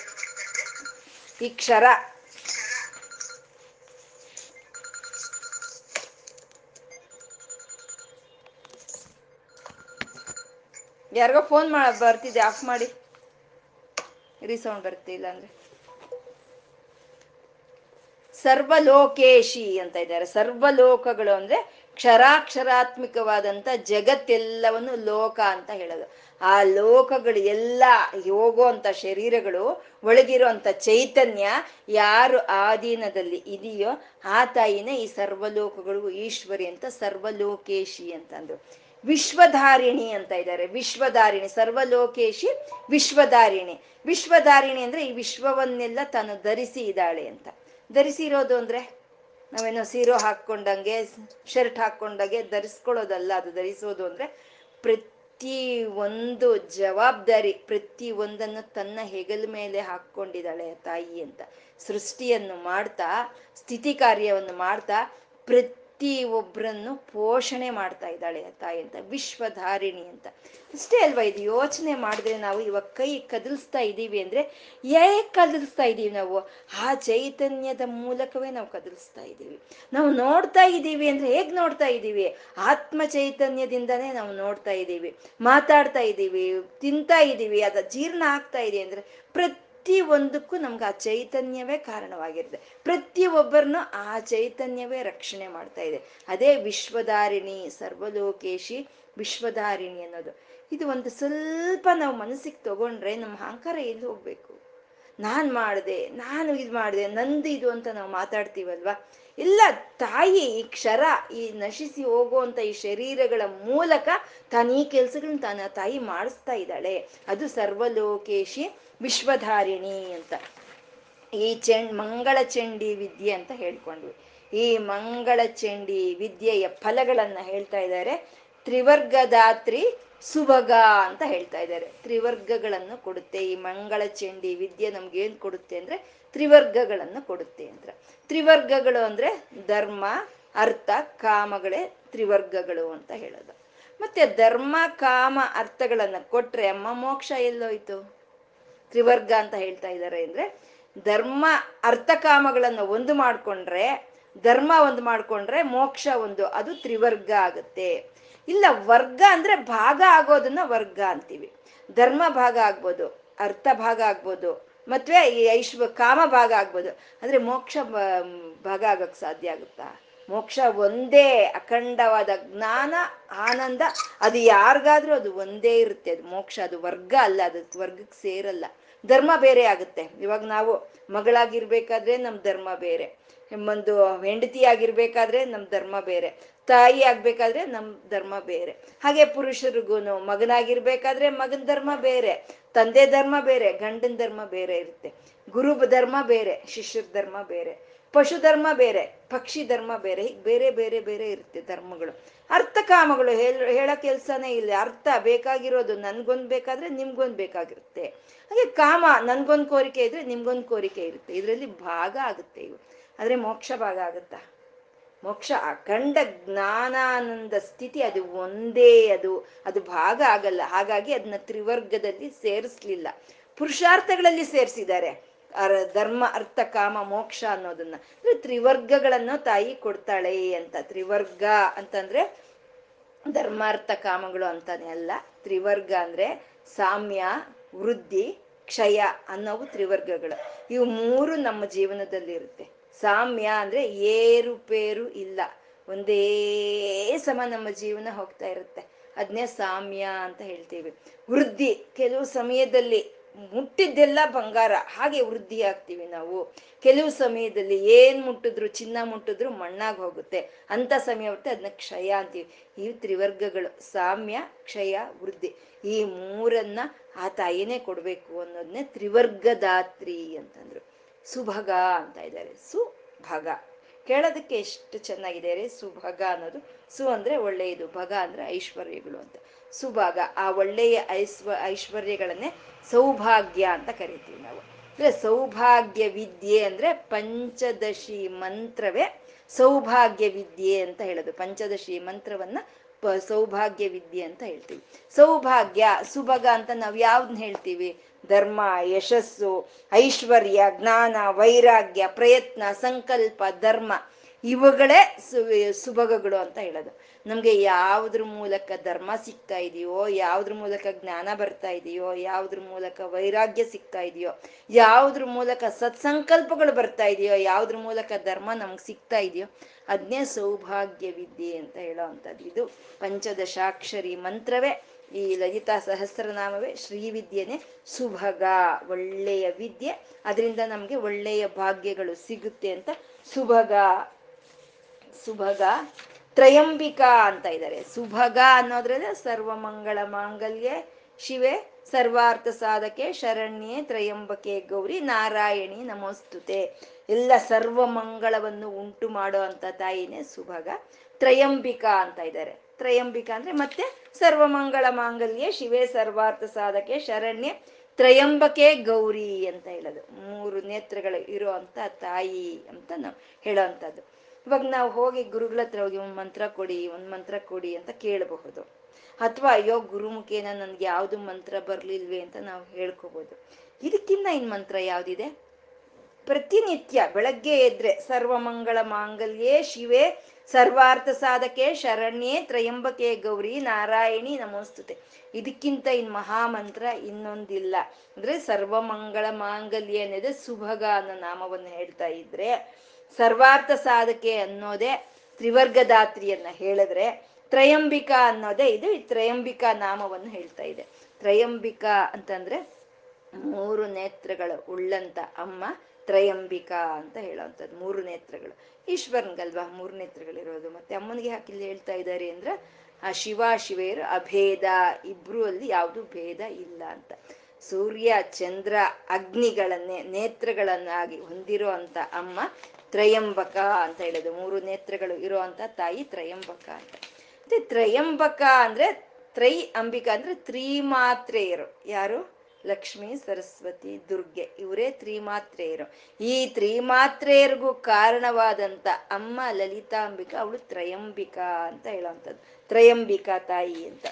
ಈ ಕ್ಷರ. ಯಾರಿಗೋ ಫೋನ್ ಮಾಡ, ಬರ್ತಿದೆ. ಆಫ್ ಮಾಡಿ. ರೀಸೌಂಡ್ ಬರ್ತಿಲ್ಲ ಅಂದ್ರೆ. ಸರ್ವಲೋಕೇಶಿ ಅಂತ ಇದ್ದಾರೆ. ಸರ್ವಲೋಕಗಳು ಅಂದ್ರೆ ಕ್ಷರಾಕ್ಷರಾತ್ಮಿಕವಾದಂತ ಜಗತ್ತೆಲ್ಲವನ್ನು ಲೋಕ ಅಂತ ಹೇಳೋದು. ಆ ಲೋಕಗಳು ಎಲ್ಲ ಹೋಗೋ ಅಂತ ಶರೀರಗಳು, ಒಳಗಿರುವಂತ ಚೈತನ್ಯ ಯಾರು ಆಧೀನದಲ್ಲಿ ಇದೆಯೋ ಆ ತಾಯಿನೇ ಈ ಸರ್ವಲೋಕಗಳಿಗೂ ಈಶ್ವರಿ ಅಂತ ಸರ್ವಲೋಕೇಶಿ ಅಂತಂದ್ರು ವಿಶ್ವಧಾರಿಣಿ ಅಂತ ಇದ್ದಾರೆ. ವಿಶ್ವಧಾರಿಣಿ, ಸರ್ವಲೋಕೇಶಿ, ವಿಶ್ವಧಾರಿಣಿ. ವಿಶ್ವಧಾರಿಣಿ ಅಂದ್ರೆ ಈ ವಿಶ್ವವನ್ನೆಲ್ಲ ತಾನು ಧರಿಸಿ ಇದ್ದಾಳೆ ಅಂತ. ಧರಿಸಿರೋದು ಅಂದ್ರೆ ನಾವೇನೋ ಸೀರೋ ಹಾಕೊಂಡಂಗೆ ಶರ್ಟ್ ಹಾಕೊಂಡಂಗೆ ಧರಿಸ್ಕೊಳ್ಳೋದಲ್ಲ, ಅದು ಧರಿಸೋದು ಅಂದ್ರೆ ಪ್ರತಿ ಒಂದು ಜವಾಬ್ದಾರಿ, ಪ್ರತಿ ಒಂದನ್ನು ತನ್ನ ಹೆಗಲ ಮೇಲೆ ಹಾಕೊಂಡಿದ್ದಾಳೆ ತಾಯಿ ಅಂತ. ಸೃಷ್ಟಿಯನ್ನು ಮಾಡ್ತಾ, ಸ್ಥಿತಿ ಕಾರ್ಯವನ್ನು ಮಾಡ್ತಾ ಪ್ರತಿ ಒಬ್ಬರನ್ನು ಪೋಷಣೆ ಮಾಡ್ತಾ ಇದ್ದಾಳೆ ತಾಯಿ ಅಂತ, ವಿಶ್ವಧಾರಿಣಿ ಅಂತ. ಅಷ್ಟೇ ಅಲ್ವಾ, ಇದು ಯೋಚನೆ ಮಾಡಿದ್ರೆ ನಾವು ಇವಾಗ ಕೈ ಕದಲ್ಸ್ತಾ ಇದ್ದೀವಿ ಅಂದ್ರೆ ಹೇಗೆ ಕದಲ್ಸ್ತಾ ಇದ್ದೀವಿ ನಾವು. ಆ ಚೈತನ್ಯದ ಮೂಲಕವೇ ನಾವು ಕದಲ್ಸ್ತಾ ಇದ್ದೀವಿ. ನಾವು ನೋಡ್ತಾ ಇದ್ದೀವಿ ಅಂದ್ರೆ ಹೇಗೆ ನೋಡ್ತಾ ಇದ್ದೀವಿ? ಆತ್ಮ ಚೈತನ್ಯದಿಂದನೇ ನಾವು ನೋಡ್ತಾ ಇದ್ದೀವಿ. ಮಾತಾಡ್ತಾ ಇದ್ದೀವಿ, ತಿಂತಾ ಇದ್ದೀವಿ, ಅದ ಜೀರ್ಣ ಆಗ್ತಾ ಇದೆ ಅಂದ್ರೆ ಪ್ರತಿ ಪ್ರತಿ ಒಂದಕ್ಕೂ ನಮ್ಗೆ ಆ ಚೈತನ್ಯವೇ ಕಾರಣವಾಗಿರುತ್ತೆ. ಪ್ರತಿಯೊಬ್ಬರನ್ನು ಆ ಚೈತನ್ಯವೇ ರಕ್ಷಣೆ ಮಾಡ್ತಾ ಇದೆ. ಅದೇ ವಿಶ್ವಧಾರಿಣಿ, ಸರ್ವಲೋಕೇಶಿ ವಿಶ್ವಧಾರಿಣಿ ಅನ್ನೋದು. ಇದು ಒಂದು ಸ್ವಲ್ಪ ನಾವು ಮನಸ್ಸಿಗೆ ತಗೊಂಡ್ರೆ ನಮ್ಮ ಅಹಂಕಾರ ಎಲ್ಲಿ ಹೋಗ್ಬೇಕು? ನಾನು ಮಾಡಿದೆ, ನಾನು ಇದು ಮಾಡಿದೆ, ನಂದು ಇದು ಅಂತ ನಾವು ಮಾತಾಡ್ತೀವಲ್ವಾ? ಇಲ್ಲ, ತಾಯಿ ಈ ಕ್ಷರ ಈ ನಶಿಸಿ ಹೋಗುವಂತ ಈ ಶರೀರಗಳ ಮೂಲಕ ತಾನು ಈ ಕೆಲ್ಸಗಳನ್ನ ತಾನ ತಾಯಿ ಮಾಡಿಸ್ತಾ ಇದ್ದಾಳೆ. ಅದು ಸರ್ವಲೋಕೇಶಿ ವಿಶ್ವಧಾರಿಣಿ ಅಂತ. ಈ ಚೆಂಡ್ ಮಂಗಳ ಚಂಡಿ ವಿದ್ಯೆ ಅಂತ ಹೇಳ್ಕೊಂಡ್ವಿ. ಈ ಮಂಗಳ ಚಂಡಿ ವಿದ್ಯೆಯ ಫಲಗಳನ್ನ ಹೇಳ್ತಾ ಇದ್ದಾರೆ. ತ್ರಿವರ್ಗದಾತ್ರಿ ಸುಭಗ ಅಂತ ಹೇಳ್ತಾ ಇದ್ದಾರೆ. ತ್ರಿವರ್ಗಗಳನ್ನು ಕೊಡುತ್ತೆ. ಈ ಮಂಗಳ ಚಂಡಿ ವಿದ್ಯೆ ನಮ್ಗೆ ಏನ್ ಕೊಡುತ್ತೆ ಅಂದ್ರೆ ತ್ರಿವರ್ಗಗಳನ್ನು ಕೊಡುತ್ತೆ ಅಂತ ತ್ರಿವರ್ಗಗಳು ಅಂದ್ರೆ ಧರ್ಮ, ಅರ್ಥ, ಕಾಮಗಳೇ ತ್ರಿವರ್ಗಗಳು ಅಂತ ಹೇಳೋದು. ಮತ್ತೆ ಧರ್ಮ, ಕಾಮ, ಅರ್ಥಗಳನ್ನ ಕೊಟ್ರೆ ಅಮ್ಮ ಮೋಕ್ಷ ಎಲ್ಲೋಯ್ತು? ತ್ರಿವರ್ಗ ಅಂತ ಹೇಳ್ತಾ ಇದ್ದಾರೆ ಅಂದ್ರೆ ಧರ್ಮ, ಅರ್ಥ, ಕಾಮಗಳನ್ನ ಒಂದು ಮಾಡ್ಕೊಂಡ್ರೆ, ಧರ್ಮ ಒಂದು ಮಾಡ್ಕೊಂಡ್ರೆ ಮೋಕ್ಷ ಒಂದು, ಅದು ತ್ರಿವರ್ಗ ಆಗುತ್ತೆ. ಇಲ್ಲ, ವರ್ಗ ಅಂದ್ರೆ ಭಾಗ ಆಗೋದನ್ನ ವರ್ಗ ಅಂತೀವಿ. ಧರ್ಮ ಭಾಗ ಆಗ್ಬೋದು, ಅರ್ಥ ಭಾಗ ಆಗ್ಬೋದು ಮತ್ತೆ ಈ ಐಶ್ವ, ಕಾಮ ಭಾಗ ಆಗ್ಬೋದು. ಅಂದ್ರೆ ಮೋಕ್ಷ ಭಾಗ ಆಗಕ್ ಸಾಧ್ಯ ಆಗುತ್ತಾ? ಮೋಕ್ಷ ಒಂದೇ ಅಖಂಡವಾದ ಜ್ಞಾನ, ಆನಂದ, ಅದು ಯಾರಿಗಾದ್ರೂ ಅದು ಒಂದೇ ಇರುತ್ತೆ. ಅದು ಮೋಕ್ಷ, ಅದು ವರ್ಗ ಅಲ್ಲ, ಅದು ವರ್ಗಕ್ಕೆ ಸೇರಲ್ಲ. ಧರ್ಮ ಬೇರೆ ಆಗುತ್ತೆ. ಇವಾಗ ನಾವು ಮಗಳಾಗಿರ್ಬೇಕಾದ್ರೆ ನಮ್ ಧರ್ಮ ಬೇರೆ. ಒಂದು ಹೆಂಡತಿ ಆಗಿರ್ಬೇಕಾದ್ರೆ ನಮ್ ಧರ್ಮ ಬೇರೆ. ತಾಯಿ ಆಗ್ಬೇಕಾದ್ರೆ ನಮ್ ಧರ್ಮ ಬೇರೆ. ಹಾಗೆ ಪುರುಷರಿಗೂನು ಮಗನಾಗಿರ್ಬೇಕಾದ್ರೆ ಮಗನ ಧರ್ಮ ಬೇರೆ, ತಂದೆ ಧರ್ಮ ಬೇರೆ, ಗಂಡನ ಧರ್ಮ ಬೇರೆ ಇರುತ್ತೆ. ಗುರು ಧರ್ಮ ಬೇರೆ, ಶಿಷ್ಯರ ಧರ್ಮ ಬೇರೆ, ಪಶು ಧರ್ಮ ಬೇರೆ, ಪಕ್ಷಿ ಧರ್ಮ ಬೇರೆ, ಹೀಗೆ ಬೇರೆ ಬೇರೆ ಬೇರೆ ಇರುತ್ತೆ ಧರ್ಮಗಳು. ಅರ್ಥ ಕಾಮಗಳು ಹೇಳ, ಹೇಳೋ ಕೆಲಸನೇ ಇಲ್ಲ. ಅರ್ಥ ಬೇಕಾಗಿರೋದು ನನ್ಗೊಂದ್ ಬೇಕಾದ್ರೆ ನಿಮ್ಗೊಂದ್ ಬೇಕಾಗಿರುತ್ತೆ. ಹಾಗೆ ಕಾಮ ನನ್ಗೊಂದ್ ಕೋರಿಕೆ ಇದ್ರೆ ನಿಮ್ಗೊಂದ್ ಕೋರಿಕೆ ಇರುತ್ತೆ. ಇದರಲ್ಲಿ ಭಾಗ ಆಗುತ್ತೆ ಇವು. ಆದ್ರೆ ಮೋಕ್ಷ ಭಾಗ ಆಗುತ್ತಾ? ಮೋಕ್ಷ ಅಖಂಡ ಜ್ಞಾನಾನಂದ ಸ್ಥಿತಿ ಅದು ಒಂದೇ, ಅದು ಅದು ಭಾಗ ಆಗಲ್ಲ. ಹಾಗಾಗಿ ಅದನ್ನ ತ್ರಿವರ್ಗದಲ್ಲಿ ಸೇರಿಸ್ಲಿಲ್ಲ. ಪುರುಷಾರ್ಥಗಳಲ್ಲಿ ಸೇರಿಸಿದ್ದಾರೆ. ಧರ್ಮ, ಅರ್ಥ, ಕಾಮ, ಮೋಕ್ಷ ಅನ್ನೋದನ್ನ. ಅಂದ್ರೆ ತ್ರಿವರ್ಗಗಳನ್ನು ತಾಯಿ ಕೊಡ್ತಾಳೆ ಅಂತ. ತ್ರಿವರ್ಗ ಅಂತಂದ್ರೆ ಧರ್ಮಾರ್ಥ ಕಾಮಗಳು ಅಂತಾನೆ ಅಲ್ಲ. ತ್ರಿವರ್ಗ ಅಂದ್ರೆ ಸಾಮ್ಯ, ವೃದ್ಧಿ, ಕ್ಷಯ ಅನ್ನೋವು ತ್ರಿವರ್ಗಗಳು. ಇವು ಮೂರು ನಮ್ಮ ಜೀವನದಲ್ಲಿ ಇರುತ್ತೆ ಸಾಮ್ಯ ಅಂದ್ರೆ ಏರುಪೇರು ಇಲ್ಲ. ಒಂದೇ ಸಮ ನಮ್ಮ ಜೀವನ ಹೋಗ್ತಾ ಇರುತ್ತೆ. ಅದನ್ನೇ ಸಾಮ್ಯ ಅಂತ ಹೇಳ್ತೀವಿ. ವೃದ್ಧಿ, ಕೆಲವು ಸಮಯದಲ್ಲಿ ಮುಟ್ಟಿದ್ದೆಲ್ಲ ಬಂಗಾರ, ಹಾಗೆ ವೃದ್ಧಿ ಆಗ್ತೀವಿ ನಾವು. ಕೆಲವು ಸಮಯದಲ್ಲಿ ಏನ್ ಮುಟ್ಟಿದ್ರು, ಚಿನ್ನ ಮುಟ್ಟಿದ್ರು ಮಣ್ಣಾಗಿ ಹೋಗುತ್ತೆ. ಅಂತ ಸಮಯ ಬರುತ್ತೆ ಅದನ್ನ ಕ್ಷಯ ಅಂತೀವಿ. ಈ ತ್ರಿವರ್ಗಗಳು, ಸಾಮ್ಯ, ಕ್ಷಯ, ವೃದ್ಧಿ, ಈ ಮೂರನ್ನ ಆ ತಾಯಿನೇ ಕೊಡ್ಬೇಕು ಅನ್ನೋದನ್ನೇ ತ್ರಿವರ್ಗದಾತ್ರಿ ಅಂತಂದ್ರು. ಸುಭಗ ಅಂತ ಇದ್ದಾರೆ. ಸುಭಗ ಕೇಳೋದಕ್ಕೆ ಎಷ್ಟು ಚೆನ್ನಾಗಿದೆ ರೀ? ಸುಭಗ ಅನ್ನೋದು. ಸು ಅಂದ್ರೆ ಒಳ್ಳೆಯದು. ಭಗ ಅಂದ್ರೆ ಐಶ್ವರ್ಯಗಳು ಅಂತ. ಸುಭಾಗ, ಆ ಒಳ್ಳೆಯ ಐಶ್ವ, ಐಶ್ವರ್ಯಗಳನ್ನೇ ಸೌಭಾಗ್ಯ ಅಂತ ಕರಿತೀವಿ ನಾವು. ಅಂದ್ರೆ ಸೌಭಾಗ್ಯ ವಿದ್ಯೆ ಅಂದ್ರೆ ಪಂಚದಶಿ ಮಂತ್ರವೇ ಸೌಭಾಗ್ಯ ವಿದ್ಯೆ ಅಂತ ಹೇಳೋದು. ಪಂಚದಶಿ ಮಂತ್ರವನ್ನ ಸೌಭಾಗ್ಯ ವಿದ್ಯೆ ಅಂತ ಹೇಳ್ತೀವಿ. ಸೌಭಾಗ್ಯ, ಸುಭಗ ಅಂತ ನಾವು ಯಾವ್ದನ್ನ ಹೇಳ್ತೀವಿ? ಧರ್ಮ, ಯಶಸ್ಸು, ಐಶ್ವರ್ಯ, ಜ್ಞಾನ, ವೈರಾಗ್ಯ, ಪ್ರಯತ್ನ, ಸಂಕಲ್ಪ, ಧರ್ಮ, ಇವುಗಳೇ ಸು, ಸುಭಗಗಳು ಅಂತ ಹೇಳೋದು. ನಮ್ಗೆ ಯಾವ್ದ್ರ ಮೂಲಕ ಧರ್ಮ ಸಿಗ್ತಾ ಇದೆಯೋ, ಯಾವ್ದ್ರ ಮೂಲಕ ಜ್ಞಾನ ಬರ್ತಾ ಇದೆಯೋ, ಯಾವ್ದ್ರ ಮೂಲಕ ವೈರಾಗ್ಯ ಸಿಗ್ತಾ ಇದೆಯೋ, ಯಾವ್ದ್ರ ಮೂಲಕ ಸತ್ಸಂಕಲ್ಪಗಳು ಬರ್ತಾ ಇದೆಯೋ, ಯಾವ್ದ್ರ ಮೂಲಕ ಧರ್ಮ ನಮ್ಗೆ ಸಿಗ್ತಾ ಇದೆಯೋ ಅದನ್ನೇ ಸೌಭಾಗ್ಯ ವಿದ್ಯೆ ಅಂತ ಹೇಳೋ ಅಂಥದ್ದು. ಇದು ಪಂಚದಶಾಕ್ಷರಿ ಮಂತ್ರವೇ. ಈ ಲಲಿತಾ ಸಹಸ್ರನಾಮವೇ ಶ್ರೀವಿದ್ಯೆನೆ ಸುಭಗ, ಒಳ್ಳೆಯ ವಿದ್ಯೆ. ಅದರಿಂದ ನಮ್ಗೆ ಒಳ್ಳೆಯ ಭಾಗ್ಯಗಳು ಸಿಗುತ್ತೆ ಅಂತ ಸುಭಗ ಸುಭಗ, ತ್ರಯಂಬಿಕಾ ಅಂತ ಇದ್ದಾರೆ. ಸುಭಗ ಅನ್ನೋದ್ರಲ್ಲಿ ಸರ್ವಮಂಗಳ ಮಾಂಗಲ್ಯ, ಶಿವೆ, ಸರ್ವಾರ್ಥ ಸಾಧಕೆ, ಶರಣ್ಯೆ, ತ್ರಯಂಬಕೆ, ಗೌರಿ, ನಾರಾಯಣಿ, ನಮೋಸ್ತುತೆ. ಎಲ್ಲ ಸರ್ವ ಮಂಗಳವನ್ನು ಉಂಟು ಮಾಡೋ ಅಂತ ತಾಯಿನೇ ಸುಭಗ, ತ್ರಯಂಬಿಕಾ ಅಂತ ಇದ್ದಾರೆ. ತ್ರಯಂಬಿಕಾ ಅಂದ್ರೆ ಮತ್ತೆ ಸರ್ವಮಂಗಳ ಮಾಂಗಲ್ಯ, ಶಿವೆ ಸರ್ವಾರ್ಥ ಸಾಧಕೆ, ಶರಣ್ಯ, ತ್ರಯಂಬಕೆ, ಗೌರಿ ಅಂತ ಹೇಳೋದು. ಮೂರು ನೇತ್ರಗಳು ಇರೋ ಅಂತ ತಾಯಿ ಅಂತ ನಾವು ಹೇಳೋ ಅಂಥದ್ದು ಇವಾಗ ನಾವು ಹೋಗಿ ಗುರುಗಳ ಹತ್ರ ಹೋಗಿ ಒಂದು ಮಂತ್ರ ಕೊಡಿ, ಒಂದು ಮಂತ್ರ ಕೊಡಿ ಅಂತ ಕೇಳಬಹುದು. ಅಥವಾ ಅಯ್ಯೋ ಗುರುಮುಖೇನ ನನ್ಗೆ ಯಾವುದು ಮಂತ್ರ ಬರ್ಲಿಲ್ವೇ ಅಂತ ನಾವು ಹೇಳ್ಕೋಬಹುದು ಇದಕ್ಕಿಂತ ಇನ್ ಮಂತ್ರ ಯಾವ್ದಿದೆ? ಪ್ರತಿನಿತ್ಯ ಬೆಳಗ್ಗೆ ಎದ್ರೆ ಸರ್ವಮಂಗಳ ಮಾಂಗಲ್ಯೇ, ಶಿವೆ ಸರ್ವಾರ್ಥ ಸಾಧಕೆ ಶರಣ್ಯೇ ತ್ರಯಂಬಕೆ ಗೌರಿ ನಾರಾಯಣಿ ನಮೋಸ್ತುತೆ. ಇದಕ್ಕಿಂತ ಇನ್ ಮಹಾಮಂತ್ರ ಇನ್ನೊಂದಿಲ್ಲ. ಅಂದ್ರೆ ಸರ್ವಮಂಗಳ ಮಾಂಗಲ್ಯ ಅನ್ನೋದೇ ಸುಭಗ ಅನ್ನೋ ನಾಮವನ್ನು ಹೇಳ್ತಾ ಇದ್ರೆ, ಸರ್ವಾರ್ಥ ಸಾಧಕೆ ಅನ್ನೋದೇ ತ್ರಿವರ್ಗದಾತ್ರಿಯನ್ನ ಹೇಳಿದ್ರೆ, ತ್ರಯಂಬಿಕಾ ಅನ್ನೋದೇ ಇದು ತ್ರಯಂಬಿಕಾ ನಾಮವನ್ನು ಹೇಳ್ತಾ ಇದೆ. ತ್ರಯಂಬಿಕಾ ಅಂತಂದ್ರೆ ಮೂರು ನೇತ್ರಗಳು ಉಳ್ಳಂತ ಅಮ್ಮ ತ್ರಯಂಬಿಕಾ ಅಂತ ಹೇಳೋವಂಥದ್ದು, ಮೂರು ನೇತ್ರಗಳು. ಈಶ್ವರನ್ಗಲ್ವಾ, ಮೂರು ನೇತ್ರಗಳಿರೋದು. ಮತ್ತೆ ಅಮ್ಮನಿಗೆ ಹಾಕಿಲ್ಲಿ ಹೇಳ್ತಾ ಇದ್ದಾರೆ ಅಂದ್ರೆ, ಆ ಶಿವ ಶಿವೆಯರು ಅಭೇದ, ಇಬ್ರು ಅಲ್ಲಿ ಯಾವುದು ಭೇದ ಇಲ್ಲ ಅಂತ. ಸೂರ್ಯ, ಚಂದ್ರ, ಅಗ್ನಿಗಳನ್ನೇ, ನೇತ್ರಗಳನ್ನಾಗಿ ಹೊಂದಿರೋ ಅಂತ ಅಮ್ಮ ತ್ರಯಂಬಕ ಅಂತ ಹೇಳೋದು. ಮೂರು ನೇತ್ರಗಳು ಇರೋ ಅಂತ ತಾಯಿ ತ್ರಯಂಬಕ ಅಂತ. ಮತ್ತೆ ತ್ರಯಂಬಕ ಅಂದ್ರೆ, ತ್ರೈ ಅಂಬಿಕಾ ಅಂದ್ರೆ ತ್ರಿಮಾತ್ರೆಯರು. ಯಾರು? ಲಕ್ಷ್ಮಿ, ಸರಸ್ವತಿ, ದುರ್ಗೆ ಇವರೇ ತ್ರಿಮಾತ್ರೆಯರು. ಈ ತ್ರಿಮಾತ್ರೆಯರಿಗೂ ಕಾರಣವಾದಂತ ಅಮ್ಮ ಲಲಿತಾಂಬಿಕಾ, ಅವಳು ತ್ರಯಂಬಿಕಾ ಅಂತ ಹೇಳುವಂಥದ್ದು. ತ್ರಯಂಬಿಕಾ ತಾಯಿ ಅಂತ.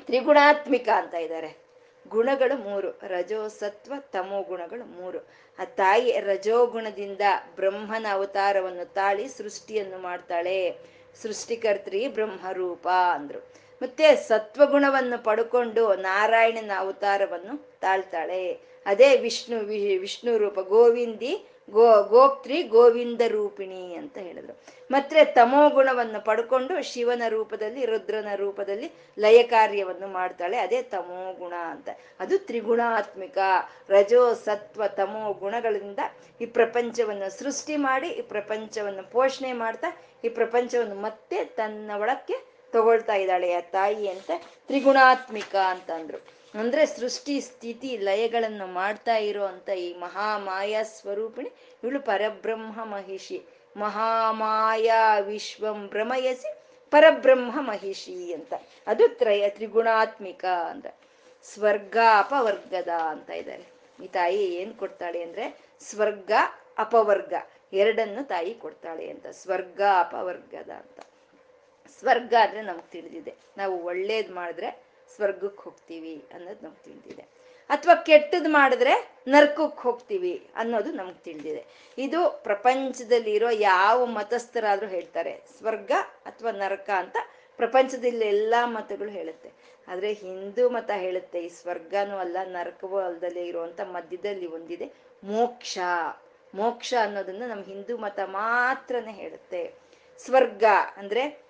ತ್ರಿಗುಣಾತ್ಮಿಕ ಅಂತ ಇದ್ದಾರೆ. ಗುಣಗಳು ಮೂರು. ರಜೋ ಸತ್ವ ತಮೋ ಗುಣಗಳು ಮೂರು. ಆ ತಾಯಿ ರಜೋಗುಣದಿಂದ ಬ್ರಹ್ಮನ ಅವತಾರವನ್ನು ತಾಳಿ ಸೃಷ್ಟಿಯನ್ನು ಮಾಡ್ತಾಳೆ. ಸೃಷ್ಟಿಕರ್ತ್ರಿ ಬ್ರಹ್ಮರೂಪ ಅಂದ್ರು. ಮತ್ತೆ ಸತ್ವಗುಣವನ್ನು ಪಡ್ಕೊಂಡು ನಾರಾಯಣನ ಅವತಾರವನ್ನು ತಾಳ್ತಾಳೆ. ಅದೇ ವಿಷ್ಣು ವಿಷ್ಣು ರೂಪ, ಗೋವಿಂದಿ, ಗೋ, ಗೋಪ್ತ್ರಿ, ಗೋವಿಂದ ರೂಪಿಣಿ ಅಂತ ಹೇಳಿದ್ರು. ಮತ್ತೆ ತಮೋ ಗುಣವನ್ನು ಪಡ್ಕೊಂಡು ಶಿವನ ರೂಪದಲ್ಲಿ, ರುದ್ರನ ರೂಪದಲ್ಲಿ ಲಯ ಕಾರ್ಯವನ್ನು ಮಾಡ್ತಾಳೆ. ಅದೇ ತಮೋ ಗುಣ ಅಂತ. ಅದು ತ್ರಿಗುಣಾತ್ಮಿಕ. ರಜೋ, ಸತ್ವ, ತಮೋ ಗುಣಗಳಿಂದ ಈ ಪ್ರಪಂಚವನ್ನು ಸೃಷ್ಟಿ ಮಾಡಿ, ಈ ಪ್ರಪಂಚವನ್ನು ಪೋಷಣೆ ಮಾಡ್ತಾ, ಈ ಪ್ರಪಂಚವನ್ನು ಮತ್ತೆ ತನ್ನ ಒಳಕ್ಕೆ ತಗೊಳ್ತಾ ಇದ್ದಾಳೆ ಆ ತಾಯಿ ಅಂತ ತ್ರಿಗುಣಾತ್ಮಿಕ ಅಂತಂದ್ರು. ಅಂದ್ರೆ ಸೃಷ್ಟಿ, ಸ್ಥಿತಿ, ಲಯಗಳನ್ನು ಮಾಡ್ತಾ ಇರೋ ಈ ಮಹಾಮಾಯಾ ಸ್ವರೂಪಿಣಿ, ಇವಳು ಪರಬ್ರಹ್ಮ ಮಹಿಷಿ. ಮಹಾಮಾಯಾ ವಿಶ್ವಂ ಭ್ರಮಯಸಿ ಪರಬ್ರಹ್ಮ ಮಹಿಷಿ ಅಂತ. ಅದು ತ್ರಯ, ತ್ರಿಗುಣಾತ್ಮಿಕ ಅಂತ. ಸ್ವರ್ಗ ಅಪವರ್ಗದ ಅಂತ ಇದ್ದಾರೆ. ಈ ತಾಯಿ ಏನ್ ಕೊಡ್ತಾಳೆ ಅಂದ್ರೆ ಸ್ವರ್ಗ ಅಪವರ್ಗ. ಎರಡನ್ನು ತಾಯಿ ಕೊಡ್ತಾಳೆ ಅಂತ. ಸ್ವರ್ಗ ಅಪವರ್ಗದ ಅಂತ. ಸ್ವರ್ಗ ಅಂದ್ರೆ ನಮ್ಗೆ ತಿಳಿದಿದೆ. ನಾವು ಒಳ್ಳೇದ್ ಮಾಡಿದ್ರೆ ಸ್ವರ್ಗಕ್ಕೆ ಹೋಗ್ತೀವಿ ಅನ್ನೋದು ನಮ್ಗೆ ತಿಳಿದಿದೆ. ಅಥವಾ ಕೆಟ್ಟದ್ ಮಾಡಿದ್ರೆ ನರ್ಕಕ್ಕೆ ಹೋಗ್ತೀವಿ ಅನ್ನೋದು ನಮ್ಗೆ ತಿಳಿದಿದೆ. ಇದು ಪ್ರಪಂಚದಲ್ಲಿರೋ ಯಾವ ಮತಸ್ಥರಾದ್ರೂ ಹೇಳ್ತಾರೆ. ಸ್ವರ್ಗ ಅಥವಾ ನರಕ ಅಂತ ಪ್ರಪಂಚದಲ್ಲಿ ಎಲ್ಲ ಮತಗಳು ಹೇಳುತ್ತೆ. ಆದ್ರೆ ಹಿಂದೂ ಮತ ಹೇಳುತ್ತೆ, ಈ ಸ್ವರ್ಗನೂ ಅಲ್ಲ, ನರಕವೂ ಅಲ್ಲದಲ್ಲಿ ಇರುವಂತ ಮಧ್ಯದಲ್ಲಿ ಒಂದಿದೆ ಮೋಕ್ಷ. ಮೋಕ್ಷ ಅನ್ನೋದನ್ನ ನಮ್ಮ ಹಿಂದೂ ಮತ ಮಾತ್ರನೇ ಹೇಳುತ್ತೆ. ಸ್ವರ್ಗ ಅಂದ್ರೆ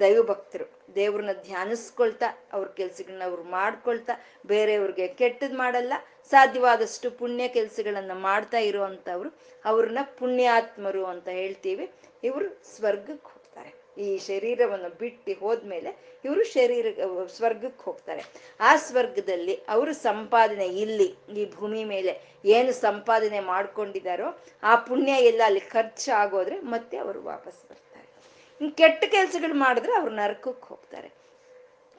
ದೈವಭಕ್ತರು. ದೇವ್ರನ್ನ ಧ್ಯಾನಿಸ್ಕೊಳ್ತಾ, ಅವ್ರ ಕೆಲ್ಸಗಳನ್ನ ಅವ್ರು ಮಾಡ್ಕೊಳ್ತಾ, ಬೇರೆಯವ್ರಿಗೆ ಕೆಟ್ಟದ್ ಮಾಡಲ್ಲ, ಸಾಧ್ಯವಾದಷ್ಟು ಪುಣ್ಯ ಕೆಲ್ಸಗಳನ್ನ ಮಾಡ್ತಾ ಇರುವಂತವ್ರು ಅವ್ರನ್ನ ಪುಣ್ಯಾತ್ಮರು ಅಂತ ಹೇಳ್ತೀವಿ. ಇವರು ಸ್ವರ್ಗಕ್ಕೆ ಹೋಗ್ತಾರೆ. ಈ ಶರೀರವನ್ನು ಬಿಟ್ಟು ಹೋದ್ಮೇಲೆ ಇವರು ಶರೀರ, ಸ್ವರ್ಗಕ್ಕೆ ಹೋಗ್ತಾರೆ. ಆ ಸ್ವರ್ಗದಲ್ಲಿ ಅವರು ಸಂಪಾದನೆ ಇಲ್ಲಿ, ಈ ಭೂಮಿ ಮೇಲೆ ಏನು ಸಂಪಾದನೆ ಮಾಡ್ಕೊಂಡಿದ್ದಾರೋ, ಆ ಪುಣ್ಯ ಎಲ್ಲ ಅಲ್ಲಿ ಖರ್ಚು ಆಗೋದ್ರೆ ಮತ್ತೆ ಅವರು ವಾಪಸ್ ಬರ್ತಾರೆ. ಕೆಟ್ಟ ಕೆಲ್ಸಗಳು ಮಾಡಿದ್ರೆ ಅವ್ರು ನರಕಕ್ಕೆ ಹೋಗ್ತಾರೆ.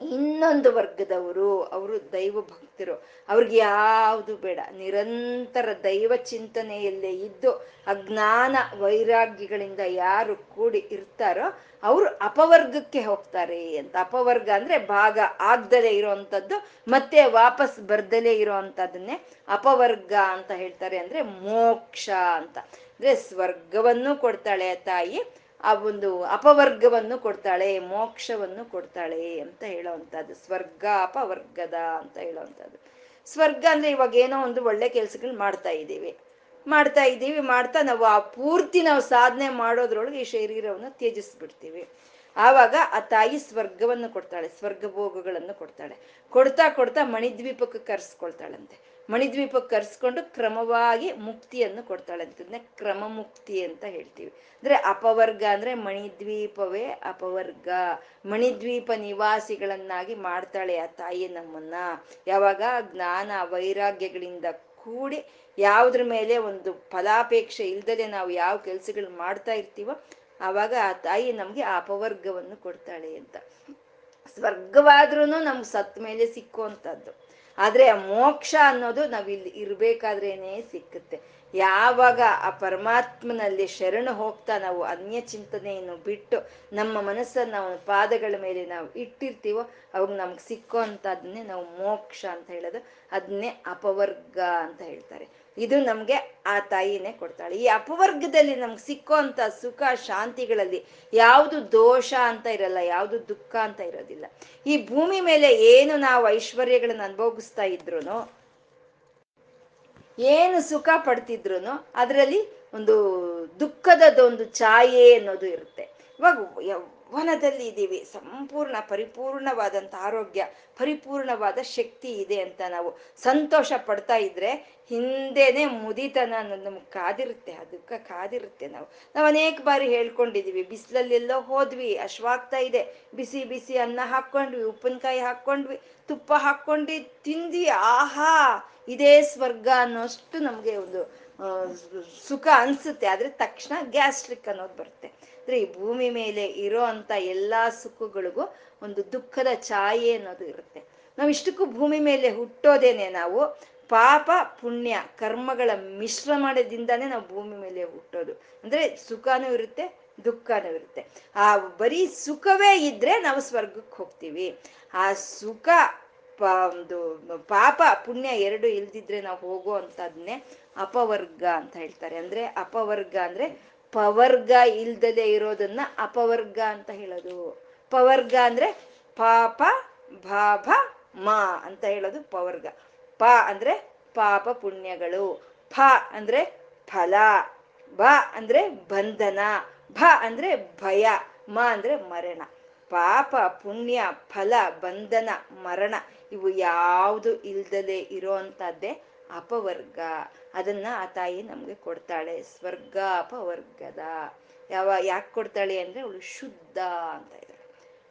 ಇನ್ನೊಂದು ವರ್ಗದವರು, ಅವರು ದೈವ ಭಕ್ತರು. ಅವ್ರಿಗೆ ಯಾವುದು ಬೇಡ. ನಿರಂತರ ದೈವ ಚಿಂತನೆಯಲ್ಲೇ ಇದ್ದು, ಅಜ್ಞಾನ ವೈರಾಗ್ಯಗಳಿಂದ ಯಾರು ಕೂಡಿ ಇರ್ತಾರೋ, ಅವರು ಅಪವರ್ಗಕ್ಕೆ ಹೋಗ್ತಾರೆ ಅಂತ. ಅಪವರ್ಗ ಅಂದ್ರೆ ಭಾಗ ಆಗ್ದಲೇ ಇರೋಂಥದ್ದು ಮತ್ತೆ ವಾಪಸ್ ಬರ್ದಲೇ ಇರೋವಂಥದ್ದನ್ನೇ ಅಪವರ್ಗ ಅಂತ ಹೇಳ್ತಾರೆ. ಅಂದ್ರೆ ಮೋಕ್ಷ ಅಂತ. ಅಂದ್ರೆ ಸ್ವರ್ಗವನ್ನು ಕೊಡ್ತಾಳೆ ತಾಯಿ ಆ ಒಂದು ಅಪವರ್ಗವನ್ನು ಕೊಡ್ತಾಳೆ, ಮೋಕ್ಷವನ್ನು ಕೊಡ್ತಾಳೆ ಅಂತ ಹೇಳೋವಂಥದ್ದು. ಸ್ವರ್ಗ ಅಪವರ್ಗದ ಅಂತ ಹೇಳೋವಂಥದ್ದು. ಸ್ವರ್ಗ ಅಂದ್ರೆ ಇವಾಗ ಏನೋ ಒಂದು ಒಳ್ಳೆ ಕೆಲ್ಸಗಳು ಮಾಡ್ತಾ ಇದ್ದೀವಿ. ಮಾಡ್ತಾ ಇದ್ದೀವಿ, ಮಾಡ್ತಾ ನಾವು ಆ ಪೂರ್ತಿ ನಾವು ಸಾಧನೆ ಮಾಡೋದ್ರೊಳಗೆ ಈ ಶರೀರವನ್ನು ತ್ಯಜಿಸ್ಬಿಡ್ತೀವಿ. ಆವಾಗ ಆ ತಾಯಿ ಸ್ವರ್ಗವನ್ನು ಕೊಡ್ತಾಳೆ ಸ್ವರ್ಗ ಭೋಗಗಳನ್ನು ಕೊಡ್ತಾಳೆ. ಕೊಡ್ತಾ ಕೊಡ್ತಾ ಮಣಿದ್ವೀಪಕ್ಕೆ ಕರ್ಸ್ಕೊಳ್ತಾಳಂತೆ. ಮಣಿದ್ವೀಪಕ್ಕೆ ಕರೆಸ್ಕೊಂಡು ಕ್ರಮವಾಗಿ ಮುಕ್ತಿಯನ್ನು ಕೊಡ್ತಾಳೆ ಅಂತದನ್ನ ಕ್ರಮ ಮುಕ್ತಿ ಅಂತ ಹೇಳ್ತೀವಿ. ಅಂದ್ರೆ ಅಪವರ್ಗ ಅಂದ್ರೆ ಮಣಿದ್ವೀಪವೇ ಅಪವರ್ಗ. ಮಣಿದ್ವೀಪ ನಿವಾಸಿಗಳನ್ನಾಗಿ ಮಾಡ್ತಾಳೆ ಆ ತಾಯಿ ನಮ್ಮನ್ನ. ಯಾವಾಗ ಜ್ಞಾನ ವೈರಾಗ್ಯಗಳಿಂದ ಕೂಡಿ ಯಾವುದ್ರ ಮೇಲೆ ಒಂದು ಫಲಾಪೇಕ್ಷೆ ಇಲ್ದಲೆ ನಾವು ಯಾವ ಕೆಲ್ಸಗಳು ಮಾಡ್ತಾ ಇರ್ತೀವೋ ಆವಾಗ ಆ ತಾಯಿ ನಮ್ಗೆ ಅಪವರ್ಗವನ್ನು ಕೊಡ್ತಾಳೆ ಅಂತ. ಸ್ವರ್ಗವಾದ್ರೂ ನಮ್ಗೆ ಸತ್ ಮೇಲೆ ಸಿಕ್ಕುವಂಥದ್ದು ಆದ್ರೆ ಆ ಮೋಕ್ಷ ಅನ್ನೋದು ನಾವಿಲ್ಲಿ ಇರ್ಬೇಕಾದ್ರೇನೆ ಸಿಕ್ಕುತ್ತೆ. ಯಾವಾಗ ಆ ಪರಮಾತ್ಮನಲ್ಲಿ ಶರಣು ಹೋಗ್ತಾ ನಾವು ಅನ್ಯ ಚಿಂತನೆಯನ್ನು ಬಿಟ್ಟು ನಮ್ಮ ಮನಸ್ಸನ್ನು ನಾವು ಪಾದಗಳ ಮೇಲೆ ನಾವು ಇಟ್ಟಿರ್ತೀವೋ, ಅವಾಗ ನಮ್ಗೆ ಸಿಕ್ಕೋ ನಾವು ಮೋಕ್ಷ ಅಂತ ಹೇಳೋದು. ಅದನ್ನೇ ಅಪವರ್ಗ ಅಂತ ಹೇಳ್ತಾರೆ. ಇದು ನಮ್ಗೆ ಆ ತಾಯಿನೇ ಕೊಡ್ತಾಳೆ. ಈ ಅಪವರ್ಗದಲ್ಲಿ ನಮ್ಗೆ ಅಂತ ಸುಖ, ಶಾಂತಿಗಳಲ್ಲಿ ಯಾವುದು ದೋಷ ಅಂತ ಇರಲ್ಲ, ಯಾವುದು ದುಃಖ ಅಂತ ಇರೋದಿಲ್ಲ. ಈ ಭೂಮಿ ಮೇಲೆ ಏನು ನಾವು ಐಶ್ವರ್ಯಗಳನ್ನ ಅನುಭವಿಸ್ತಾ ಇದ್ರು ಏನು ಸುಖ ಪಡ್ತಿದ್ರು ಅದರಲ್ಲಿ ಒಂದು ದುಃಖದದೊಂದು ಛಾಯೆ ಅನ್ನೋದು ಇರುತ್ತೆ. ಇವಾಗ ಯೌವನದಲ್ಲಿ ಇದ್ದೀವಿ. ಸಂಪೂರ್ಣ ಪರಿಪೂರ್ಣವಾದಂಥ ಆರೋಗ್ಯ, ಪರಿಪೂರ್ಣವಾದ ಶಕ್ತಿ ಇದೆ ಅಂತ ನಾವು ಸಂತೋಷ ಪಡ್ತಾ ಇದ್ರೆ ಹಿಂದೆನೆ ಮುದಿತನ ಅನ್ನೋದು ನಮ್ಗೆ ಕಾದಿರುತ್ತೆ. ಅದಕ್ಕೆ ಕಾದಿರುತ್ತೆ ನಾವು. ನಾವು ಅನೇಕ ಬಾರಿ ಹೇಳ್ಕೊಂಡಿದೀವಿ ಬಿಸಿಲಲ್ಲೆಲ್ಲೋ ಹೋದ್ವಿ, ಅಶ್ವಾಗ್ತಾ ಇದೆ. ಬಿಸಿ ಬಿಸಿ ಅನ್ನ ಹಾಕ್ಕೊಂಡ್ವಿ, ಉಪ್ಪಿನಕಾಯಿ ಹಾಕ್ಕೊಂಡ್ವಿ, ತುಪ್ಪ ಹಾಕ್ಕೊಂಡು ತಿಂದ್ವಿ. ಆಹಾ! ಇದೇ ಸ್ವರ್ಗ ಅನ್ನೋಷ್ಟು ನಮಗೆ ಒಂದು ಸುಖ ಅನ್ಸುತ್ತೆ. ಆದ್ರೆ ತಕ್ಷಣ ಗ್ಯಾಸ್ಟ್ರಿಕ್ ಅನ್ನೋದು ಬರುತ್ತೆ. ಈ ಭೂಮಿ ಮೇಲೆ ಇರೋ ಅಂತ ಎಲ್ಲಾ ಸುಖಗಳಿಗೂ ಒಂದು ದುಃಖದ ಛಾಯೆ ಅನ್ನೋದು ಇರುತ್ತೆ. ನಾವು ಇಷ್ಟಕ್ಕೂ ಭೂಮಿ ಮೇಲೆ ಹುಟ್ಟೋದೇನೆ ನಾವು ಪಾಪ, ಪುಣ್ಯ, ಕರ್ಮಗಳ ಮಿಶ್ರಮಣದಿಂದಾನೇ ನಾವು ಭೂಮಿ ಮೇಲೆ ಹುಟ್ಟೋದು. ಅಂದ್ರೆ ಸುಖನೂ ಇರುತ್ತೆ, ದುಃಖನೂ ಇರುತ್ತೆ. ಆ ಬರೀ ಸುಖವೇ ಇದ್ರೆ ನಾವು ಸ್ವರ್ಗಕ್ಕೆ ಹೋಗ್ತೀವಿ. ಆ ಸುಖ ಒಂದು ಪಾಪ, ಪುಣ್ಯ ಎರಡು ಇಲ್ದಿದ್ರೆ ನಾವು ಹೋಗೋ ಅಂತದನ್ನೇ ಅಪವರ್ಗ ಅಂತ ಹೇಳ್ತಾರೆ. ಅಂದ್ರೆ ಅಪವರ್ಗ ಅಂದ್ರೆ ಪವರ್ಗ ಇಲ್ದಲೆ ಇರೋದನ್ನ ಅಪವರ್ಗ ಅಂತ ಹೇಳೋದು. ಪವರ್ಗ ಅಂದ್ರೆ ಪಾಪ, ಭಾಭ, ಮಾ ಅಂತ ಹೇಳೋದು ಪವರ್ಗ. ಪ ಅಂದ್ರೆ ಪಾಪ ಪುಣ್ಯಗಳು. ಫ ಅಂದ್ರೆ ಫಲ. ಬ ಅಂದ್ರೆ ಬಂಧನ. ಭ ಅಂದ್ರೆ ಭಯ. ಮ ಅಂದ್ರೆ ಮರಣ. ಪಾಪ, ಪುಣ್ಯ, ಫಲ, ಬಂಧನ, ಮರಣ ಇವು ಯಾವುದು ಇಲ್ದಲೆ ಇರೋ ಅಂತದ್ದೇ ಅಪವರ್ಗ. ಅದನ್ನ ಆ ತಾಯಿ ನಮ್ಗೆ ಕೊಡ್ತಾಳೆ. ಸ್ವರ್ಗ ಅಪವರ್ಗದ. ಯಾವ, ಯಾಕೆ ಕೊಡ್ತಾಳೆ ಅಂದ್ರೆ ಅವಳು ಶುದ್ಧ ಅಂತ ಇದ್ದಾರೆ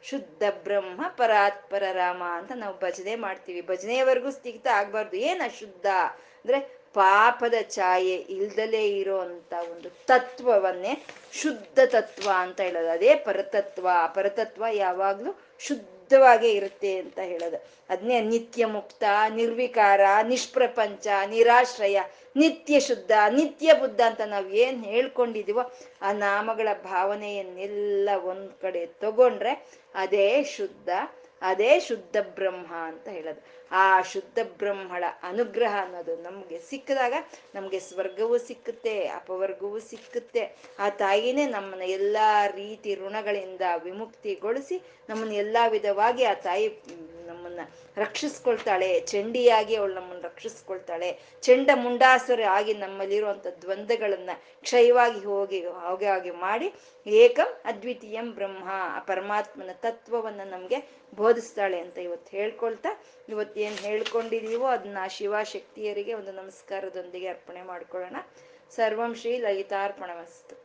ಶುದ್ಧ ಬ್ರಹ್ಮ ಪರಾತ್ಪರ ರಾಮ ಅಂತ ನಾವು ಭಜನೆ ಮಾಡ್ತೀವಿ. ಭಜನೆಯವರೆಗೂ ಸ್ಥಿತ ಆಗ್ಬಾರ್ದು. ಏನ ಅಶುದ್ಧ? ಅಂದ್ರೆ ಪಾಪದ ಛಾಯೆ, ಇಲ್ದಲೇ ಇರೋ ಅಂತ ಒಂದು ತತ್ವವನ್ನೇ ಶುದ್ಧ ತತ್ವ ಅಂತ ಹೇಳೋದು. ಅದೇ ಪರತತ್ವ. ಪರತತ್ವ ಯಾವಾಗ್ಲೂ ಶುದ್ಧವಾಗೇ ಇರುತ್ತೆ ಅಂತ ಹೇಳೋದು. ಅದನ್ನೇ ನಿತ್ಯ ಮುಕ್ತ, ನಿರ್ವಿಕಾರ, ನಿಷ್ಪ್ರಪಂಚ, ನಿರಾಶ್ರಯ, ನಿತ್ಯ ಶುದ್ಧ, ನಿತ್ಯ ಬುದ್ಧ ಅಂತ ನಾವು ಏನ್ ಹೇಳ್ಕೊಂಡಿದೀವೋ ಆ ನಾಮಗಳ ಭಾವನೆಯನ್ನೆಲ್ಲ ಒಂದ್ ಕಡೆ ತಗೊಂಡ್ರೆ ಅದೇ ಶುದ್ಧ ಅದೇ ಶುದ್ಧ ಬ್ರಹ್ಮ ಅಂತ ಹೇಳೋದು. ಆ ಶುದ್ಧ ಬ್ರಹ್ಮಳ ಅನುಗ್ರಹ ಅನ್ನೋದು ನಮಗೆ ಸಿಕ್ಕಿದಾಗ ನಮಗೆ ಸ್ವರ್ಗವೂ ಸಿಕ್ಕುತ್ತೆ, ಅಪವರ್ಗವೂ ಸಿಕ್ಕುತ್ತೆ. ಆ ತಾಯಿನೇ ನಮ್ಮನ್ನ ಎಲ್ಲ ರೀತಿ ಋಣಗಳಿಂದ ವಿಮುಕ್ತಿಗೊಳಿಸಿ ನಮ್ಮನ್ನ ಎಲ್ಲ ವಿಧವಾಗಿ ಆ ತಾಯಿ ನಮ್ಮನ್ನ ರಕ್ಷಿಸ್ಕೊಳ್ತಾಳೆ. ಚಂಡಿಯಾಗಿ ಅವಳು ನಮ್ಮನ್ನ ರಕ್ಷಿಸ್ಕೊಳ್ತಾಳೆ. ಚಂಡ ಮುಂಡಾಸುರ ಆಗಿ ನಮ್ಮಲ್ಲಿರುವಂತ ದ್ವಂದ್ವಗಳನ್ನ ಕ್ಷಯವಾಗಿ ಹೋಗಿ ಹೋಗಿ, ಹಾಗೆ ಮಾಡಿ ಏಕಂ ಅದ್ವಿತೀಯಂ ಬ್ರಹ್ಮ, ಆ ಪರಮಾತ್ಮನ ತತ್ವವನ್ನ ನಮ್ಗೆ ಬೋಧಿಸ್ತಾಳೆ ಅಂತ ಇವತ್ತು ಹೇಳ್ಕೊಳ್ತಾ ಇವತ್ತೇನ್ ಹೇಳ್ಕೊಂಡಿದೀವೋ ಅದನ್ನ ಶಿವಶಕ್ತಿಯರಿಗೆ ಒಂದು ನಮಸ್ಕಾರದೊಂದಿಗೆ ಅರ್ಪಣೆ ಮಾಡ್ಕೊಳ್ಳೋಣ. ಸರ್ವಂ ಶ್ರೀ ಲಲಿತಾರ್ಪಣವಸ್ತು